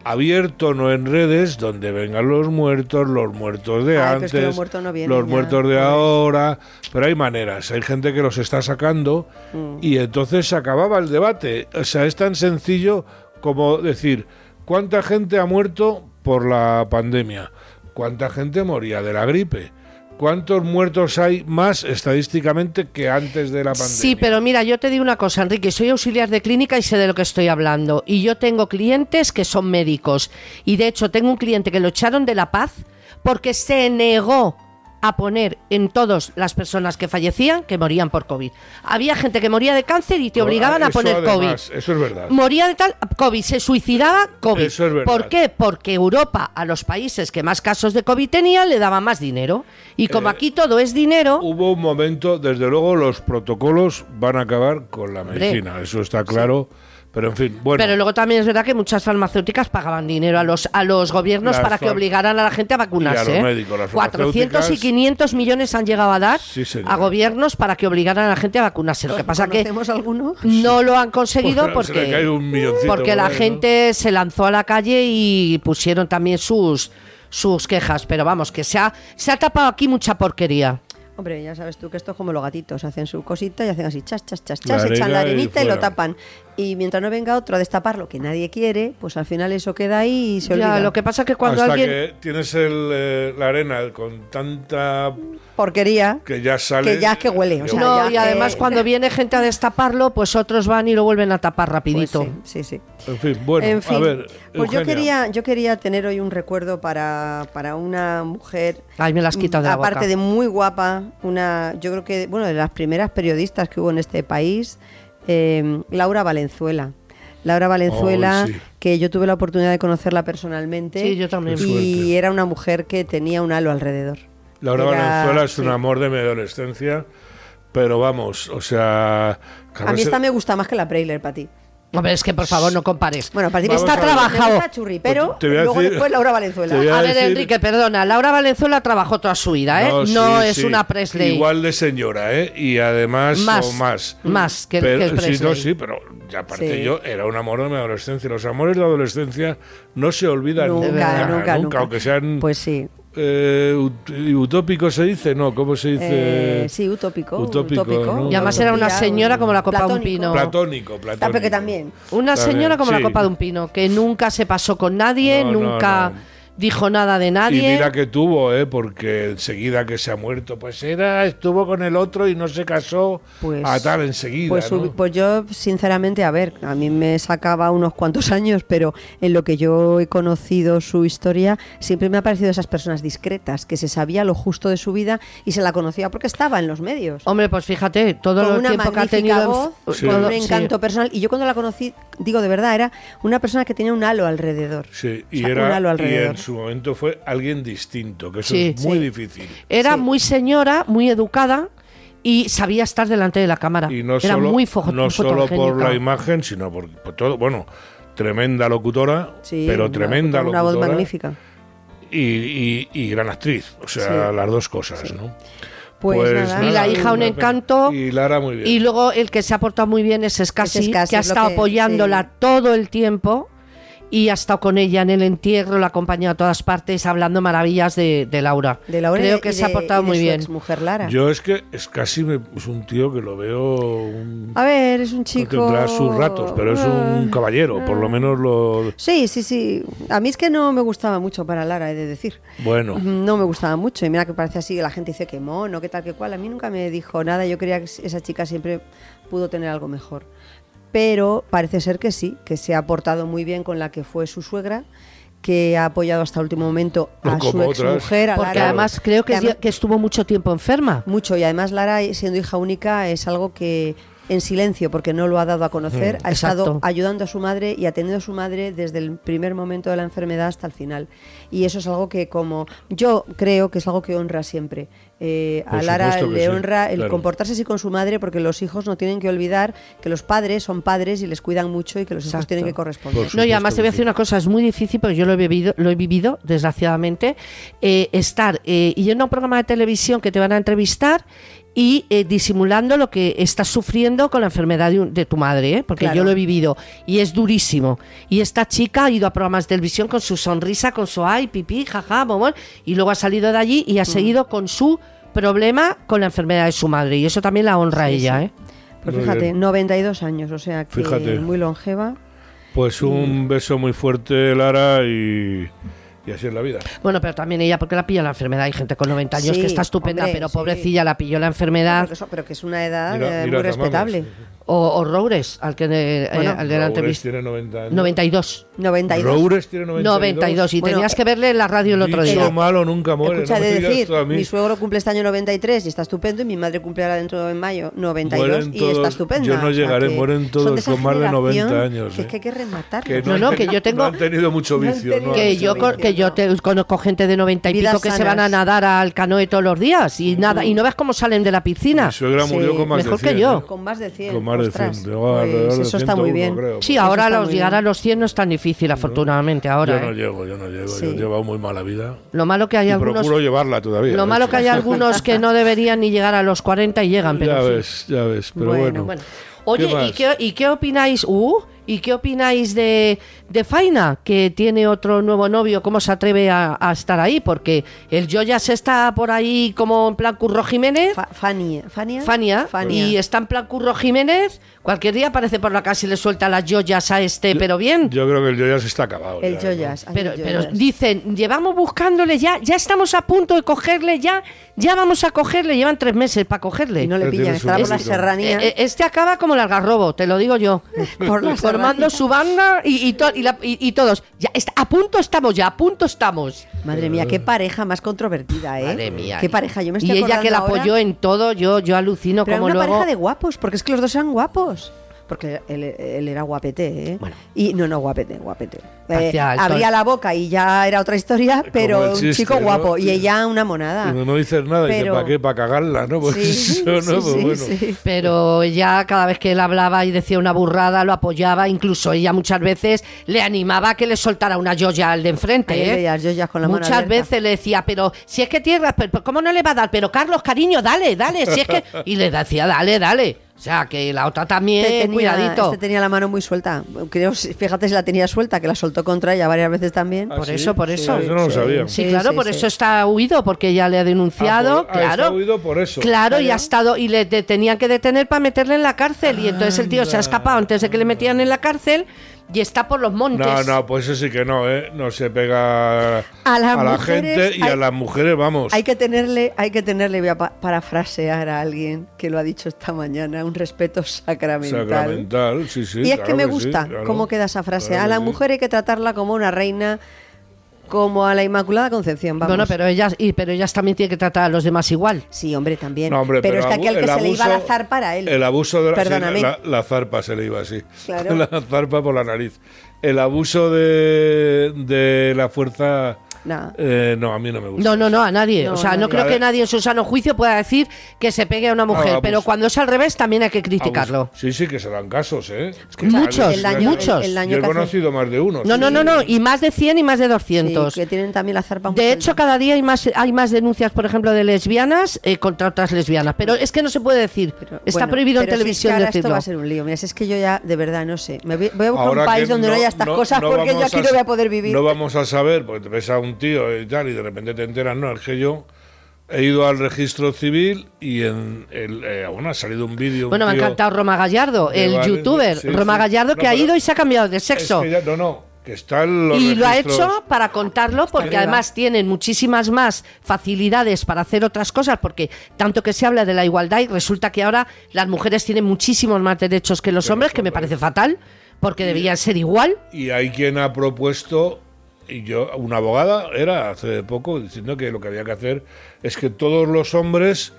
abierto, no en redes, donde vengan los muertos, los muertos de Ay, pero es antes, que los muertos no vienen los ya, muertos de pobres. ahora, pero hay maneras, hay gente que los está sacando Mm. y entonces se acababa el debate. O sea, es tan sencillo como decir, ¿cuánta gente ha muerto por la pandemia? ¿Cuánta gente moría de la gripe? ¿Cuántos muertos hay más estadísticamente que antes de la pandemia? Sí, pero mira, yo te digo una cosa, Enrique, soy auxiliar de clínica y sé de lo que estoy hablando. Y yo tengo clientes que son médicos. Y de hecho tengo un cliente que lo echaron de La Paz porque se negó a poner en todas las personas que fallecían que morían por COVID. Había gente que moría de cáncer y te obligaban a poner además, COVID. Eso es verdad. Moría de tal COVID, se suicidaba COVID. Eso es verdad. ¿Por qué? Porque Europa, a los países que más casos de COVID tenían, le daba más dinero. Y como Eh, aquí todo es dinero, Hubo un momento, desde luego los protocolos van a acabar con la Hombre. medicina, eso está claro. Pero en fin, bueno. Pero luego también es verdad que muchas farmacéuticas pagaban dinero a los a los gobiernos Las para que obligaran a la gente a vacunarse. y a los ¿eh? médicos, las 400 y farmacéuticas- 500 millones han llegado a dar Sí, a gobiernos para que obligaran a la gente a vacunarse. Lo que pasa que no lo han conseguido Pues, porque, un la gente se lanzó a la calle y pusieron también sus sus quejas. Pero vamos, que se ha, se ha tapado aquí mucha porquería. Hombre, ya sabes tú que esto es como los gatitos, hacen su cosita y hacen así, chas, chas, chas, La chas, echan la arenita y, lo tapan. Y mientras no venga otro a destaparlo que nadie quiere, pues al final eso queda ahí y se olvida. Lo que pasa es que cuando Hasta alguien... que tienes el, eh, la arena con tanta Porquería. que ya sale. Que ya es que huele, o sea, no, ya, y además eh, cuando viene gente a destaparlo, pues otros van y lo vuelven a tapar Pues rapidito. sí, sí, sí. En fin, bueno, en fin, a ver. pues yo quería, yo quería tener hoy un recuerdo para, para una mujer. Ay, me la has quitado de la Aparte boca. de muy guapa, una, yo creo que, bueno, de las primeras periodistas que hubo en este país, eh, Laura Valenzuela. Laura Valenzuela, Oh, sí. que yo tuve la oportunidad de conocerla personalmente. Sí, yo también. Y era una mujer que tenía un halo alrededor. Laura Era- Valenzuela es sí. un amor de mi adolescencia, pero vamos, o sea. A mí esta me gusta más que la Prailer para ti. Hombre, es que por favor no compares. Bueno, para ti me Está a ver. trabajado. Churri, pero Pues te voy a luego decir- después Laura Valenzuela. A ver, decir- Enrique, perdona. Laura Valenzuela trabajó toda su vida, ¿eh? No, sí, es sí. una Presley. Igual de señora, ¿eh? Y además, Más, o más. más que el- Pero- que el Sí, Presley. no, sí, pero aparte Sí. yo era un amor de mi adolescencia. Los amores de adolescencia no se olvidan Nunca, nunca, nunca, nunca. aunque sean Pues sí. Eh, ut- utópicos se dice, no, ¿cómo se dice? Eh, sí, utópico. Utópico, utópico, ¿no? Y además era una señora como la copa de un pino. Platónico, platónico. Ah, que también. Una También, señora como la copa de un pino, que nunca se pasó con nadie, No, no, nunca no. Dijo nada de Y nadie. mira que tuvo, ¿eh? Porque enseguida que se ha muerto, pues era, estuvo con el otro y no se casó Pues- a tal enseguida. Pues, pues yo, sinceramente, a ver, a mí me sacaba unos cuantos años, pero en lo que yo he conocido su historia, siempre me ha parecido esas personas discretas, que se sabía lo justo de su vida y se la conocía porque estaba en los medios. Hombre, pues fíjate, todo con el tiempo que ha tenido. en- voz, Sí. con un sí. encanto personal. Y yo cuando la conocí, digo de verdad, era una persona que tenía un halo alrededor. Sí, O y, sea, un era, halo y alrededor. Su momento fue alguien distinto, que eso Sí. es muy Sí. difícil. Era Sí. muy señora, muy educada y sabía estar delante de la cámara. Y no Era solo, muy fo- no solo por la imagen, sino por, por todo. Bueno, tremenda locutora, Sí, pero una- tremenda con Una voz locutora magnífica. y, y- y gran actriz. O sea, Sí. las dos cosas, ¿no? Pues, nada. Y la hija un encanto. Y Lara muy bien. Y luego el que se ha portado muy bien es Escasi, Es Escasi, que ha estado que- apoyándola sí. todo el tiempo y ha estado con ella en el entierro, la ha acompañado a todas partes, hablando maravillas de, de Laura. De Laura Creo que se ha portado y de muy su bien. exmujer Lara. Yo es que es casi me- es un tío que lo veo. Un, A ver, es un chico. Tendrá sus ratos, pero es un Ah. caballero, por lo menos lo. Sí, sí, sí. A mí es que no me gustaba mucho para Lara, he de decir. Bueno, No me gustaba mucho. Y mira que parece así, la gente dice que mono, que tal, que cual. A mí nunca me dijo nada. Yo creía que esa chica siempre pudo tener algo mejor. Pero parece ser que sí, que se ha portado muy bien con la que fue su suegra, que ha apoyado hasta el último momento a No su como otras. exmujer, a Porque Lara. además creo que, además- que estuvo mucho tiempo enferma. Mucho, y además Lara, siendo hija única, es algo que en silencio, porque no lo ha dado a conocer, Mm. ha estado ayudando a su madre y atendiendo a su madre desde el primer momento de la enfermedad hasta el final. Y eso es algo que, como yo creo que es algo que honra siempre. Eh, a Lara le sí, honra el claro. comportarse así con su madre, porque los hijos no tienen que olvidar que los padres son padres y les cuidan mucho y que los hijos tienen que corresponder. No, y además te voy a decir sí. una cosa, es muy difícil, porque yo lo he vivido, lo he vivido desgraciadamente, eh, estar eh, yendo a un programa de televisión que te van a entrevistar y eh, disimulando lo que estás sufriendo con la enfermedad de, un- de tu madre, ¿eh? porque Claro. yo lo he vivido y es durísimo. Y esta chica ha ido a programas de televisión con su sonrisa, con su ay, pipí, jaja, momón, y luego ha salido de allí Mm. y ha seguido con su problema con la enfermedad de su madre. Y eso también la honra a Sí, ella. sí. ¿eh? Pues Muy fíjate, bien. 92 años, o sea que Fíjate. muy longeva. pues un beso muy fuerte, Lara, y, y así es la vida. Bueno, pero también ella, porque la pilla la enfermedad. Hay gente con 90 años Sí, que está estupenda, hombre, pero sí. pobrecilla la pilló la enfermedad. Pero que, eso- pero que es una edad Mira- eh, mira, muy respetable. O, o Roures, al que eh, Bueno, al de la Roures entrevista. tiene 90 años. 92. 92. Roures tiene 92. 92. Y Bueno, tenías que verle en la radio el otro Dicho día. malo nunca muere. Escucha no de decir, mi suegro cumple este año 93 y está estupendo, y mi madre cumple ahora dentro de mayo 92 Mueren y todos- está estupenda. yo no O sea llegaré, que mueren todos con más de 90 generación años, Que ¿eh? es que hay que rematarlos. Que No, no, han que yo tenido- tengo- no han tenido mucho vicio. Que yo, que yo te, conozco gente de 90 y Vidas pico que se sanas. van a nadar al canoe todos los días y nada y no ves cómo salen de la piscina. Mi suegra murió Sí, con más mejor de 100. que yo. ¿eh? Con más de 100. Con más de ostras. 100. Llegó alrededor Pues de eso está muy 101, bien. creo. Sí, ahora los llegar a los 100 no es tan difícil, afortunadamente, ahora. Yo no ¿eh? llego, yo no llego. Sí. Yo he llevado muy mala vida. Lo malo que hay y algunos procuro llevarla todavía. lo de malo que hay algunos que no deberían ni llegar a los 40 y llegan, pero Ya ves, ya ves. Pero Bueno, bueno. Bueno. Oye, ¿Qué ¿y qué, ¿y qué opináis? Uh, ¿Y qué opináis de, de Faina, que tiene otro nuevo novio? ¿Cómo se atreve a, a estar ahí? Porque el Joyas está por ahí como en plan Curro Jiménez. Fa- Fania. Fania. Fania, Fania. y está en plan Curro Jiménez. Cualquier día aparece por la casa y le suelta las joyas a este, pero bien. Yo creo que el Joyas está acabado. El ya, ¿no? Joyas. ay, Pero, el pero Joyas. dicen, llevamos buscándole ya, ya estamos a punto de cogerle, ya, ya vamos a cogerle, llevan tres meses para cogerle. Y no le Pero pillan, su por la serranía. Eh, eh, Este acaba como el algarrobo, te lo digo yo. Por la Formando serranía. su banda y, y, to- y la- y- y todos. Ya está, a punto estamos, ya a punto estamos. Madre mía, qué pareja más controvertida, ¿eh? Madre mía. Qué pareja, yo me estoy Y ella que la apoyó en todo, yo, yo alucino Pero como una luego. pareja de guapos, porque es que los dos eran guapos. Porque él, él era guapete, ¿eh? Bueno. Y no, no, guapete, guapete. Eh, abría la boca y ya era otra historia, pero un chico ¿no? guapo. Y ella una monada. Y no, no dices nada, dice, Pero- ¿para qué? ¿Para cagarla? ¿no? Pues Sí, eso, ¿no? sí, Pues sí, bueno. sí. Pero ella cada vez que él hablaba y decía una burrada lo apoyaba, incluso ella muchas veces le animaba a que le soltara una joya al de enfrente. Ahí ¿eh? joyas con la muchas veces le decía, pero si es que tierra, pero ¿cómo no le va a dar? Pero Carlos, cariño, dale, dale, si es que... Y le decía, dale, dale. O sea, que la otra también, Este tenía, cuidadito. este tenía la mano muy suelta. Creo, fíjate si la tenía suelta, que la soltó contra ella varias veces también. Ah, Por sí, eso, por sí, eso. Eso no lo Sí. sabía. Sí, Sí, claro, sí, por sí. eso está huido, porque ella le ha denunciado, Ah, por- ah, claro. está huido por eso. Claro, y ha estado y le te- tenían que detener para meterle en la cárcel y entonces el tío se ha escapado antes de que le metieran en la cárcel y está por los montes. No, no, pues eso sí que no, ¿eh? No se pega A la gente y a las mujeres, vamos. Hay que tenerle, hay que tenerle, voy a pa- parafrasear a alguien que lo ha dicho esta mañana, un respeto sacramental. Sacramental, sí, sí. y es claro que me sí, gusta claro. cómo queda esa frase. Claro a la mujer hay que tratarla como una reina, como a la Inmaculada Concepción. Vamos. Bueno, pero ellas, y, pero ellas también tienen que tratar a los demás igual. Sí, hombre, también. No, hombre, pero, es que aquel que el se le iba la abuso- zarpa para él. El abuso de la, Perdóname. sí, la, la zarpa se le iba así. Claro. La zarpa por la nariz. El abuso de, de la fuerza. No. eh, no, a mí no me gusta. No, no, no, a nadie. No, o sea, nadie. no creo que nadie en su sano juicio pueda decir que se pegue a una mujer, abuso. pero cuando es al revés también hay que criticarlo. Abuso. Sí, sí, que se dan casos, ¿eh? Es que Muchos, el daño, muchos. el- el daño Yo he conocido más de uno. No, sí. no, no, no, y más de 100 y más de Sí, 200. que tienen también la zarpa De hecho, cada día hay más, hay más denuncias, por ejemplo, de lesbianas eh, contra otras lesbianas. Pero es que no se puede decir. Pero, Está bueno, prohibido en pero si es que televisión ahora Esto decirlo. va a ser un lío. Mira, si es que yo ya, de verdad, no sé. Me voy, voy a buscar Ahora un país donde no, haya estas cosas porque yo aquí no voy a poder vivir. No vamos a saber, porque te ves a un tío y tal, y de repente te enteras, no, es que yo he ido al registro civil y en el, eh, bueno, ha salido un vídeo. un Bueno, me ha encantado Roma Gallardo, el Valencia, youtuber sí, Roma sí. Gallardo, No, que ha ido y se ha cambiado de es sexo. que ya- no, no, que está en los Y lo ha hecho para contarlo porque además tienen muchísimas más facilidades para hacer otras cosas porque tanto que se habla de la igualdad y resulta que ahora las mujeres tienen muchísimos más derechos que los hombres, que me parece fatal porque deberían ser igual. Y hay quien ha propuesto, y yo, una abogada era hace poco diciendo que lo que había que hacer es que todos los hombres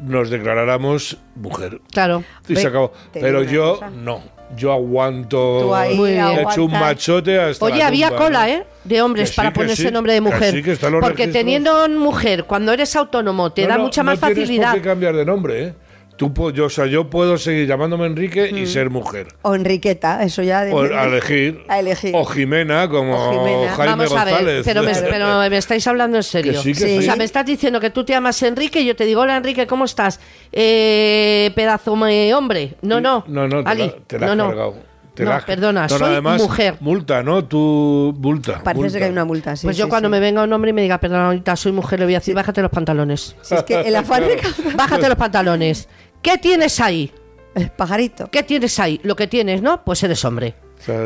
nos declaráramos mujer. Claro. Y se acabó. Pero yo cosa. no. Yo aguanto. He hecho un machote hasta. Oye, la había tumba, cola, ¿no? ¿eh? De hombres Que para que ponerse sí, nombre de que mujer. sí, que los porque registros. teniendo mujer, cuando eres autónomo, te No, da no, mucha no más tienes facilidad. por qué cambiar de nombre, ¿eh? Tú, yo, o sea, yo puedo seguir llamándome Enrique Mm. y ser mujer. O Enriqueta, eso ya de O a elegir. A elegir. O Jimena, como O Jimena. Jaime Vamos a ver, González. pero me, pero me estáis hablando en serio. Que sí, que Sí. O sea, sí. me estás diciendo que tú te llamas Enrique y yo te digo, hola Enrique, ¿cómo estás? Eh, pedazo de hombre. No, no. No, no, te Ali, la, te la no, has no. cargado. Te No, la perdona, No, soy además, mujer. Multa, ¿no? Tú, multa. Parece multa. que hay una multa, sí. pues yo sí, cuando sí. me venga un hombre y me diga, perdona, ahorita soy mujer, le voy a decir, bájate los pantalones. Si es que el afán de Bájate los pantalones. ¿Qué tienes ahí? El pajarito. ¿Qué tienes ahí? Lo que tienes, ¿no? Pues eres hombre.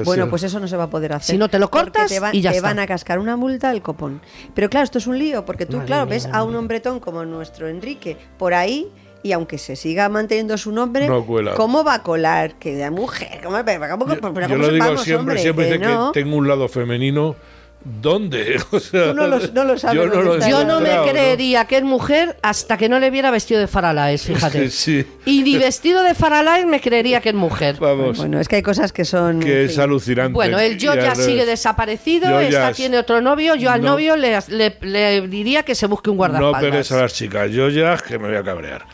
Bueno, sí. pues eso no se va a poder hacer. Si no te lo cortas te, van- y ya te está. van a cascar una multa el copón. Pero claro, esto es un lío, porque tú, Madre claro, mía, ves a un hombretón como nuestro Enrique por ahí y aunque se siga manteniendo su nombre, No. ¿cómo va a colar? Que de mujer, ¿cómo, ¿cómo- Yo, pero yo cómo lo digo siempre, hombre, siempre que no? que tengo un lado femenino. ¿Dónde? O sea, Tú no lo- no lo sabes Yo no lo. Yo no me creería que es mujer hasta que no le viera vestido de faralaes, fíjate. Sí. Y ni vestido de faralaes me creería que es mujer. Vamos, Bueno, es que hay cosas que son... que en es fin. alucinante. Bueno, el yo ya sigue desaparecido, Yo esta tiene otro novio, yo al No. novio le, le- le diría que se busque un No guardaespaldas. pegues a las chicas. Yo ya que me voy a cabrear.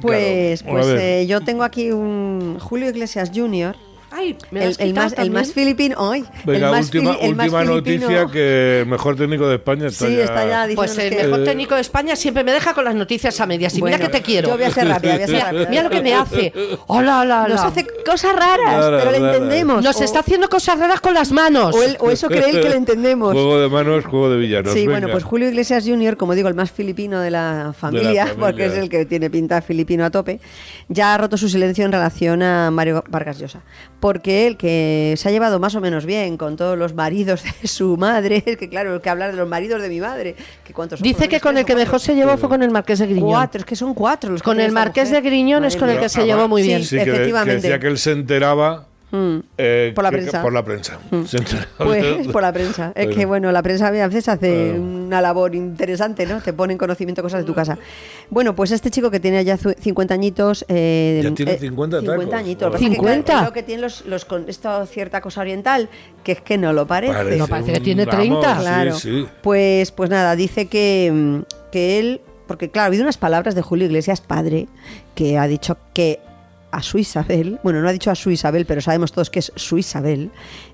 Pues, Claro. Pues eh, yo tengo aquí un Julio Iglesias Jr., Ay, me la El, más, el también. más filipino. Ay, Venga, el más última, fili- el más última filipino- noticia que el mejor técnico de España está Sí, ya... está ya Pues el que- mejor técnico de España siempre me deja con las noticias a medias. Y Bueno, mira que te quiero. Yo voy a ser rápida, voy a ser Mira, rápida. mira lo que me hace. Hola, hola, Nos hola. hace cosas raras, Rara, pero le rara. entendemos. Nos O- está haciendo cosas raras con las manos. o, él- o eso cree él que le entendemos. Juego de manos, juego de villanos. Sí, venga. bueno, pues Julio Iglesias Jr., como digo, el más filipino de la familia, familia. porque es el que tiene pinta filipino a tope, ya ha roto su silencio en relación a Mario Vargas Llosa. Porque él, que se ha llevado más o menos bien con todos los maridos de su madre, es que claro, que hablar de los maridos de mi madre, que cuántos son, Dice que con el que mejor se llevó fue con el Marqués de Griñón. Cuatro, es que son cuatro los que Con el Marqués de. Griñón es con el que se llevó muy Sí, bien. Sí, que, que efectivamente. decía que él se enteraba... Mm. eh, Por la que- prensa. por la prensa. Enteraba. Pues por la prensa. Es que, bueno, la prensa a veces hace una labor interesante, ¿no? Te pone en conocimiento cosas de tu casa. Bueno, pues este chico que tiene ya zu- 50 añitos. eh, Ya tiene eh, 50 tacos. 50 añitos. Lo que Joder. pasa es que, claro, 50. Creo que tiene los, los con esto cierta cosa oriental, que es que no lo parece. Parece No, parece que tiene vamos, 30. sí, Claro. sí. Pues, pues nada, dice que, mm, que él, porque claro, ha habido unas palabras de Julio Iglesias, padre, que ha dicho que a su Isabel, bueno, no ha dicho a su Isabel, pero sabemos todos que es su Isabel,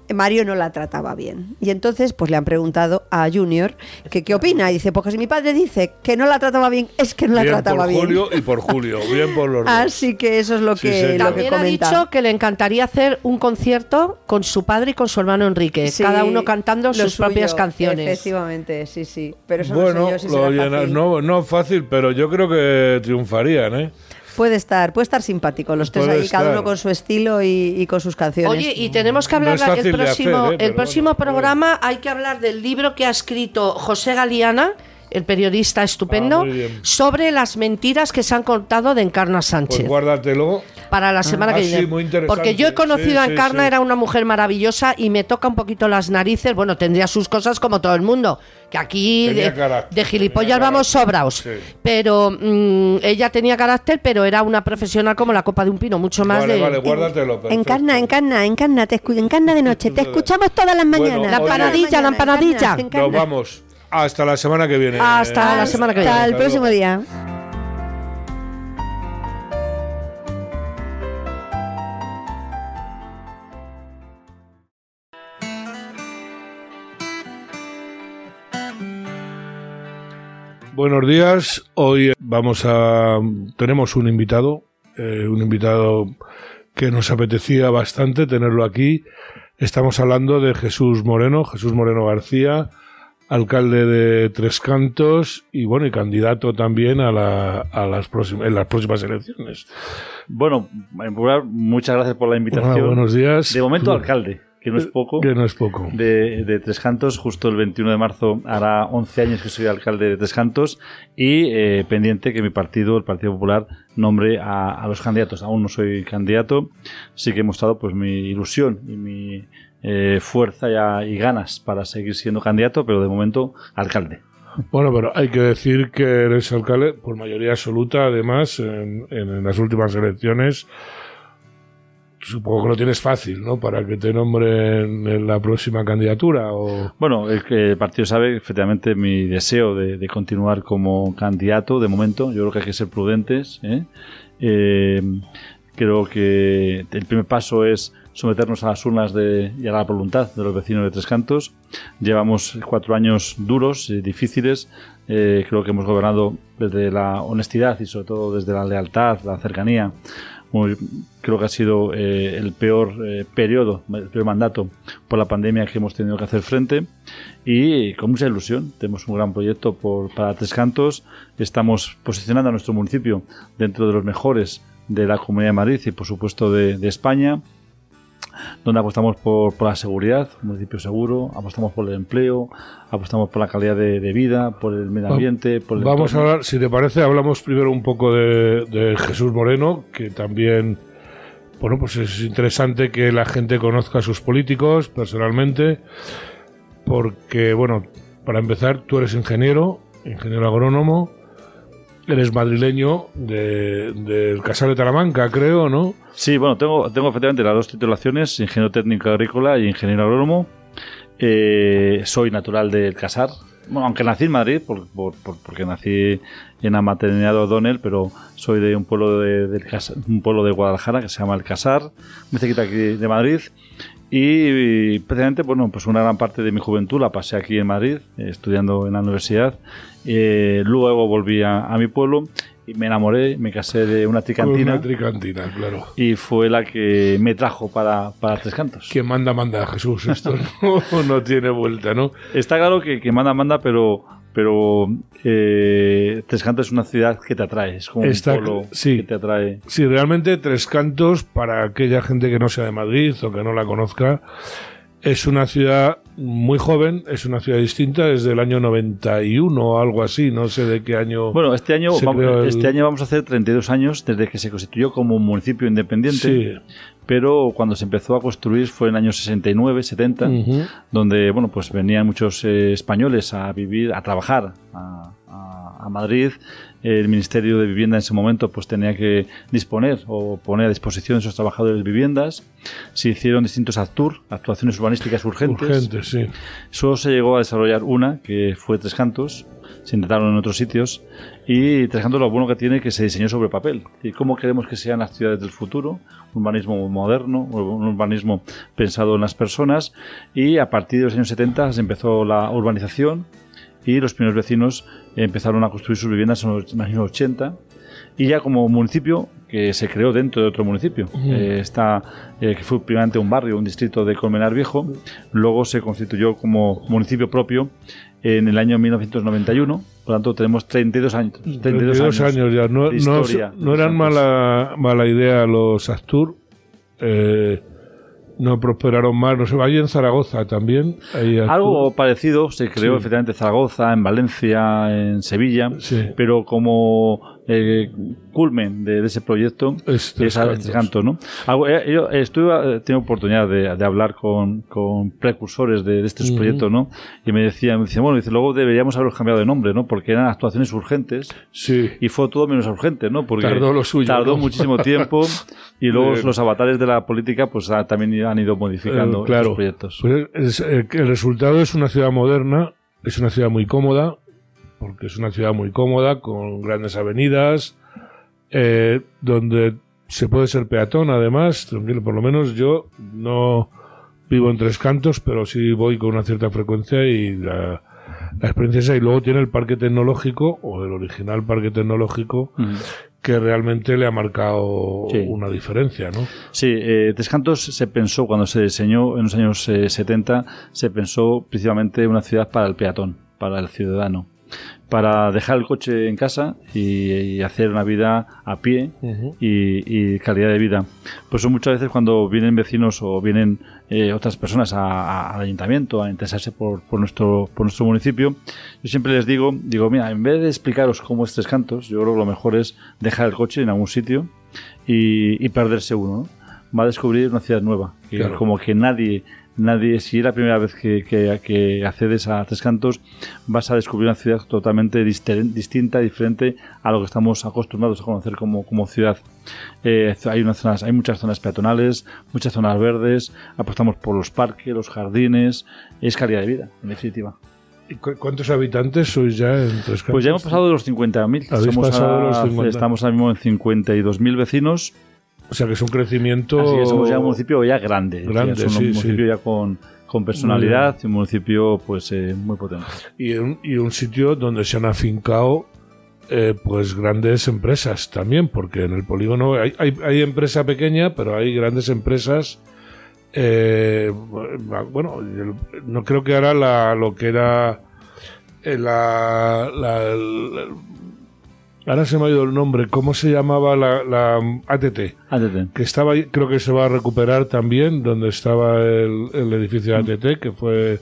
eh, Mario no la trataba bien. Y entonces, pues le han preguntado a Junior que qué opina. Y dice, porque si mi padre dice que no la trataba bien, es que no la bien trataba por bien. Julio y por Julio. Bien por los dos. Así que eso es lo Sí, que, señor. lo que También ha dicho que le encantaría hacer un concierto con su padre y con su hermano Enrique, Sí, cada uno cantando sus propias canciones. Efectivamente, sí, sí. Pero eso bueno, no sé yo si lo será llena- fácil. no, no fácil, pero yo creo que triunfarían, ¿eh? Puede estar, puede estar simpático los tres Puede ahí, cada uno con su estilo y, y con sus canciones. Oye, y tenemos que No hablar fácil el próximo, hacer, ¿eh? el Pero próximo bueno, programa hay que hablar del libro que ha escrito José Galeana, el periodista estupendo, Ah, sobre las mentiras que se han contado de Encarna Sánchez. Pues guárdatelo. Para la semana Ah, que sí, viene. muy interesante. Porque yo he conocido Sí, a sí, Encarna, sí. era una mujer maravillosa y me toca un poquito las narices. Bueno, tendría sus cosas como todo el mundo. Que aquí de, carácter, de gilipollas vamos sobraos. sí. Pero mm, ella tenía carácter, pero era una profesional como la copa de un pino, mucho más Vale, de. vale, guárdatelo. perfecto. Encarna, encarna, encarna, te escu- encarna de noche, te escuchamos todas las Bueno, mañanas. La empanadilla, la empanadilla. encarna, encarna. Nos vamos. Hasta la semana que viene. Hasta la semana que viene. Hasta el Hasta próximo día. Buenos días. Hoy vamos a tenemos un invitado, eh, un invitado que nos apetecía bastante tenerlo aquí. Estamos hablando de Jesús Moreno, Jesús Moreno García, alcalde de Tres Cantos y bueno y candidato también a, la, a las próximas en las próximas elecciones. Bueno, en lugar, muchas gracias por la invitación. Ah, buenos días. De momento, alcalde, que no es poco. Que no es poco. De, de Tres Cantos, justo el 21 de marzo hará 11 años que soy alcalde de Tres Cantos y eh, pendiente que mi partido, el Partido Popular, nombre a, a los candidatos. Aún no soy candidato, sí que he mostrado pues mi ilusión y mi eh, fuerza y ganas para seguir siendo candidato, pero de momento alcalde. Bueno, pero hay que decir que eres alcalde por mayoría absoluta, además, en, en las últimas elecciones. Supongo que lo tienes fácil, ¿no? Para que te nombren en la próxima candidatura. O... Bueno, el, el partido sabe efectivamente mi deseo de, de continuar como candidato de momento. Yo creo que hay que ser prudentes. ¿eh? Eh, creo que el primer paso es someternos a las urnas de, y a la voluntad de los vecinos de Tres Cantos. Llevamos cuatro años duros y difíciles. Eh, creo que hemos gobernado desde la honestidad y sobre todo desde la lealtad, la cercanía. Creo que ha sido eh, el peor eh, periodo, el peor mandato por la pandemia que hemos tenido que hacer frente y con mucha ilusión. Tenemos un gran proyecto por, para Tres Cantos. Estamos posicionando a nuestro municipio dentro de los mejores de la Comunidad de Madrid y por supuesto de, de España donde apostamos por, por la seguridad, un municipio seguro, apostamos por el empleo, apostamos por la calidad de, de vida, por el medio ambiente, por el Vamos a hablar, si te parece, hablamos primero un poco de, de Jesús Moreno, que también, bueno, pues es interesante que la gente conozca a sus políticos personalmente, porque, bueno, para empezar, tú eres ingeniero, ingeniero agrónomo, eres madrileño de- del Casal de Talamanca, creo, ¿no? Sí, bueno, tengo, tengo efectivamente las dos titulaciones, ingeniero técnico agrícola y ingeniero agrónomo. Eh, soy natural del Casar, bueno, aunque nací en Madrid, por, por- por- porque nací en la maternidad de O'Donnell, pero soy de un pueblo de, del Cas- un pueblo de Guadalajara que se llama El Casar, muy cerquita aquí de Madrid. Y, y precisamente, bueno, pues una gran parte de mi juventud la pasé aquí en Madrid, eh, estudiando en la universidad. Eh, luego volví a, a mi pueblo y me enamoré, me casé de una tricantina. una tricantina, claro. y fue la que me trajo para, para Tres Cantos. Quien manda, manda, Jesús. Esto no, no tiene vuelta, ¿no? Está claro que, que manda, manda, pero, pero eh, Tres Cantos es una ciudad que te atrae, es como Está- un polo sí. que te atrae. Sí, realmente Tres Cantos, para aquella gente que no sea de Madrid o que no la conozca, es una ciudad muy joven, es una ciudad distinta, desde el año 91 o algo así, no sé de qué año. Bueno, este año, vamos, el- este año vamos a hacer 32 años desde que se constituyó como un municipio independiente, sí. pero cuando se empezó a construir fue en el año 69, 70, Ujú. donde bueno pues venían muchos eh, españoles a vivir, a trabajar a, a- a Madrid. El Ministerio de Vivienda en ese momento pues tenía que disponer o poner a disposición de esos trabajadores viviendas. Se hicieron distintos actur, actuaciones urbanísticas urgentes. Urgente, sí. Solo se llegó a desarrollar una, que fue Tres Cantos. Se intentaron en otros sitios. Y Tres Cantos lo bueno que tiene es que se diseñó sobre papel. ¿Y cómo queremos que sean las ciudades del futuro? Un urbanismo moderno, un urbanismo pensado en las personas. Y a partir de los años 70 se empezó la urbanización y los primeros vecinos empezaron a construir sus viviendas en los años 80 y ya como municipio que se creó dentro de otro municipio. Eh, está, eh, que fue primeramente un barrio, un distrito de Colmenar Viejo, luego se constituyó como municipio propio en el año 1991, por lo tanto tenemos 32 años. 32, 32 años, ya. No, no- no eran mala, mala idea los Astur. eh, no prosperaron más. No sé, hay en Zaragoza también. Astur. Algo parecido se creó Sí. efectivamente en Zaragoza, en Valencia, en Sevilla, Sí. pero como eh, culmen de, de ese proyecto Es Tres es Cantos. Tres Cantos, ¿no? Eh, Yo estuve, eh, tengo oportunidad de, de hablar con, con precursores de, de estos Ujú. proyectos, ¿no? Y me decían, me decían, bueno, dice, luego deberíamos haberlos cambiado de nombre, ¿no? Porque eran actuaciones urgentes Sí. y fue todo menos urgente, ¿no? Porque Tardó lo suyo, Tardó ¿no? muchísimo tiempo y luego Bien. los avatares de la política pues ah, también han ido modificando Eh, claro. estos proyectos. Pues es- eh, el resultado es una ciudad moderna, es una ciudad muy cómoda, porque es una ciudad muy cómoda, con grandes avenidas, eh, donde se puede ser peatón además, tranquilo, por lo menos yo no vivo en Tres Cantos, pero sí voy con una cierta frecuencia y la, la experiencia es esa. Y luego tiene el parque tecnológico, o el original parque tecnológico, que realmente le ha marcado Sí. una diferencia, ¿no? Sí, eh, Tres Cantos se pensó, cuando se diseñó en los años eh, 70, se pensó principalmente una ciudad para el peatón, para el ciudadano, para dejar el coche en casa y, y hacer una vida a pie y, y calidad de vida. Por eso muchas veces cuando vienen vecinos o vienen eh, otras personas a- a- al ayuntamiento a interesarse por, por nuestro, por nuestro municipio, yo siempre les digo, digo, mira, en vez de explicaros cómo es Tres Cantos, yo creo que lo mejor es dejar el coche en algún sitio y, y perderse uno, ¿no? Va a descubrir una ciudad nueva, Claro. como que nadie, nadie, si es la primera vez que, que- que accedes a Tres Cantos, vas a descubrir una ciudad totalmente distinta, diferente a lo que estamos acostumbrados a conocer como, como ciudad. Eh, hay, unas zonas, hay muchas zonas peatonales, muchas zonas verdes, apostamos por los parques, los jardines, es calidad de vida, en definitiva. ¿Y cu- ¿Cuántos habitantes sois ya en Tres Cantos? Pues ya hemos pasado de los 50.000. Habéis Somos pasado de los a- 50. Estamos ahora mismo en 52.000 vecinos. O sea que es un crecimiento. Así que somos ya un municipio ya grande. Grande, es un sí, municipio sí. ya con, con personalidad y un municipio pues eh, muy potente. Y un, y un sitio donde se han afincado eh, pues grandes empresas también, porque en el polígono hay, hay, hay empresa pequeña, pero hay grandes empresas. eh, bueno, no creo que ahora la, lo que era eh, la, ahora se me ha ido el nombre, ¿cómo se llamaba la, la ATT? ATT. que estaba creo que se va a recuperar también donde estaba el, el edificio de ATT que fue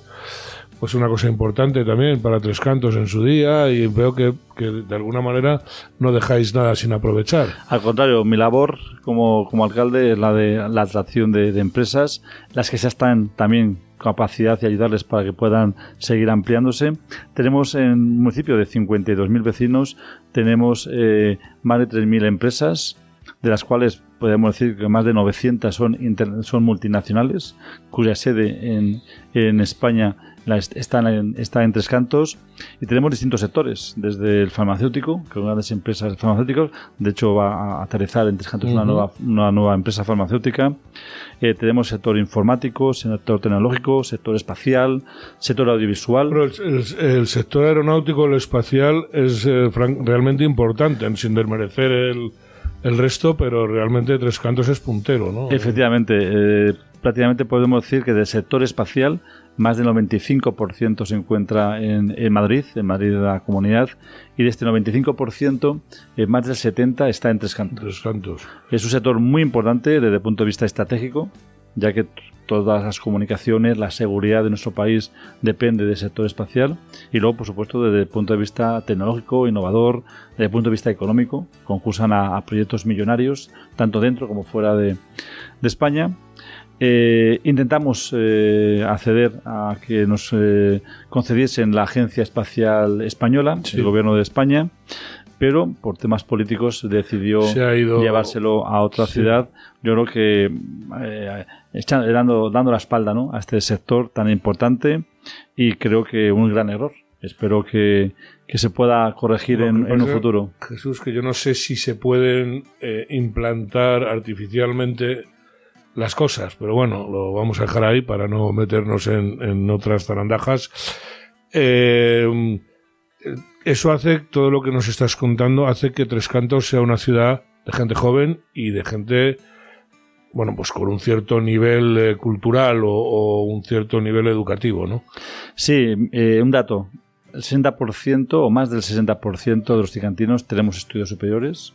pues una cosa importante también para Tres Cantos en su día y veo que, que de alguna manera no dejáis nada sin aprovechar Al contrario, mi labor como, como alcalde es la de la atracción de, de empresas, las que ya están también capacidad y ayudarles para que puedan seguir ampliándose. Tenemos en un municipio de 52.000 vecinos, tenemos eh, más de 3.000 empresas, de las cuales podemos decir que más de 900 son, son multinacionales, cuya sede en, en España está, en, está en Tres Cantos y tenemos distintos sectores, desde el farmacéutico, que una grandes empresas farmacéuticas, de hecho va a aterrizar en Tres Cantos una, nueva, una nueva empresa farmacéutica. Eh, tenemos sector informático, sector tecnológico, sector espacial, sector audiovisual. Pero el, sector aeronáutico, el espacial, es eh, realmente importante, sin desmerecer el, el resto, pero realmente Tres Cantos es puntero, ¿no? Efectivamente, eh, prácticamente podemos decir que del sector espacial más del 95% se encuentra en, Madrid, en Madrid la comunidad, y de este 95%, eh, más del 70% está en Tres Cantos. Cantos. Es un sector muy importante desde el punto de vista estratégico, ya que todas las comunicaciones, la seguridad de nuestro país depende del sector espacial y luego, por supuesto, desde el punto de vista tecnológico, innovador, desde el punto de vista económico, concursan a, proyectos millonarios, tanto dentro como fuera de, de España eh, intentamos eh, acceder a que nos eh, concediesen la Agencia Espacial Española, el Gobierno de España, pero por temas políticos decidió llevárselo a otra ciudad. Yo creo que dando, dando la espalda ¿no? a este sector tan importante y creo que un gran error. Espero que, se pueda corregir en, en, un futuro. Jesús, que yo no sé si se pueden implantar artificialmente las cosas, pero bueno, lo vamos a dejar ahí para no meternos en, otras zarandajas. Eh, eso hace, todo lo que nos estás contando, hace que Tres Cantos sea una ciudad de gente joven y de gente, bueno, pues con un cierto nivel eh, cultural o, un cierto nivel educativo, ¿no? Sí, eh, un dato. El 60% o más del 60% de los cicantinos tenemos estudios superiores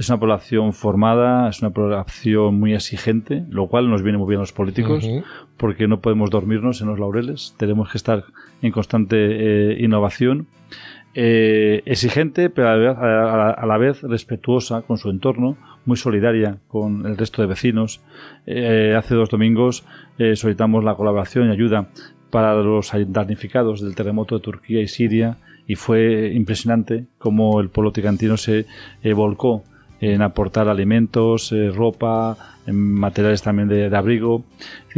es una población formada, es una población muy exigente, lo cual nos viene muy bien a los políticos, porque no podemos dormirnos en los laureles, tenemos que estar en constante eh, innovación. Eh, exigente, pero a la, vez, respetuosa con su entorno, muy solidaria con el resto de vecinos. Eh, hace dos domingos solicitamos la colaboración y ayuda para los damnificados del terremoto de Turquía y Siria y fue impresionante cómo el pueblo ticantino se volcó en aportar alimentos, eh, ropa, materiales también de, abrigo.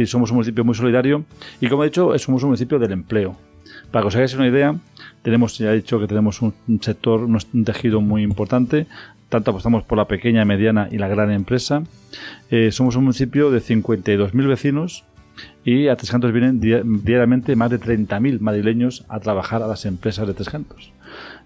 somos un municipio muy solidario y, como he dicho, somos un municipio del empleo. Para que os hagáis una idea, tenemos, ya he dicho que tenemos un, sector, un, tejido muy importante. Tanto apostamos por la pequeña, mediana y la gran empresa. Eh, somos un municipio de 52.000 vecinos y a Tres Cantos vienen diariamente más de 30.000 madrileños a trabajar a las empresas de Tres Cantos.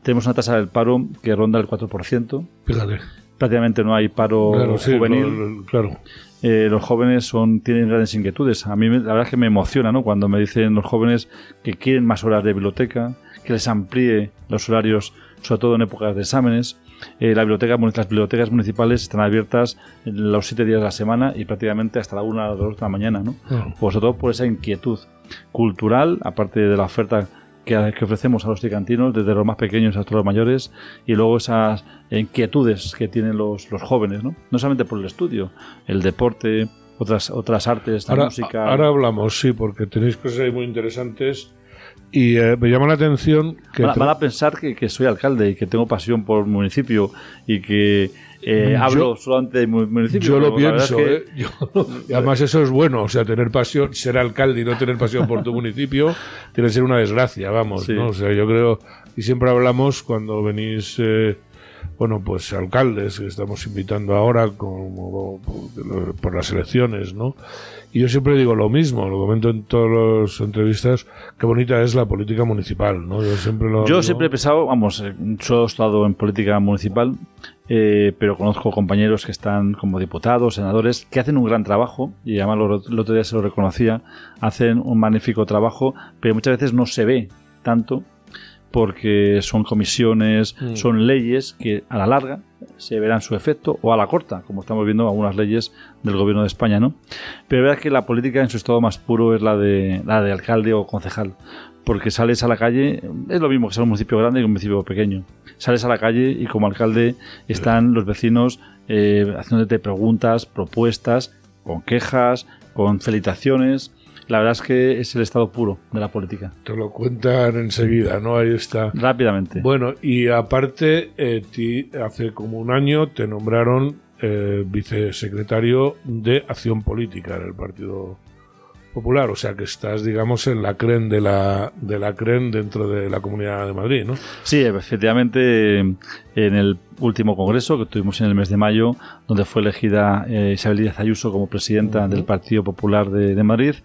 Tenemos una tasa del paro que ronda el 4%. Fíjate. Prácticamente no hay paro juvenil. claro. Eh, los jóvenes son tienen grandes inquietudes. A mí la verdad es que me emociona ¿no? cuando me dicen los jóvenes que quieren más horas de biblioteca, que les amplíe los horarios, sobre todo en épocas de exámenes. Eh, la biblioteca, las bibliotecas municipales están abiertas los siete días de la semana y prácticamente hasta la una o dos de la mañana. ¿no? Pues sobre todo por esa inquietud cultural, aparte de la oferta que, ofrecemos a los ticantinos, desde los más pequeños hasta los mayores, y luego esas inquietudes que tienen los, los jóvenes, ¿no? no solamente por el estudio, el deporte, otras, otras artes, la música. Ahora hablamos, sí, porque tenéis cosas ahí muy interesantes. Y eh, me llama la atención que... Van, a pensar que, que, soy alcalde y que tengo pasión por el municipio y que eh, hablo solamente de municipio. Yo lo pienso, ¿eh? y además eso es bueno, o sea, tener pasión, ser alcalde y no tener pasión por tu municipio, tiene que ser una desgracia, vamos, ¿no? O sea, yo creo, y siempre hablamos cuando venís... Eh, bueno, pues alcaldes que estamos invitando ahora como, por las elecciones, ¿no? Y yo siempre digo lo mismo, lo comento en todas las entrevistas, qué bonita es la política municipal, ¿no? Yo siempre lo... Yo siempre he pensado, vamos, yo he estado en política municipal, eh, pero conozco compañeros que están como diputados, senadores, que hacen un gran trabajo, y además el otro día se lo reconocía, hacen un magnífico trabajo, pero muchas veces no se ve tanto porque son comisiones, mm. son leyes que a la larga se verán su efecto o a la corta, como estamos viendo algunas leyes del gobierno de España, ¿no? Pero verdad que la política en su estado más puro es la de la de alcalde o concejal, porque sales a la calle, es lo mismo que ser un municipio grande que un municipio pequeño. Sales a la calle y como alcalde están los vecinos eh, haciéndote preguntas, propuestas, con quejas, con felicitaciones la verdad es que es el estado puro de la política. Te lo cuentan enseguida, ¿no? Ahí está. Rápidamente. Bueno, y aparte, eh, ti, hace como un año te nombraron eh, vicesecretario de Acción Política en el Partido Popular, o sea que estás, digamos, en la CREN de la, de la CREN dentro de la Comunidad de Madrid, ¿no? Sí, efectivamente, en el último congreso que tuvimos en el mes de mayo, donde fue elegida eh, Isabel Díaz Ayuso como presidenta del Partido Popular de, Madrid,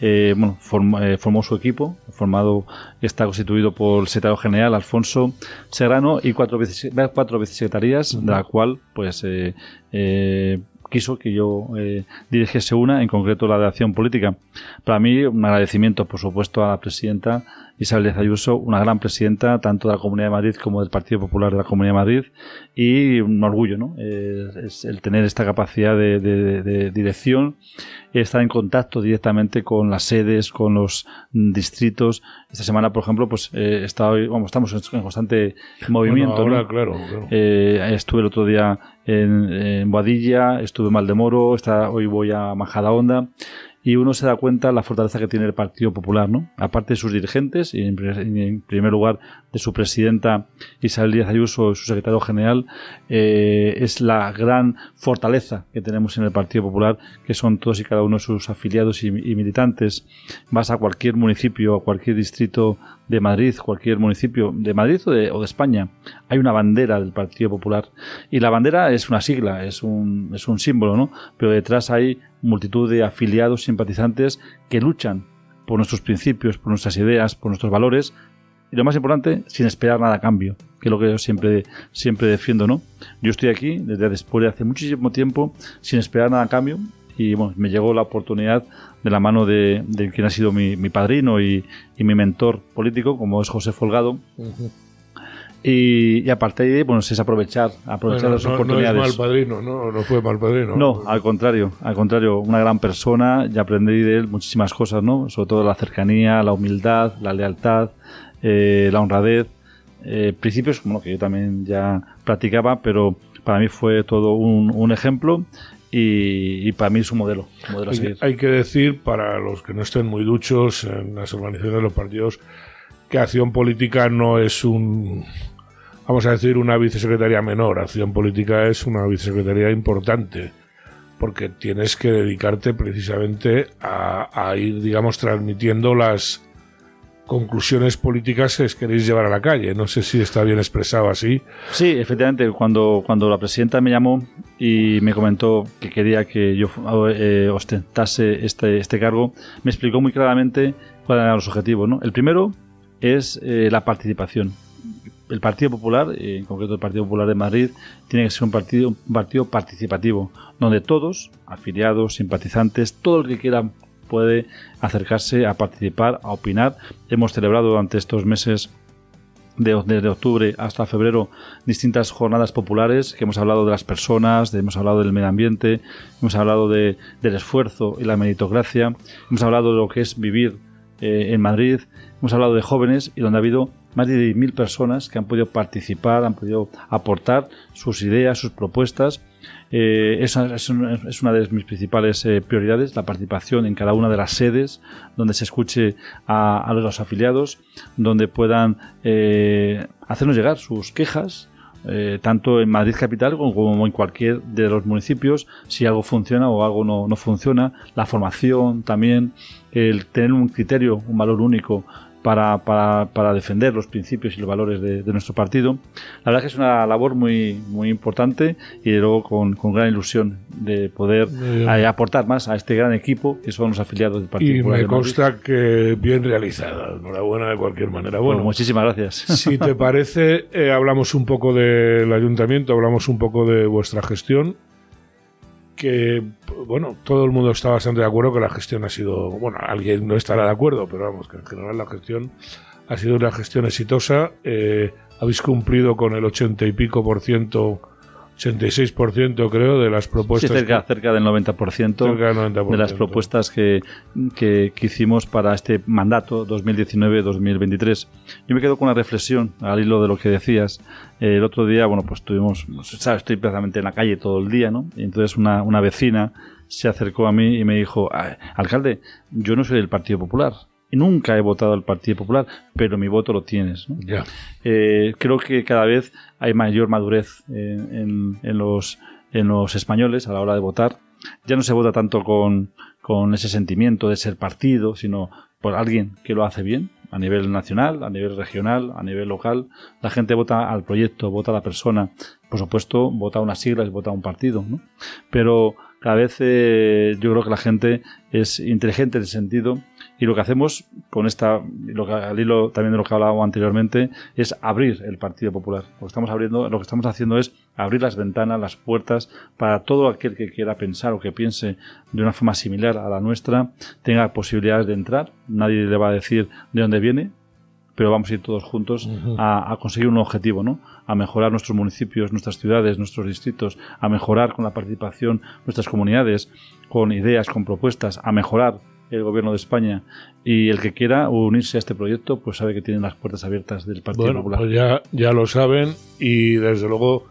eh, bueno, eh, formó su equipo, formado, está constituido por el secretario general Alfonso Serrano y cuatro, cuatro vicesecretarías, de la cual, pues, eh, quiso que yo eh, dirigiese una, en concreto la de acción política. Para mí, un agradecimiento, por supuesto, a la presidenta Isabel Ayuso, una gran presidenta tanto de la Comunidad de Madrid como del Partido Popular de la Comunidad de Madrid y un orgullo, ¿no? es el tener esta capacidad de, de, de, dirección, estar en contacto directamente con las sedes, con los distritos. Esta semana, por ejemplo, pues eh, vamos, estamos en constante movimiento. ahora, claro, eh, estuve el otro día en, en Boadilla, estuve en Maldemoro, está, hoy voy a Majada Honda y uno se da cuenta la fortaleza que tiene el Partido Popular, ¿no? Aparte de sus dirigentes y en, primer lugar de su presidenta Isabel Díaz Ayuso, su secretario general, eh, es la gran fortaleza que tenemos en el Partido Popular, que son todos y cada uno de sus afiliados y, militantes. Vas a cualquier municipio, a cualquier distrito de Madrid, cualquier municipio de Madrid o de, España, hay una bandera del Partido Popular. Y la bandera es una sigla, es un, es un símbolo, ¿no? Pero detrás hay multitud de afiliados, simpatizantes que luchan por nuestros principios, por nuestras ideas, por nuestros valores. Y lo más importante, sin esperar nada a cambio, que es lo que yo siempre, siempre defiendo, ¿no? Yo estoy aquí desde después de hace muchísimo tiempo, sin esperar nada a cambio, y bueno, me llegó la oportunidad de la mano de, quien ha sido mi, padrino y, mi mentor político, como es José Folgado. Y, aparte de ahí, bueno, es aprovechar, aprovechar las oportunidades. No es mal padrino, ¿no? No fue mal padrino. No, al contrario, al contrario, una gran persona y aprendí de él muchísimas cosas, ¿no? Sobre todo la cercanía, la humildad, la lealtad, eh, la honradez, eh, principios como que yo también ya practicaba, pero para mí fue todo un, un ejemplo y, para mí es un modelo. hay, que decir, para los que no estén muy duchos en las organizaciones de los partidos, que acción política no es un, vamos a decir, una vicesecretaría menor. Acción política es una vicesecretaría importante, porque tienes que dedicarte precisamente a ir, digamos, transmitiendo las conclusiones políticas que queréis llevar a la calle. No sé si está bien expresado así. Sí, efectivamente, cuando, cuando la presidenta me llamó y me comentó que quería que yo eh, ostentase este, este cargo, me explicó muy claramente cuáles eran los objetivos. ¿no? El primero es eh, la participación. El Partido Popular, en concreto el Partido Popular de Madrid, tiene que ser un partido, participativo, donde todos, afiliados, simpatizantes, todo el que quiera puede acercarse a participar, a opinar. Hemos celebrado durante estos meses de, desde octubre hasta febrero distintas jornadas populares que hemos hablado de las personas, hemos hablado del medio ambiente, hemos hablado de, del esfuerzo y la meritocracia, hemos hablado de lo que es vivir eh, en Madrid, hemos hablado de jóvenes y donde ha habido más de mil personas que han podido participar, han podido aportar sus ideas, sus propuestas. Eh, esa es, una de mis principales eh, prioridades, la participación en cada una de las sedes, donde se escuche a, los afiliados, donde puedan eh, hacernos llegar sus quejas, tanto en Madrid Capital como, en cualquier de los municipios, si algo funciona o algo no, no funciona, la formación también, el tener un criterio, un valor único para, para, para, defender los principios y los valores de, nuestro partido. La verdad es que es una labor muy, muy importante y luego con, con gran ilusión de poder eh, aportar más a este gran equipo que son los afiliados del Partido Y me consta que bien realizada. Enhorabuena de cualquier manera. Bueno, muchísimas gracias. Si te parece, eh, hablamos un poco del ayuntamiento, hablamos un poco de vuestra gestión que, bueno, todo el mundo está bastante de acuerdo que la gestión ha sido, bueno, alguien no estará de acuerdo, pero vamos, que en general la gestión ha sido una gestión exitosa. Eh, habéis cumplido con el ochenta y pico por ciento 86% creo de las propuestas. Sí, cerca, cerca del 90%, de las propuestas que, que, hicimos para este mandato 2019-2023. Yo me quedo con una reflexión al hilo de lo que decías. el otro día, bueno, pues tuvimos, sabes, estoy precisamente en la calle todo el día, ¿no? Y entonces una, una vecina se acercó a mí y me dijo, alcalde, yo no soy del Partido Popular nunca he votado al Partido Popular, pero mi voto lo tienes. Eh, creo que cada vez hay mayor madurez en, los, en los españoles a la hora de votar. Ya no se vota tanto con, con ese sentimiento de ser partido, sino por alguien que lo hace bien, a nivel nacional, a nivel regional, a nivel local. La gente vota al proyecto, vota a la persona. Por supuesto, vota a unas siglas, vota a un partido, ¿no? Pero cada vez eh, yo creo que la gente es inteligente en ese sentido y lo que hacemos con esta, lo que, al hilo también de lo que hablaba anteriormente, es abrir el Partido Popular. Lo que estamos abriendo, lo que estamos haciendo es abrir las ventanas, las puertas para todo aquel que quiera pensar o que piense de una forma similar a la nuestra, tenga posibilidades de entrar. Nadie le va a decir de dónde viene, pero vamos a ir todos juntos a, a, conseguir un objetivo, ¿no? A mejorar nuestros municipios, nuestras ciudades, nuestros distritos, a mejorar con la participación nuestras comunidades, con ideas, con propuestas, a mejorar el gobierno de España y el que quiera unirse a este proyecto, pues sabe que tienen las puertas abiertas del Partido bueno, Popular. Pues ya, ya lo saben y desde luego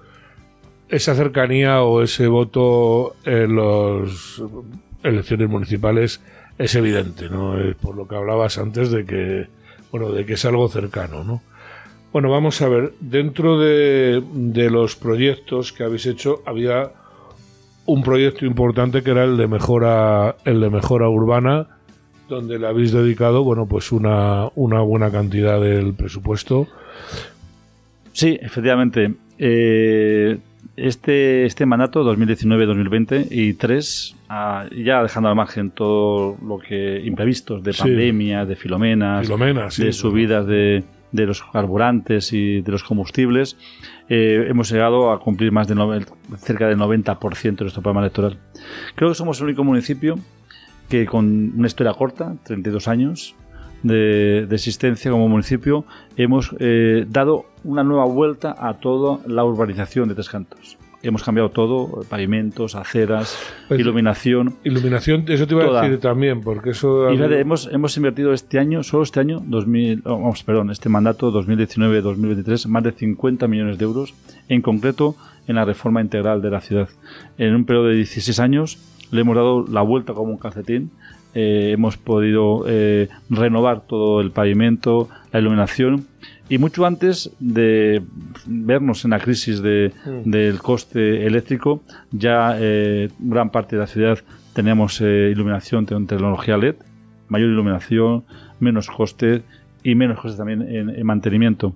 esa cercanía o ese voto en las elecciones municipales es evidente, ¿no? Es por lo que hablabas antes de que, bueno, de que es algo cercano, ¿no? Bueno, vamos a ver, dentro de, de los proyectos que habéis hecho había un proyecto importante que era el de mejora, el de mejora urbana, donde le habéis dedicado, bueno, pues una, una buena cantidad del presupuesto. Sí, efectivamente. Eh, este, este mandato 2019-2020 y tres, ah, ya dejando al margen todo lo que imprevistos de Sí. pandemia, de filomenas, Filomena, sí. de subidas de, de los carburantes y de los combustibles, eh, hemos llegado a cumplir más de noven- cerca del 90% de nuestro programa electoral. Creo que somos el único municipio que con una historia corta, 32 años de, de existencia como municipio, hemos eh, dado una nueva vuelta a toda la urbanización de Tres Cantos. Hemos cambiado todo, pavimentos, aceras, Pues- iluminación. Iluminación, eso te iba Toda. a decir también, porque eso... Y fíjate, hemos, hemos invertido este año, solo este año, 2000, oh, vamos, perdón, este mandato 2019-2023, más de 50 millones de euros, en concreto en la reforma integral de la ciudad. En un periodo de 16 años le hemos dado la vuelta como un calcetín, eh, hemos podido eh, renovar todo el pavimento, la iluminación, y mucho antes de vernos en la crisis de, del coste eléctrico, ya eh, gran parte de la ciudad teníamos eh, iluminación con tecnología LED, mayor iluminación, menos coste y menos costes también en, en mantenimiento.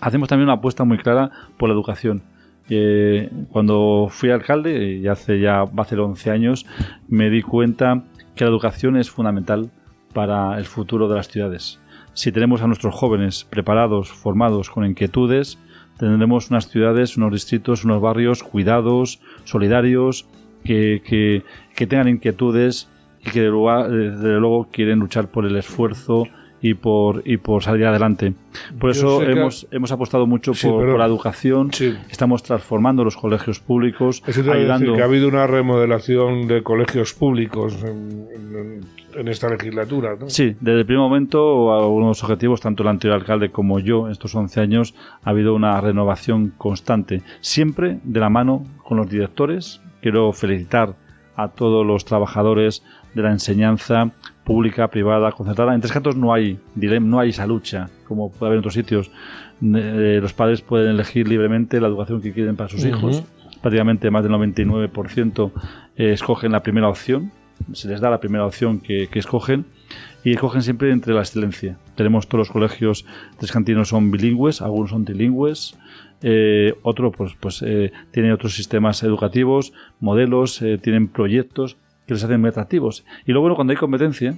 Hacemos también una apuesta muy clara por la educación. Eh, cuando fui alcalde, y hace ya va a ser 11 años, me di cuenta que la educación es fundamental para el futuro de las ciudades. Si tenemos a nuestros jóvenes preparados, formados, con inquietudes, tendremos unas ciudades, unos distritos, unos barrios cuidados, solidarios, que, que, que tengan inquietudes y que de luego quieren luchar por el esfuerzo y por, y por salir adelante. Por eso sé que- hemos, hemos apostado mucho Sí, por, pero- por la educación. Sí. Estamos transformando los colegios públicos, Eso te iba a decir ayudando. que ha habido una remodelación de colegios públicos en, en- en esta legislatura, ¿no? Sí, desde el primer momento, algunos objetivos, tanto el anterior alcalde como yo, en estos 11 años, ha habido una renovación constante, siempre de la mano con los directores. Quiero felicitar a todos los trabajadores de la enseñanza pública, privada, concertada. En Tres Cantos no hay dilema, no hay esa lucha, como puede haber en otros sitios. Eh, los padres pueden elegir libremente la educación que quieren para sus hijos. Prácticamente más del 99% eh, escogen la primera opción, se les da la primera opción que, que escogen y escogen siempre entre la excelencia. Tenemos todos los colegios trescantinos son bilingües, algunos son trilingües, eh, otro pues, pues eh, tiene otros sistemas educativos, modelos, eh, tienen proyectos que les hacen muy atractivos. Y lo bueno cuando hay competencia,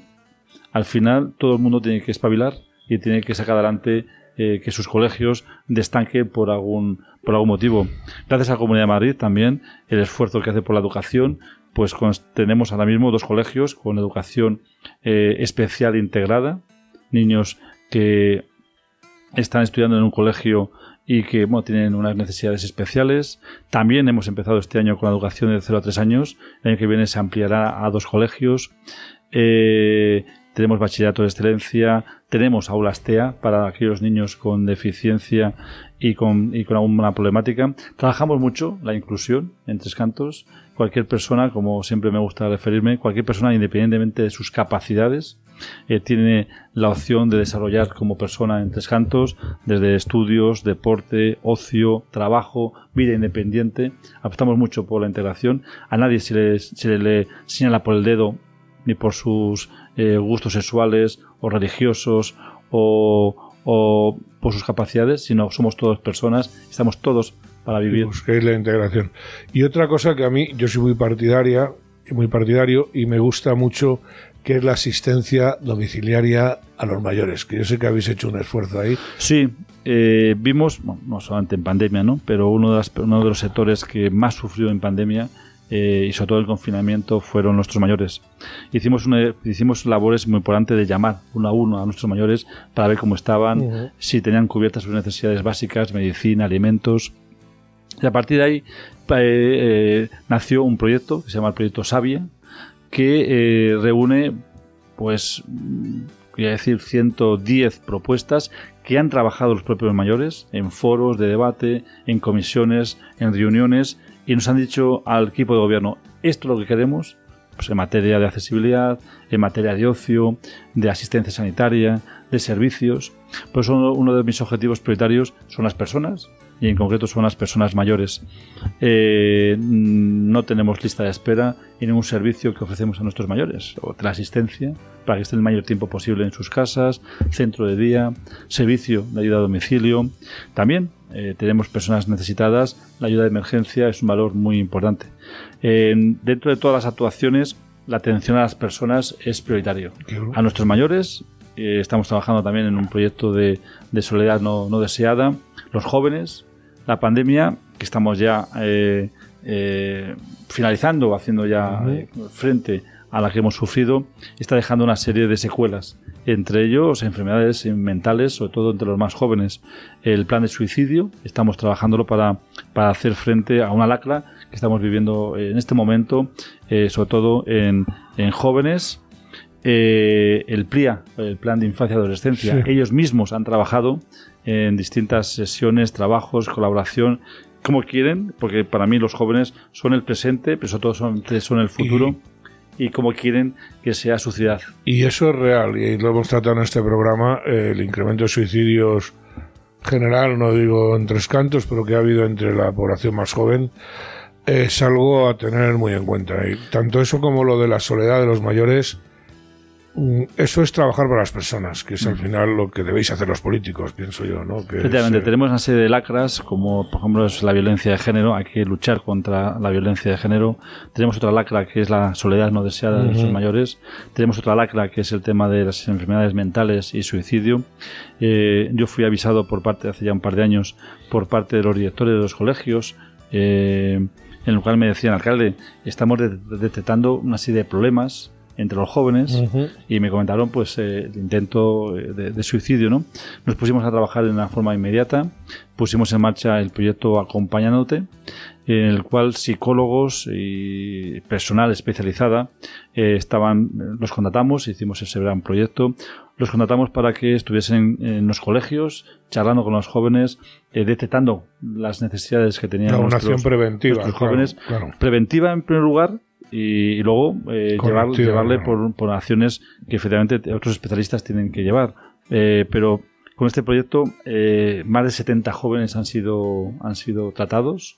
al final todo el mundo tiene que espabilar y tiene que sacar adelante eh, que sus colegios destanquen por algún, por algún motivo. Gracias a la Comunidad de Madrid también, el esfuerzo que hace por la educación, pues tenemos ahora mismo dos colegios con educación eh, especial integrada, niños que están estudiando en un colegio y que tienen unas necesidades especiales. También hemos empezado este año con la educación de 0 a 3 años. El año que viene se ampliará a dos colegios. Eh, tenemos bachillerato de excelencia, tenemos aulas TEA para aquellos niños con deficiencia y con, y con alguna problemática. Trabajamos mucho la inclusión en Tres Cantos. Cualquier persona, como siempre me gusta referirme, cualquier persona, independientemente de sus capacidades, eh, tiene la opción de desarrollar como persona en Tres Cantos, desde estudios, deporte, ocio, trabajo, vida independiente. Apostamos mucho por la integración. A nadie se le, se le señala por el dedo ni por sus eh, gustos sexuales o religiosos o, por sus capacidades, sino somos todos personas, estamos todos para vivir. Busquéis la integración. Y otra cosa que a mí, yo soy muy partidaria, muy partidario y me gusta mucho que es la asistencia domiciliaria a los mayores, que yo sé que habéis hecho un esfuerzo ahí. Sí, eh, vimos, bueno, no solamente en pandemia, ¿no? pero uno de, las- uno de los sectores que más sufrió en pandemia eh, y sobre todo el confinamiento fueron nuestros mayores. Hicimos, una- hicimos labores muy importantes de llamar uno a uno a nuestros mayores para ver cómo estaban, si tenían cubiertas sus necesidades básicas, medicina, alimentos. Y a partir de ahí eh, eh, nació un proyecto que se llama el Proyecto Sabia, que eh, reúne, pues, voy a decir, 110 propuestas que han trabajado los propios mayores en foros de debate, en comisiones, en reuniones, y nos han dicho al equipo de gobierno, esto es lo que queremos, pues en materia de accesibilidad, en materia de ocio, de asistencia sanitaria, de servicios. Por eso uno de mis objetivos prioritarios son las personas, y en concreto son las personas mayores. Eh, mm, no tenemos lista de espera en ningún servicio que ofrecemos a nuestros mayores, o teleasistencia, para que estén el mayor tiempo posible en sus casas, centro de día, servicio de ayuda a domicilio. También eh, tenemos personas necesitadas, la ayuda de emergencia es un valor muy importante. En- dentro de todas las actuaciones, la atención a las personas es prioritario. A nuestros mayores, eh, estamos trabajando también en un proyecto de, de soledad no, no deseada, los jóvenes, la pandemia, que estamos ya eh, eh, finalizando, haciendo ya eh, frente a la que hemos sufrido, está dejando una serie de secuelas, entre ellos enfermedades mentales, sobre todo entre los más jóvenes. El plan de suicidio, estamos trabajándolo para, para hacer frente a una lacra que estamos viviendo en este momento, eh, sobre todo en, en jóvenes. Eh, el PLIA, el Plan de Infancia y Adolescencia, Sí. ellos mismos han trabajado en distintas sesiones, trabajos, colaboración, como quieren, porque para mí los jóvenes son el presente, pero sobre todo son, son el futuro, y, como quieren que sea su ciudad. Y eso es real, y lo hemos tratado en este programa, el incremento de suicidios general, no digo en tres cantos, pero que ha habido entre la población más joven, es algo a tener muy en cuenta. Y tanto eso como lo de la soledad de los mayores, eso es trabajar para las personas, que es al final lo que debéis hacer los políticos, pienso yo, ¿no? Que es, Efectivamente, eh, tenemos una serie de lacras, como por ejemplo es la violencia de género, hay que luchar contra la violencia de género. Tenemos otra lacra que es la soledad no deseada de nuestros mayores. Tenemos otra lacra que es el tema de las enfermedades mentales y suicidio. Eh, yo fui avisado por parte, hace ya un par de años, por parte de los directores de los colegios, eh, en el cual me decían, alcalde, estamos de- detectando una serie de problemas entre los jóvenes y me comentaron pues eh, el intento eh, de, de suicidio no nos pusimos a trabajar de una forma inmediata pusimos en marcha el proyecto acompañándote en el cual psicólogos y personal especializada eh, estaban los contratamos hicimos ese gran proyecto los contratamos para que estuviesen en, los colegios charlando con los jóvenes eh, detectando las necesidades que tenían La nuestros, vacunación preventiva, nuestros claro, jóvenes claro. preventiva en primer lugar y, y luego eh, llevar- llevarle por, por acciones que efectivamente otros especialistas tienen que llevar. Eh, pero con este proyecto eh, más de 70 jóvenes han sido, han sido tratados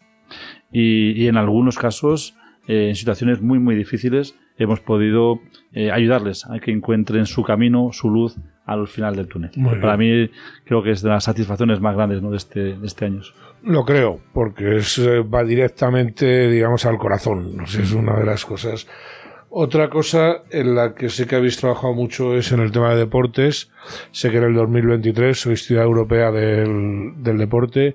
y, y en algunos casos, eh, en situaciones muy muy difíciles, hemos podido eh, ayudarles a que encuentren su camino, su luz al final del túnel. Para mí creo que es de las satisfacciones más grandes ¿no? de, este, de este año. Lo creo, porque es, eh, va directamente, digamos, al corazón. Es una de las cosas. Otra cosa en la que sé que habéis trabajado mucho es en el tema de deportes. Sé que en el 2023 sois ciudad europea del, del deporte.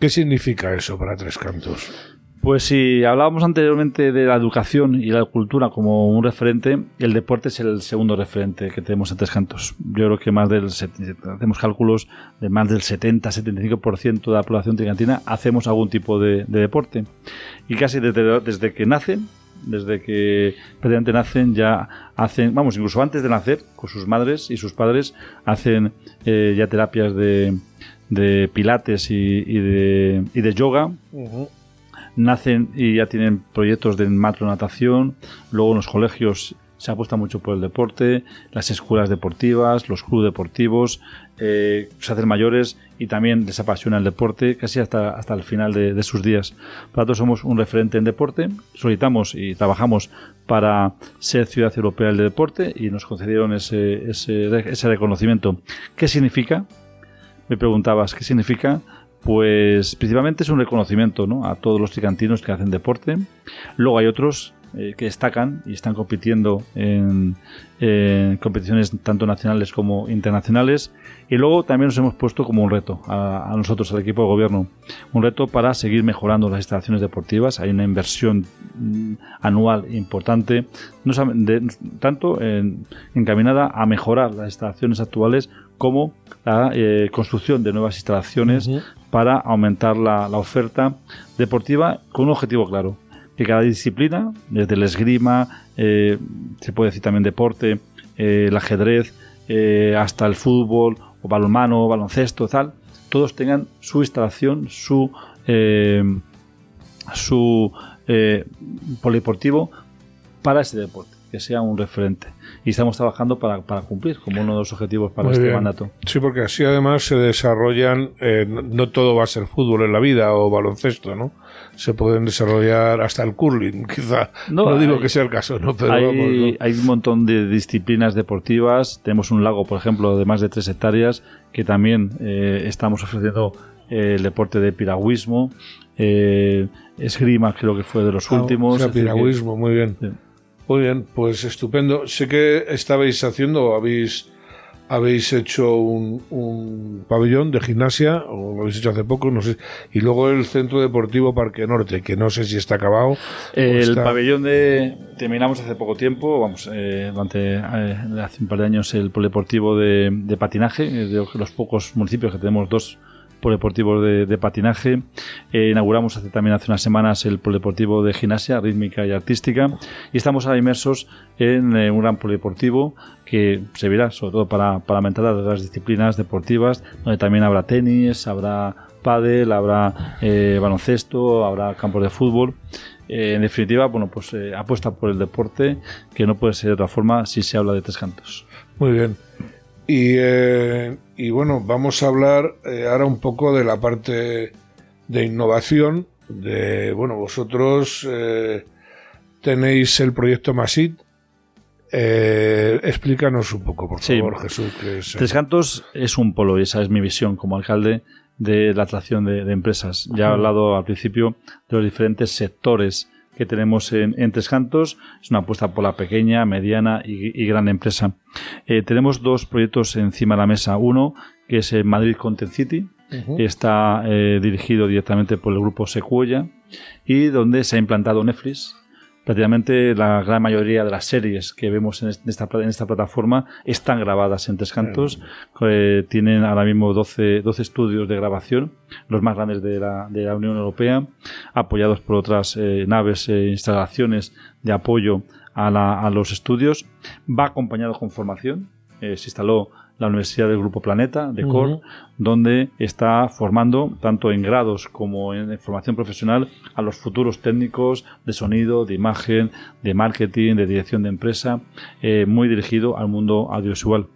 ¿Qué significa eso para Tres Cantos? Pues si hablábamos anteriormente de la educación y la cultura como un referente, el deporte es el segundo referente que tenemos en Tres Cantos. Yo creo que más del hacemos cálculos de más del 70-75% de la población tricantina hacemos algún tipo de, de deporte. Y casi desde, desde que nacen, desde que prácticamente nacen ya hacen, vamos, incluso antes de nacer, con sus madres y sus padres, hacen eh, ya terapias de, de pilates y, y de, y de yoga nacen y ya tienen proyectos de matronatación, luego en los colegios se apuesta mucho por el deporte, las escuelas deportivas, los clubes deportivos, eh, se hacen mayores y también les apasiona el deporte casi hasta, hasta el final de, sus días. Lo tanto, somos un referente en deporte, solicitamos y trabajamos para ser ciudad europea del deporte y nos concedieron ese, ese, ese reconocimiento. ¿Qué significa? Me preguntabas, ¿qué significa? Pues principalmente es un reconocimiento ¿no? a todos los tricantinos que hacen deporte. Luego hay otros eh, que destacan y están compitiendo en, competiciones tanto nacionales como internacionales. Y luego también nos hemos puesto como un reto a, nosotros, al equipo de gobierno, un reto para seguir mejorando las instalaciones deportivas. Hay una inversión mm, anual importante, no, tanto encaminada a mejorar las instalaciones actuales como la eh, construcción de nuevas instalaciones para aumentar la, oferta deportiva con un objetivo claro, que cada disciplina, desde el esgrima, eh, se puede decir también deporte, eh, el ajedrez, hasta el fútbol, o balonmano, baloncesto, tal, todos tengan su instalación, su, su polideportivo para ese deporte, que sea un referente y estamos trabajando para, para cumplir como uno de los objetivos para este mandato. Sí, porque así además se desarrollan, eh, no todo va a ser fútbol en la vida o baloncesto, ¿no? Se pueden desarrollar hasta el curling, quizá. No, digo que sea el caso, ¿no? Pero hay, hay un montón de disciplinas deportivas. Tenemos un lago, por ejemplo, de más de tres hectáreas que también eh, estamos ofreciendo eh, el deporte de piragüismo. esgrima creo que fue de los ah, últimos. O piragüismo, muy bien. Muy bien, pues estupendo. Sé que estabais haciendo, habéis, habéis hecho un, pabellón de gimnasia, o lo habéis hecho hace poco, no sé, y luego el Centro Deportivo Parque Norte, que no sé si está acabado. el pabellón de terminamos hace poco tiempo, vamos, eh, durante eh, hace un par de años el polideportivo de, de patinaje, de los pocos municipios que tenemos dos polideportivo de, patinaje. Eh, inauguramos hace, también hace unas semanas el polideportivo de gimnasia rítmica y artística. Y estamos inmersos en eh, un gran polideportivo que servirá sobre todo para, para aumentar las disciplinas deportivas, donde también habrá tenis, habrá pádel, habrá eh, baloncesto, habrá campos de fútbol. en definitiva, bueno, pues apuesta por el deporte, que no puede ser de otra forma si se habla de tres cantos. Muy bien. Y, eh, y bueno, vamos a hablar eh, ahora un poco de la parte de innovación. De, bueno, vosotros eh, tenéis el proyecto Masit. explícanos un poco, por favor, Jesús. Tres Cantos es un polo y esa es mi visión como alcalde de la atracción de, de empresas. Ya he hablado al principio de los diferentes sectores que tenemos en, Tres Cantos. Es una apuesta por la pequeña, mediana y, gran empresa. Eh, tenemos dos proyectos encima de la mesa. Uno, que es el Madrid Content City, está eh, dirigido directamente por el grupo Secuoya y donde se ha implantado Netflix prácticamente la gran mayoría de las series que vemos en esta, en esta plataforma están grabadas en Tres Cantos. Eh, tienen ahora mismo 12, 12, estudios de grabación, los más grandes de la, de la Unión Europea, apoyados por otras eh, naves e instalaciones de apoyo a, la, a, los estudios. Va acompañado con formación. Se instaló la Universidad del Grupo Planeta, de COR, donde está formando, tanto en grados como en formación profesional, a los futuros técnicos de sonido, de imagen, de marketing, de dirección de empresa, eh, muy dirigido al mundo audiovisual.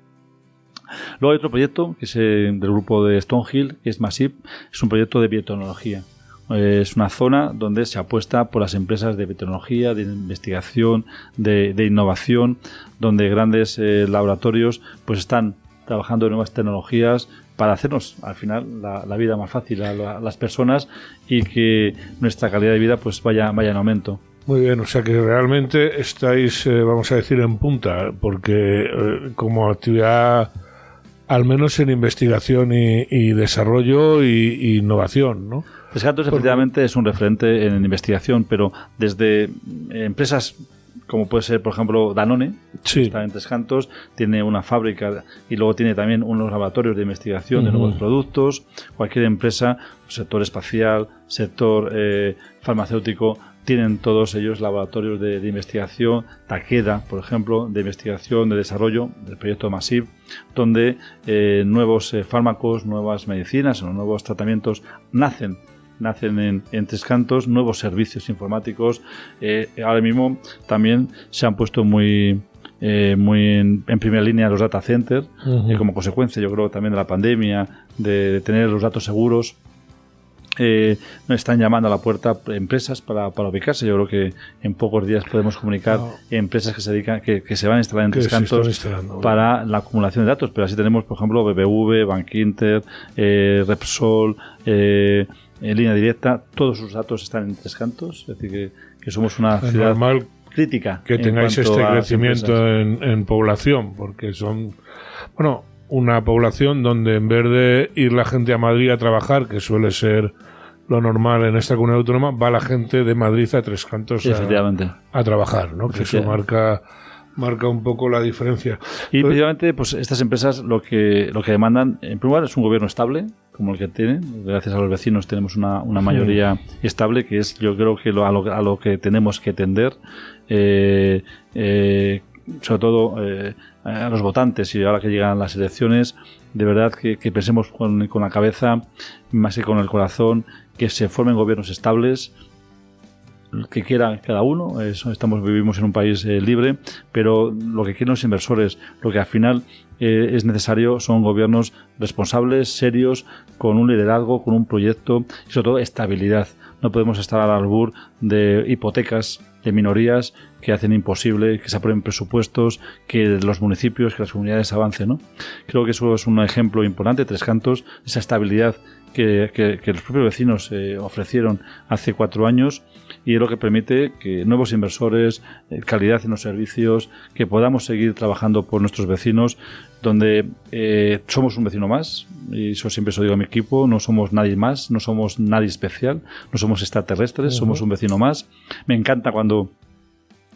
Luego hay otro proyecto que es eh, del grupo de Stonehill, que es Masip, es un proyecto de biotecnología. Es una zona donde se apuesta por las empresas de biotecnología, de investigación, de, innovación, donde grandes eh, laboratorios pues están trabajando en nuevas tecnologías para hacernos al final la, vida más fácil a, las personas y que nuestra calidad de vida pues vaya, vaya en aumento. Muy bien, o sea que realmente estáis, eh, vamos a decir, en punta, porque eh, como actividad, al menos en investigación y, desarrollo y, innovación, ¿no? Descartos efectivamente es un referente en investigación, pero desde empresas como puede ser, por ejemplo, Danone, sí. está en Tres Cantos, tiene una fábrica y luego tiene también unos laboratorios de investigación de nuevos productos. Cualquier empresa, sector espacial, sector eh, farmacéutico, tienen todos ellos laboratorios de, investigación, Takeda, por ejemplo, de investigación, de desarrollo del proyecto MASIV, donde eh, nuevos eh, fármacos, nuevas medicinas o nuevos tratamientos nacen nacen en, Tres Cantos nuevos servicios informáticos. Eh, ahora mismo también se han puesto muy, eh, muy en, primera línea los data centers, y como consecuencia, yo creo, también de la pandemia, de, tener los datos seguros. Eh, nos están llamando a la puerta empresas para, para, ubicarse. Yo creo que en pocos días podemos comunicar empresas que se dedican, que, se van a instalar en Tres Cantos para la acumulación de datos. Pero así tenemos, por ejemplo, BBV, Bankinter, eh, Repsol, eh, en línea directa, todos sus datos están en Tres Cantos. Es decir, que, somos una ciudad crítica. Que tengáis este crecimiento en, población, porque son, bueno, una población donde en vez de ir la gente a Madrid a trabajar, que suele ser lo normal en esta comunidad autónoma, va la gente de Madrid a Tres Cantos a, a trabajar, ¿no? Que eso marca marca un poco la diferencia. Y precisamente, pues estas empresas lo que lo que demandan, en primer lugar, es un gobierno estable, como el que tienen. Gracias a los vecinos tenemos una, una mayoría estable, que es yo creo que lo, a, lo, a, lo, que tenemos que tender. Eh, eh, sobre todo eh, a los votantes y ahora que llegan las elecciones, de verdad que, que pensemos con, con, la cabeza más que con el corazón, que se formen gobiernos estables, que quiera cada uno. Estamos vivimos en un país eh, libre, pero lo que quieren los inversores, lo que al final eh, es necesario son gobiernos responsables, serios, con un liderazgo, con un proyecto y sobre todo estabilidad. No podemos estar al albur de hipotecas de minorías que hacen imposible que se aprueben presupuestos, que los municipios, que las comunidades avancen. ¿no? Creo que eso es un ejemplo importante, Tres Cantos, esa estabilidad que, los propios vecinos eh, ofrecieron hace cuatro años y es lo que permite que nuevos inversores, eh, calidad en los servicios, que podamos seguir trabajando por nuestros vecinos, donde eh, somos un vecino más, y eso siempre se lo digo a mi equipo, no somos nadie más, no somos nadie especial, no somos extraterrestres, somos un vecino más. Me encanta cuando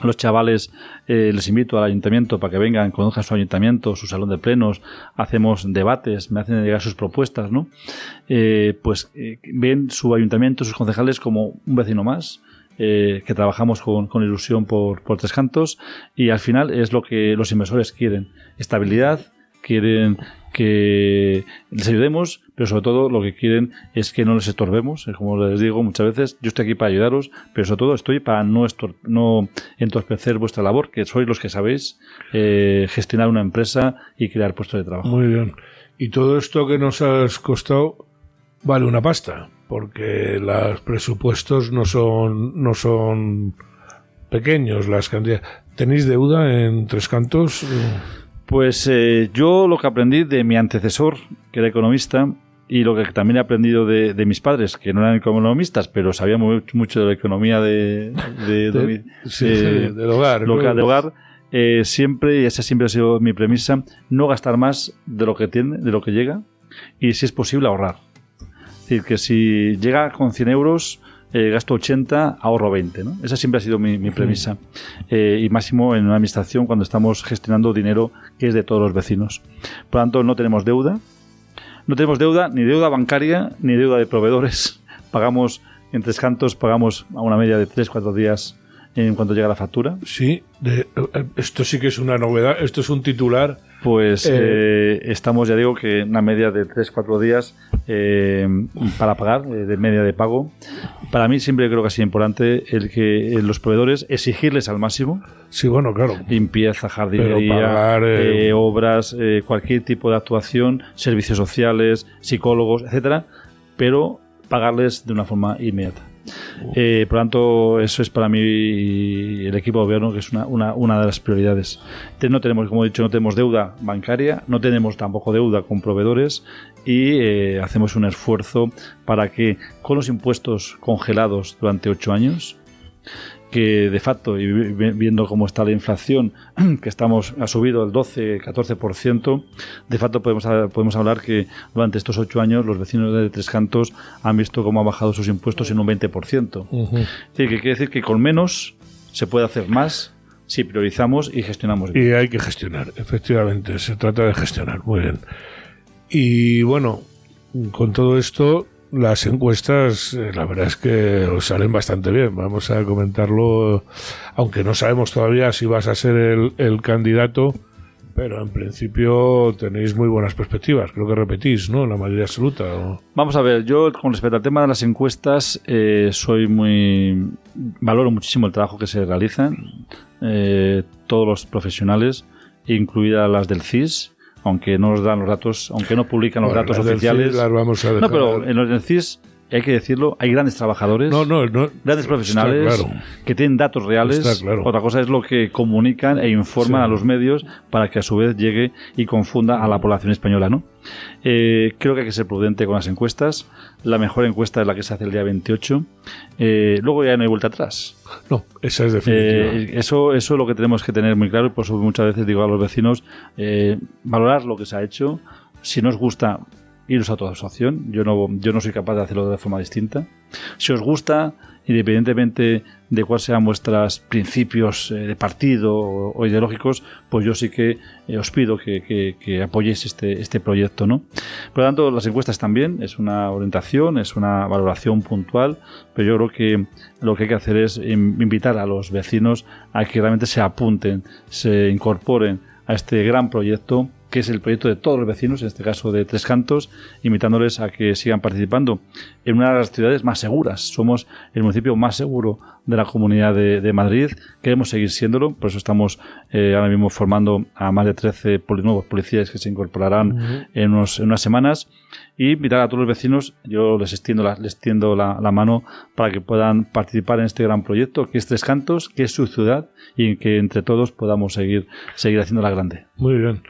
los chavales eh, les invito al ayuntamiento para que vengan, conozcan su ayuntamiento, su salón de plenos, hacemos debates, me hacen llegar sus propuestas, ¿no? pues ven su ayuntamiento, sus concejales como un vecino más, eh, que trabajamos con, ilusión por, Tres Cantos y al final es lo que los inversores quieren. Estabilidad, quieren que les ayudemos, pero sobre todo lo que quieren es que no les estorbemos. Como les digo muchas veces, yo estoy aquí para ayudaros, pero sobre todo estoy para no, no entorpecer vuestra labor, que sois los que sabéis eh, gestionar una empresa y crear puestos de trabajo. Muy bien. Y todo esto que nos has costado vale una pasta porque los presupuestos no son, no son pequeños las cantidades. ¿Tenéis deuda en Tres Cantos? Pues eh, yo lo que aprendí de mi antecesor, que era economista, y lo que también he aprendido de, mis padres, que no eran economistas, pero sabían mucho de la economía de, del hogar. Local, hogar eh, siempre, y esa siempre ha sido mi premisa, no gastar más de lo que tiene, de lo que llega, y si es posible ahorrar decir, que si llega con 100 euros, eh, gasto 80, ahorro 20. ¿no? Esa siempre ha sido mi, premisa. Eh, y máximo en una administración cuando estamos gestionando dinero que es de todos los vecinos. Por lo tanto, no tenemos deuda. No tenemos deuda, ni deuda bancaria, ni deuda de proveedores. Pagamos, en tres cantos, pagamos a una media de 3-4 días en cuanto llega la factura. Sí, de, eh, esto sí que es una novedad. Esto es un titular pues eh, eh, estamos, ya digo, que una media de 3-4 días eh, para pagar, de media de pago. Para mí siempre creo que ha sido importante el que los proveedores exigirles al máximo. Sí, bueno, claro. Limpieza, jardinería, obras, cualquier tipo de actuación, servicios sociales, psicólogos, etcétera, pero pagarles de una forma inmediata. Eh, por lo tanto, eso es para mí el equipo de gobierno, que es una, una, una, de las prioridades. No tenemos, como he dicho, no tenemos deuda bancaria, no tenemos tampoco deuda con proveedores y eh, hacemos un esfuerzo para que con los impuestos congelados durante ocho años que de facto, y viendo cómo está la inflación, que estamos ha subido el 12-14%, de facto podemos, podemos hablar que durante estos ocho años los vecinos de Tres Cantos han visto cómo han bajado sus impuestos en un 20%. que quiere decir que con menos se puede hacer más si priorizamos y gestionamos. Y hay que gestionar, efectivamente, se trata de gestionar, muy bien. Y bueno, con todo esto las encuestas, eh, la verdad es que salen bastante bien. Vamos a comentarlo, aunque no sabemos todavía si vas a ser el, candidato, pero en principio tenéis muy buenas perspectivas. Creo que repetís, ¿no? La mayoría absoluta. Vamos a ver, yo con respecto al tema de las encuestas, eh, soy muy. valoro muchísimo el trabajo que se realiza. Eh, todos los profesionales, incluidas las del CIS, aunque no nos dan los datos, aunque no publican los Bueno, datos oficiales. CIS las vamos a no, pero en los del CIS, hay que decirlo, hay grandes trabajadores. No, no, no. Grandes profesionales claro. que tienen datos reales. Claro. Otra cosa es lo que comunican e informan Sí. a los medios para que a su vez llegue y confunda a la población española. ¿no? Eh, creo que hay que ser prudente con las encuestas. La mejor encuesta es la que se hace el día 28. Eh, luego ya no hay vuelta atrás. No, esa es definitiva. Eh, eso, eso es lo que tenemos que tener muy claro y por eso muchas veces digo a los vecinos, valorar lo que se ha hecho. Si no os gusta, iros a otra asociación. Yo no, yo no soy capaz de hacerlo de forma distinta. Si os gusta, independientemente de cuáles sean vuestros principios eh, de partido o, ideológicos, pues yo sí que eh, os pido que, que- apoyéis este, este proyecto. ¿no? Por lo tanto, las encuestas también es una orientación, es una valoración puntual, pero yo creo que lo que hay que hacer es in- invitar a los vecinos a que realmente se apunten, se incorporen a este gran proyecto que es el proyecto de todos los vecinos, en este caso de Tres Cantos, invitándoles a que sigan participando en una de las ciudades más seguras. Somos el municipio más seguro de la comunidad de, de Madrid. Queremos seguir siéndolo, por eso estamos eh, ahora mismo formando a más de 13 poli- nuevos policías que se incorporarán en, unos- en unas semanas. Y invitar a todos los vecinos, yo les extiendo, la, les extiendo la, la mano para que puedan participar en este gran proyecto, que es Tres Cantos, que es su ciudad y que entre todos podamos seguir, seguir haciéndola grande. Muy bien.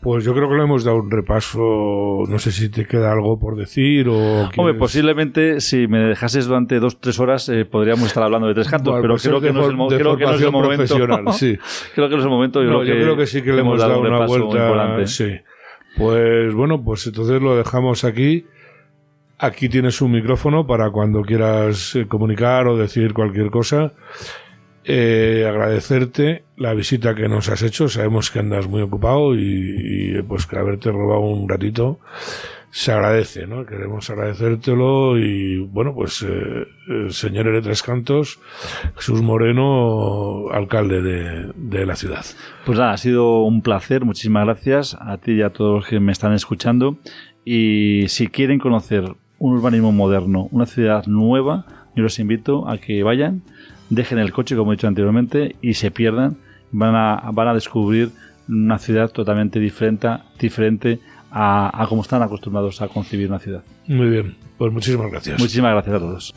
Pues yo creo que le hemos dado un repaso. No sé si te queda algo por decir o. Hombre, posiblemente si me dejases durante dos tres horas eh, podríamos estar hablando de tres cantos, Bueno, pero pues creo que, no es el, for- mo- de creo que no es el formación momento. profesional, sí. creo que no es el momento. Yo, No, creo, yo que creo que sí que le hemos dado un una vuelta. Sí. Pues bueno, pues entonces lo dejamos aquí. Aquí tienes un micrófono para cuando quieras eh, comunicar o decir cualquier cosa. Eh, agradecerte la visita que nos has hecho. Sabemos que andas muy ocupado y, pues que haberte robado un ratito se agradece, ¿no? Queremos agradecértelo y bueno, pues eh, el señor de Tres Cantos, Jesús Moreno, alcalde de, de la ciudad. Pues nada, ha sido un placer. Muchísimas gracias a ti y a todos los que me están escuchando. Y si quieren conocer un urbanismo moderno, una ciudad nueva, yo los invito a que vayan, dejen el coche, como he dicho anteriormente, y se pierdan. Van a, van a descubrir una ciudad totalmente diferente, diferente a, a cómo están acostumbrados a concebir una ciudad. Muy bien, pues muchísimas gracias. Muchísimas gracias a todos.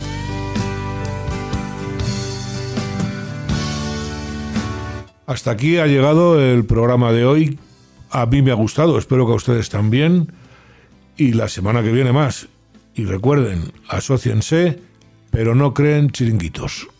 Hasta aquí ha llegado el programa de hoy. A mí me ha gustado, espero que a ustedes también. Y la semana que viene más. Y recuerden, asóciense, pero no creen chiringuitos.